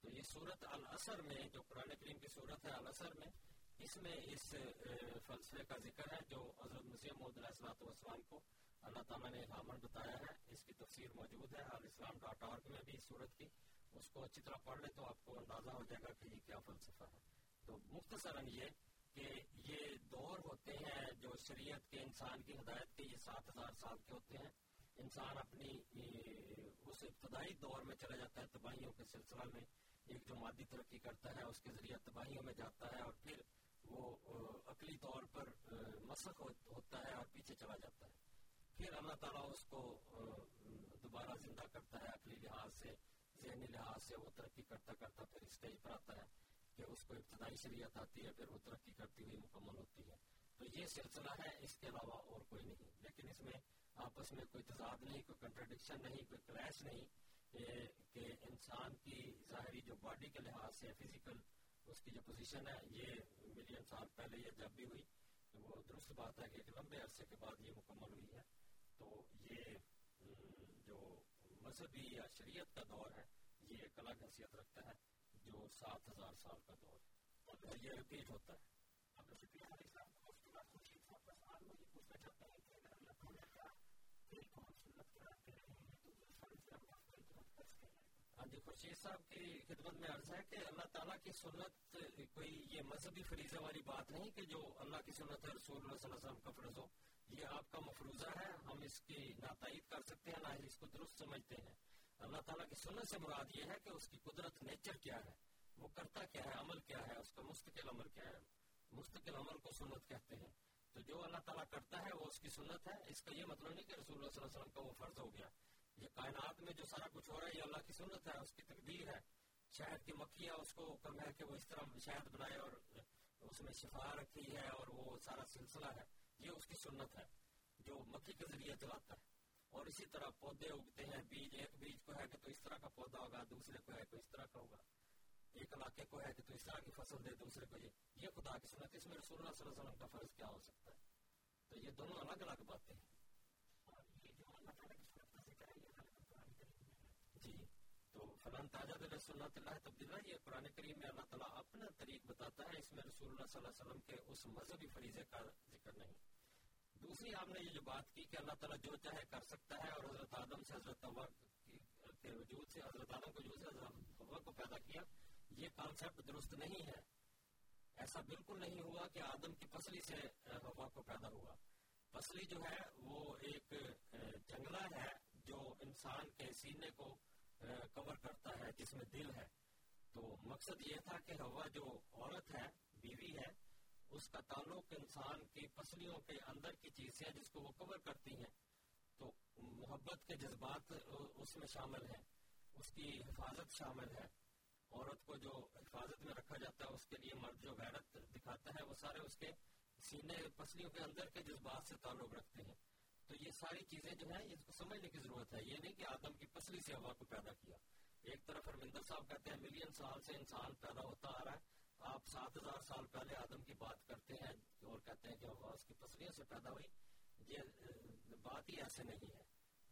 تو یہ صورت الاثر میں جو قرآن کریم کی صورت ہے الاثر میں، اس میں اس فلسفے کا ذکر ہے جو حضرت مسیح محمد علیہ السلام کو اللہ تعالیٰ نے الہامن بتایا ہے۔ اس کی تفسیر موجود ہے الاسلام ڈاٹ آرگ میں بھی اس صورت کی۔ اس کو اچھی طرح پڑھ لیں تو آپ کو اندازہ ہو جائے گا کہ یہ کیا فلسفہ ہے۔ تو مختصراً یہ کہ یہ دور ہوتے ہیں جو شریعت کے انسان کی ہدایت کے، یہ سات ہزار سال کے ہوتے ہیں۔ انسان اپنی اس ابتدائی دور میں چلا جاتا ہے، تباہیوں کے سلسلہ میں۔ ایک جو مادی ترقی کرتا ہے، اس کے ذریعے تباہیوں میں جاتا ہے اور پھر وہ عقلی طور پر مسق ہوتا ہے اور پیچھے چلا جاتا ہے۔ پھر اللہ تعالیٰ اس کو دوبارہ زندہ کرتا ہے عقلی لحاظ سے ذہنی لحاظ سے وہ ترقی کرتا کرتا پھر اس اسٹیج پر آتا ہے کہ اس کو ابتدائی شریعت آتی ہے پھر وہ ترقی کرتی ہوئی مکمل ہوتی ہے تو یہ سلسلہ ہے اس کے علاوہ اور کوئی نہیں لیکن اس میں آپس میں کوئی تضاد نہیں کوئی کنٹرڈکشن نہیں کوئی کلیش نہیں کہ انسان کی ظاہری جو باڈی کے لحاظ سے فزیکل اس کی جو پوزیشن ہے یہ ملین سال پہلے یہ جب بھی ہوئی تو وہ درست بات ہے کہ ایک لمبے عرصے کے بعد یہ مکمل ہوئی ہے تو یہ جو مذہبی یا شریعت کا دور ہے یہ ایک الگ حیثیت رکھتا ہے جو سات ہزار سال کا دور ہے۔ اور یہ رپیٹ ہوتا ہے۔ ہاں جی صاحب کی خدمت میں عرض ہے کہ اللہ تعالیٰ کی سنت کوئی یہ مذہبی فریضہ والی بات نہیں کہ جو اللہ کی سنت ہے رسول اللہ صلی اللہ علیہ وسلم کا فرض ہو۔ یہ آپ کا مفروضہ ہے، ہم اس کی نہ تائید کر سکتے ہیں، نہ ہی اس کو درست سمجھتے ہیں۔ اللہ تعالیٰ کی سنت سے مراد یہ ہے کہ اس کی قدرت نیچر کیا ہے، وہ کرتا کیا ہے، عمل کیا ہے، اس کا مستقل عمل کیا ہے۔ مستقل عمل کو سنت کہتے ہیں۔ تو جو اللہ تعالیٰ کرتا ہے، وہ اس کی سنت ہے۔ اس کا یہ مطلب نہیں کہ رسول اللہ صلی اللہ علیہ وسلم کا وہ فرض ہو گیا۔ یہ کائنات میں جو سارا کچھ ہو رہا ہے، یہ اللہ کی سنت ہے، اس کی تقدیر ہے۔ شہد کی مکھیاں، اس کو حکم ہے کہ وہ اس طرح شہد بنائے اور اس میں شفا رکھی ہے اور وہ سارا سلسلہ ہے۔ یہ اس کی سنت ہے، جو مکھی کے ذریعے چلاتا ہے۔ اور اسی طرح پودے اگتے ہیں، بیج، ایک بیج کو ہے کہ تو اس طرح کا پودا ہوگا، دوسرے کو ہے تو اس طرح کا ہوگا۔ ایک علاقے کو ہے کہ تو اس طرح کی فصل دے، دوسرے کو یہ یہ خدا کی سنت اس میں رسول اللہ صلی اللہ علیہ وسلم کا فرض کیا ہو سکتا ہے؟ تو یہ دونوں الگ الگ باتیں ہیں۔ فلان تاجہ دل سنت اللہ تبدیلہ یہ قرآن کریم میں اللہ تعالیٰ اپنا طریق بتاتا ہے، اس میں رسول اللہ صلی اللہ علیہ وسلم کے اس مذہبی فریضے کا ذکر نہیں۔ دوسری، آپ نے یہ جو بات کی کہ اللہ تعالیٰ جو چاہے کر سکتا ہے اور حضرت آدم سے، حضرت کے وجود سے، حضرت آدم کے وجود سے، حضرت کو پیدا کیا۔ یہ کانسیپٹ درست نہیں ہے۔ ایسا بالکل نہیں ہوا کہ آدم کی پسلی سے ہوا کو پیدا ہوا۔ پسلی جو ہے، وہ ایک جنگلہ ہے جو انسان کے سینے کو کور کرتا ہے، جس میں دل ہے۔ تو مقصد یہ تھا کہ ہوا جو عورت ہے، بیوی ہے، اس کا تعلق انسان کی پسلیوں کے اندر کی چیز ہے جس کو وہ کور کرتی ہیں۔ تو محبت کے جذبات اس میں شامل ہیں۔ اس کی حفاظت شامل ہے۔ عورت کو جو حفاظت میں رکھا جاتا ہے، اس کے لیے مرد جو غیرت دکھاتا ہے، وہ سارے اس کے سینے پسلیوں کے اندر کے جذبات سے تعلق رکھتے ہیں۔ تو یہ ساری چیزیں جو ہیں اس کو سمجھنے کی ضرورت ہے۔ یہ نہیں کہ آدم کی پسلی سے ہوا کو پیدا کیا۔ ایک طرف ارمندر صاحب کہتے ہیں، ملین سال سے انسان پیدا ہوتا آ رہا ہے۔ آپ سات ہزار سال پہلے آدم کی بات کرتے ہیں اور کہتے ہیں کہ ہوا اس کی پسلیوں سے پیدا ہوئی۔ یہ بات ہی ایسے نہیں ہے۔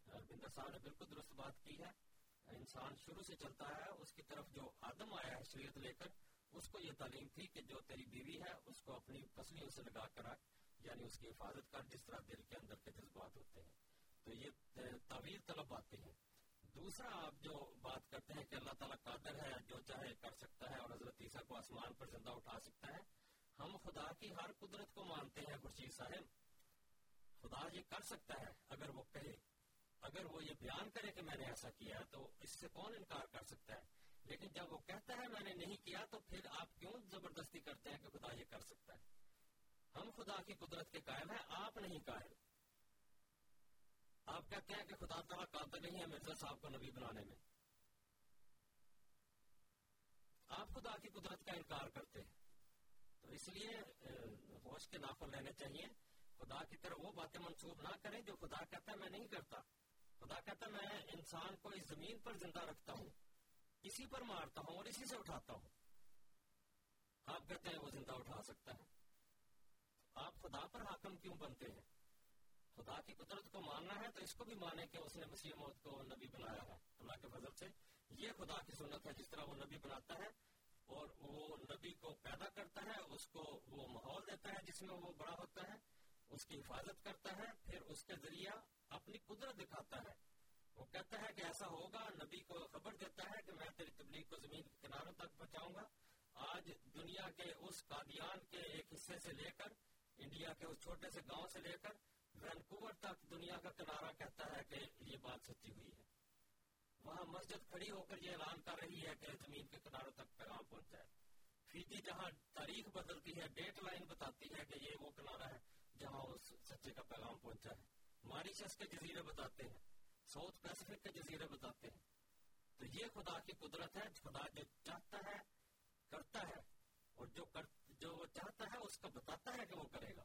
ارمندر صاحب نے بالکل درست بات کی ہے۔ انسان شروع سے چلتا ہے اس کی طرف جو آدم آیا ہے شریعت لے کر، اس کو یہ تعلیم تھی کہ جو تیری بیوی ہے، اس کو اپنی پسلیوں سے لگا کر رکھ یعنی اس کی حفاظت کر جس طرح دل کے اندر کے جذبات ہوتے ہیں۔ تو یہ تعویل طلب باتیں ہیں۔ دوسرا، آپ جو بات کرتے ہیں کہ اللہ تعالیٰ قادر ہے، جو چاہے کر سکتا ہے اور حضرت عیسیٰ کو آسمان پر زندہ اٹھا سکتا ہے، ہم خدا کی ہر قدرت کو مانتے ہیں، خورشید صاحب۔ خدا یہ کر سکتا ہے اگر وہ کہے۔ اگر وہ یہ بیان کرے کہ میں نے ایسا کیا تو اس سے کون انکار کر سکتا ہے؟ لیکن جب وہ کہتا ہے میں نے نہیں کیا، تو پھر آپ کیوں زبردستی کرتے ہیں کہ خدا یہ کر سکتا ہے؟ ہم خدا کی قدرت کے قائل ہیں، آپ نہیں قائل آپ کہتے ہیں کہ خدا تعالیٰ قابل نہیں ہے مرزا صاحب کو نبی بنانے میں۔ آپ خدا کی قدرت کا انکار کرتے ہیں۔ تو اس لیے ہوش کے نافل لینے چاہیے۔ خدا کی طرح وہ باتیں منسوخ نہ کریں جو خدا کہتا ہے میں نہیں کرتا۔ خدا کہتا ہے میں انسان کو اس زمین پر زندہ رکھتا ہوں اسی پر مارتا ہوں اور اسی سے اٹھاتا ہوں۔ آپ کہتے ہیں وہ زندہ اٹھا سکتا ہے۔ آپ خدا پر حاکم کیوں بنتے ہیں؟ خدا کی قدرت کو ماننا ہے تو اس کو بھی مانے کہ اس نے مسیح موت کو نبی بنایا ہے۔ اللہ کے فضل سے یہ خدا کی سنت ہے جس طرح وہ نبی بناتا ہے اور وہ نبی کو پیدا کرتا ہے، اس کو وہ ماحول دیتا ہے جس میں وہ بڑا ہوتا ہے، اس کی حفاظت کرتا ہے، پھر اس کے ذریعہ اپنی قدرت دکھاتا ہے۔ وہ کہتا ہے کہ ایسا ہوگا، نبی کو خبر دیتا ہے کہ میں تیری تبلیغ کو زمین کے کناروں تک پہنچاؤں گا۔ آج دنیا کے اس قادیان کے ایک حصے سے لے کر انڈیا کے اس چھوٹے سے گاؤں سے لے کر وینکوور تک دنیا کا کنارہ کہتا ہے کہ یہ بات سچی ہوئی ہے۔ وہاں مسجد کھڑی ہو کر یہ اعلان کر رہی ہے کہ زمین کے کناروں تک پیغام پہنچا ہے۔ فیجی جہاں تاریخ بدلتی ہے، ڈیٹ لائن بتاتی ہے کہ یہ وہ کنارہ ہے جہاں اس سچے کا پیغام پہنچا ہے۔ ماریشس کے جزیرے بتاتے ہیں، ساؤتھ پیسفک کے جزیرے بتاتے ہیں۔ تو یہ خدا کی قدرت ہے، خدا جو چاہتا ہے، کرتا ہے اور جو کر جو وہ چاہتا ہے اس کا بتاتا ہے کہ وہ کرے گا۔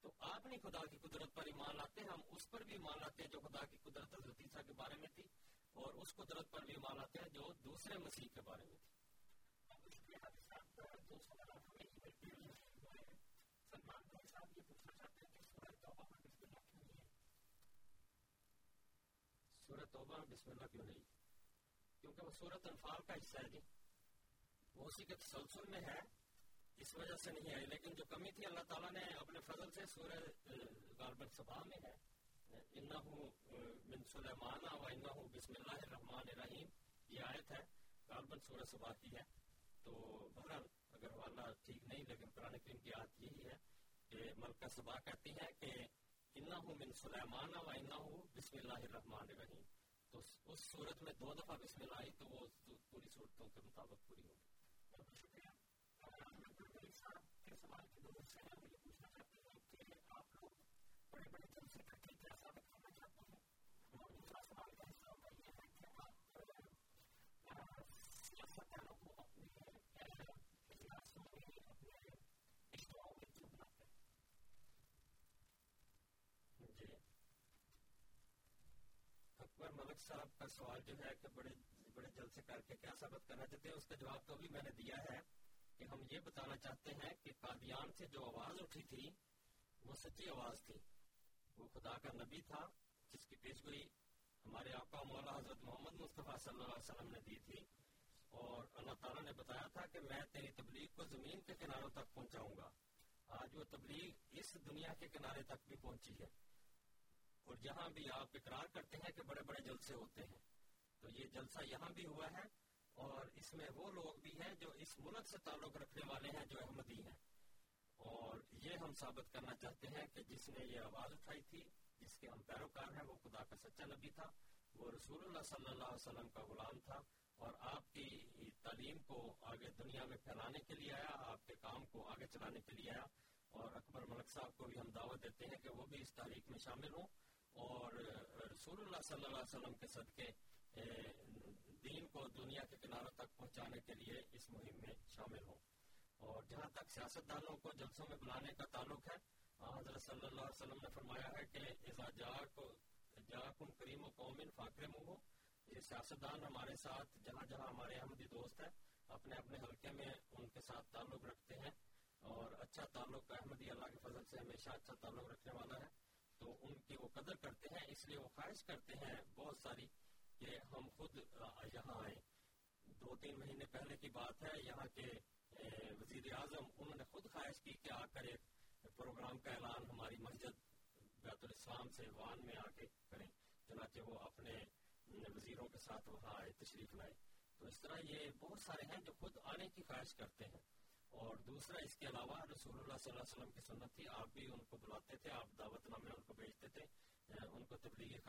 تو آپ نہیں خدا کی قدرت پر ایمان لاتے ہم اس پر بھی ایمان لاتے ہیں جو خدا کی قدرت حضرت عیسیٰ کے بارے میں تھی اور اس قدرت پر بھی ایمان لاتے ہیں جو دوسرے مسیح کے بارے میں تھی۔ سورت توبہ بسم اللہ کیوں نہیں کیونکہ وہ سورت انفال کا حصہ ہے جی۔ وہ اسی کے تسلسل میں ہے۔ اس وجہ سے نہیں آئی، لیکن جو کمی تھی، اللہ تعالیٰ نے اپنے فضل سے سورہ غالب صبا میں ہے، انہو من سلیمان و انہو بسم اللہ الرحمن الرحیم، یہ آیت ہے کاربن سورہ صبح کی ہے۔ تو بہرحال، اگر حوالہ ٹھیک نہیں، لیکن قرآن کریم کی آیت یہی ہے کہ ملکہ صبح کہتی ہے کہ انہو من سلیمان و انہو بسم اللہ الرحمن الرحیم۔ تو اس صورت میں دو دفعہ بسم اللہ آئی، تو وہ پوری صورتوں کے مطابق پوری ہوگی سوال سے یہ پوچھنا چاہتے ہیں کہ آپ لوگ بڑے بڑے جلسے کر کے کیا ثابت کرنا چاہتے ہیں اور دوسرا سوال کا حصہ یہ ہے کہ آپ سیاست کو اپنے میں اپنے اجتماعوں میں کیوں ہیں جی اکبر ملک صاحب کا سوال جو ہے کہ بڑے بڑے جلسے کر کے کیا ثابت کرنا چاہتے ہیں؟ اس کا جواب تو بھی میں نے دیا ہے۔ کہ ہم یہ بتانا چاہتے ہیں کہ قادیان سے جو آواز اٹھی تھی، وہ سچی آواز تھی۔ وہ خدا کا نبی تھا، جس کی پیش گوئی ہمارے آقا مولا حضرت محمد مصطفیٰ صلی اللہ علیہ وسلم نے دی تھی۔ اور اللہ تعالیٰ نے بتایا تھا کہ میں تیری تبلیغ کو زمین کے کناروں تک پہنچاؤں گا۔ آج وہ تبلیغ اس دنیا کے کنارے تک بھی پہنچی ہے۔ اور جہاں بھی آپ اقرار کرتے ہیں کہ بڑے بڑے جلسے ہوتے ہیں، تو یہ جلسہ یہاں بھی ہوا ہے۔ اور اس میں وہ لوگ بھی ہیں جو اس ملک سے تعلق رکھنے والے ہیں جو احمدی ہیں۔ اور یہ ہم ثابت کرنا چاہتے ہیں کہ جس نے یہ آواز اٹھائی تھی، جس کے ہم پیروکار ہیں، وہ خدا کا سچا نبی تھا، وہ رسول اللہ صلی اللہ علیہ وسلم کا غلام تھا۔ اور آپ کی تعلیم کو آگے دنیا میں پھیلانے کے لیے آیا، آپ کے کام کو آگے چلانے کے لیے آیا۔ اور اکبر ملک صاحب کو بھی ہم دعوت دیتے ہیں کہ وہ بھی اس تاریخ میں شامل ہوں۔ اور رسول اللہ صلی اللہ علیہ وسلم کے صدقے دین کو دنیا کے کناروں تک پہنچانے کے لیے اس مہم میں شامل ہوں۔ اور جہاں تک سیاست دانوں کو جلسوں میں بلانے کا تعلق ہے، حضرت صلی اللہ علیہ وسلم نے فرمایا ہے کہ جاکم کریم و قومن فاکر ہو یہ سیاست دان ہمارے ساتھ، جہاں جہاں ہمارے احمدی دوست ہیں، اپنے اپنے حلقے میں ان کے ساتھ تعلق رکھتے ہیں۔ اور اچھا تعلق احمدی اللہ کے فضل سے ہمیشہ اچھا تعلق رکھنے والا ہے۔ تو ان کی وہ قدر کرتے ہیں، اس لیے وہ خواہش کرتے ہیں بہت ساری کہ ہم خود یہاں آئیں دو تین مہینے پہلے کی بات ہے، یہاں کے وزیر اعظم، انہوں نے خود خواہش کی کہ آ کر ایک پروگرام کا اعلان ہماری مسجد بیت الاسلام سے وان میں آ کے کریں۔ چنانچہ وہ اپنے وزیروں کے ساتھ وہاں آئے، تشریف لائے۔ تو اس طرح یہ بہت سارے ہیں جو خود آنے کی خواہش کرتے ہیں۔ اور دوسرا، اس کے علاوہ رسول اللہ صلی اللہ علیہ وسلم کی سنت تھی، آپ بھی ان کو بلاتے تھے، آپ دعوت نامے ان کو بھیجتے تھے۔ ان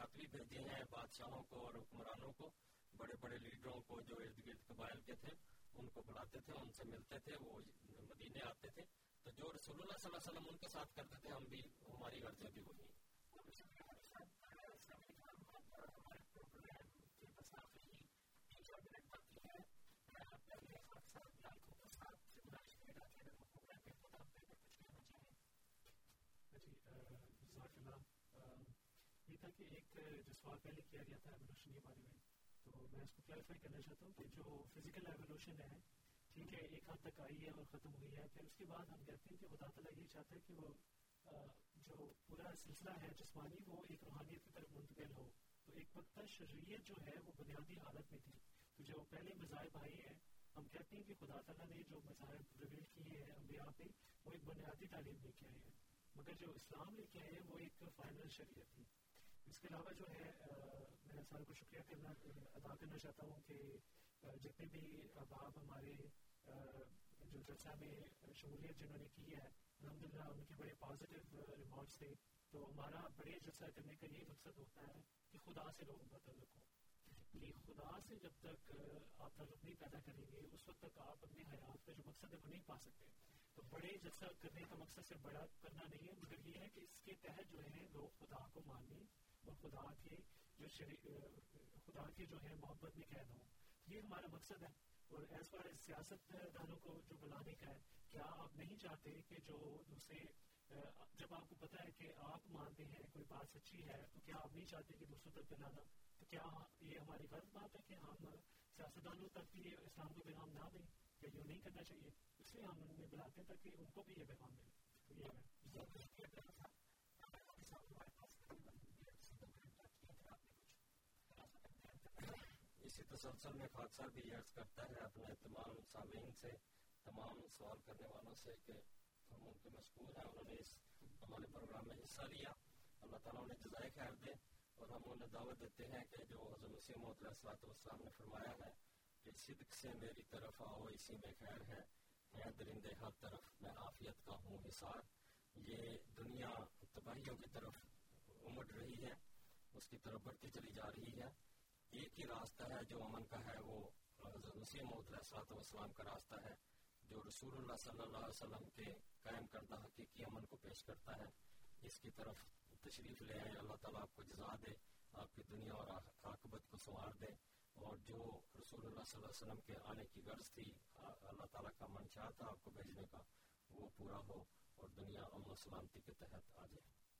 کو بھیجے ہیں بادشاہوں کو اور حکمرانوں کو۔ بڑے بڑے لیڈروں کو جو ارد گرد قبائل کے تھے، ان کو بلاتے تھے، ان سے ملتے تھے، وہ مدینے آتے تھے۔ تو جو رسول اللہ صلی اللہ علیہ وسلم ان کے ساتھ کرتے تھے، ہم بھی ہماری غرضیں بھی وہی یہ تھا کہ ایک جو سوال پہلے کیا گیا تھا ایولیوشن کے بارے میں، تو میں اس کو کلیریفائی کرنا چاہتا ہوں کہ جو فزیکل ایولیوشن ہے، ٹھیک ہے، ایک حد تک آئی ہے اور ختم ہوئی ہے، پھر اس کے بعد ہم کہتے ہیں کہ خدا تعالیٰ یہ چاہتا ہے کہ وہ جو پورا سلسلہ ہے جسمانی، وہ ایک روحانیت کی طرف منتقل ہو۔ تو ایک وقت شریعت جو ہے، وہ بنیادی حالت میں تھی۔ تو جو پہلے مذاہب آئے ہیں، ہم کہتے ہیں کہ خدا تعالیٰ نے جو مذاہب ریویل کیے ہیں انبیاء پہ، وہ ایک بنیادی تعلیم لے کے آئے ہیں۔ مگر جو اسلام لے کے آئے ہیں، وہ ایک فائنل شریعت تھی۔ اس کے علاوہ جو ہے میں سارے کو شکریہ کرنا ادا کرنا چاہتا ہوں کہ جتنے بھی احباب ہمارے جو جلسہ میں شمولیت جنہوں نے کی ہے الحمد للہ ان کے بڑے پازیٹیو ریمارکس تھے۔ تو ہمارا بڑے جلسہ کرنے کا یہ مقصد ہوتا ہے کہ خدا سے لوگوں کا تعلق ہو۔ کہ خدا سے جب تک آپ تعلق نہیں پیدا کریں گے، اس وقت تک آپ اپنی حیات کا جو مقصد ہے وہ نہیں پا سکتے۔ تو بڑے جلسہ کرنے کا مقصد سے بڑا کرنا نہیں ہے، مگر یہ ہے کہ اس کے تحت جو ہے، لوگ خدا کو مانیں۔ اور خدا کے جو خدا کے جو ہے محبت میں قید ہوں یہ ہمارا مقصد ہے اور ایز فار ایز سیاست دانوں کو جو بلانے کا ہے کیا آپ نہیں چاہتے کہ جو دوسرے جب آپ کو پتا ہے کہ آپ مانتے ہیں کوئی بات سچی ہے تو کیا آپ نہیں چاہتے کہ دوسروں تک پھیلانا تو کیا یہ ہماری غلط بات ہے کہ ہم سیاستدانوں تک بھی اسلام کو پیغام نہ دیں کہ یہ نہیں کرنا چاہیے اس لیے ہم انہیں بلاتے ہیں تاکہ ان کو بھی یہ پیغام ملے تو یہ ہے اسی تسلسل میں خادثہ بھی عرض کرتا ہے اپنے تمام سامعین سے، تمام سوال کرنے والوں سے کہ ہم ان کے مشکور ہیں، انہوں نے اس ہمارے پروگرام میں حصہ لیا۔ اللہ تعالیٰ انہیں جزائے خیر دے اور ہم انہیں دعوت دیتے ہیں کہ جو حضرت مسیح محمد علیہ السلام نے فرمایا ہے کہ صدق سے میری طرف آؤ، اسی میں خیر ہے۔ ہے درندے ہر طرف، میں عافیت کا ہوں حصار۔ یہ دنیا تباہیوں کی طرف امٹ رہی ہے، اس کی طرف بڑھتی چلی جا رہی ہے۔ ایک ہی راستہ ہے جو امن کا ہے، وہ مسیح محمد علیہ کا راستہ ہے، جو رسول اللہ صلی اللہ علیہ وسلم کے قائم کردہ حقیقی امن کو پیش کرتا ہے۔ اس کی طرف تشریف لے آئے اللہ تعالیٰ آپ کو جزا دے، آپ کی دنیا اور عاقبت کو سنوار دے۔ اور جو رسول اللہ صلی اللہ علیہ وسلم کے آنے کی غرض تھی اللہ تعالیٰ کا منشا تھا آپ کو بھیجنے کا، وہ پورا ہو اور دنیا امن و سلامتی کے تحت آ جائے۔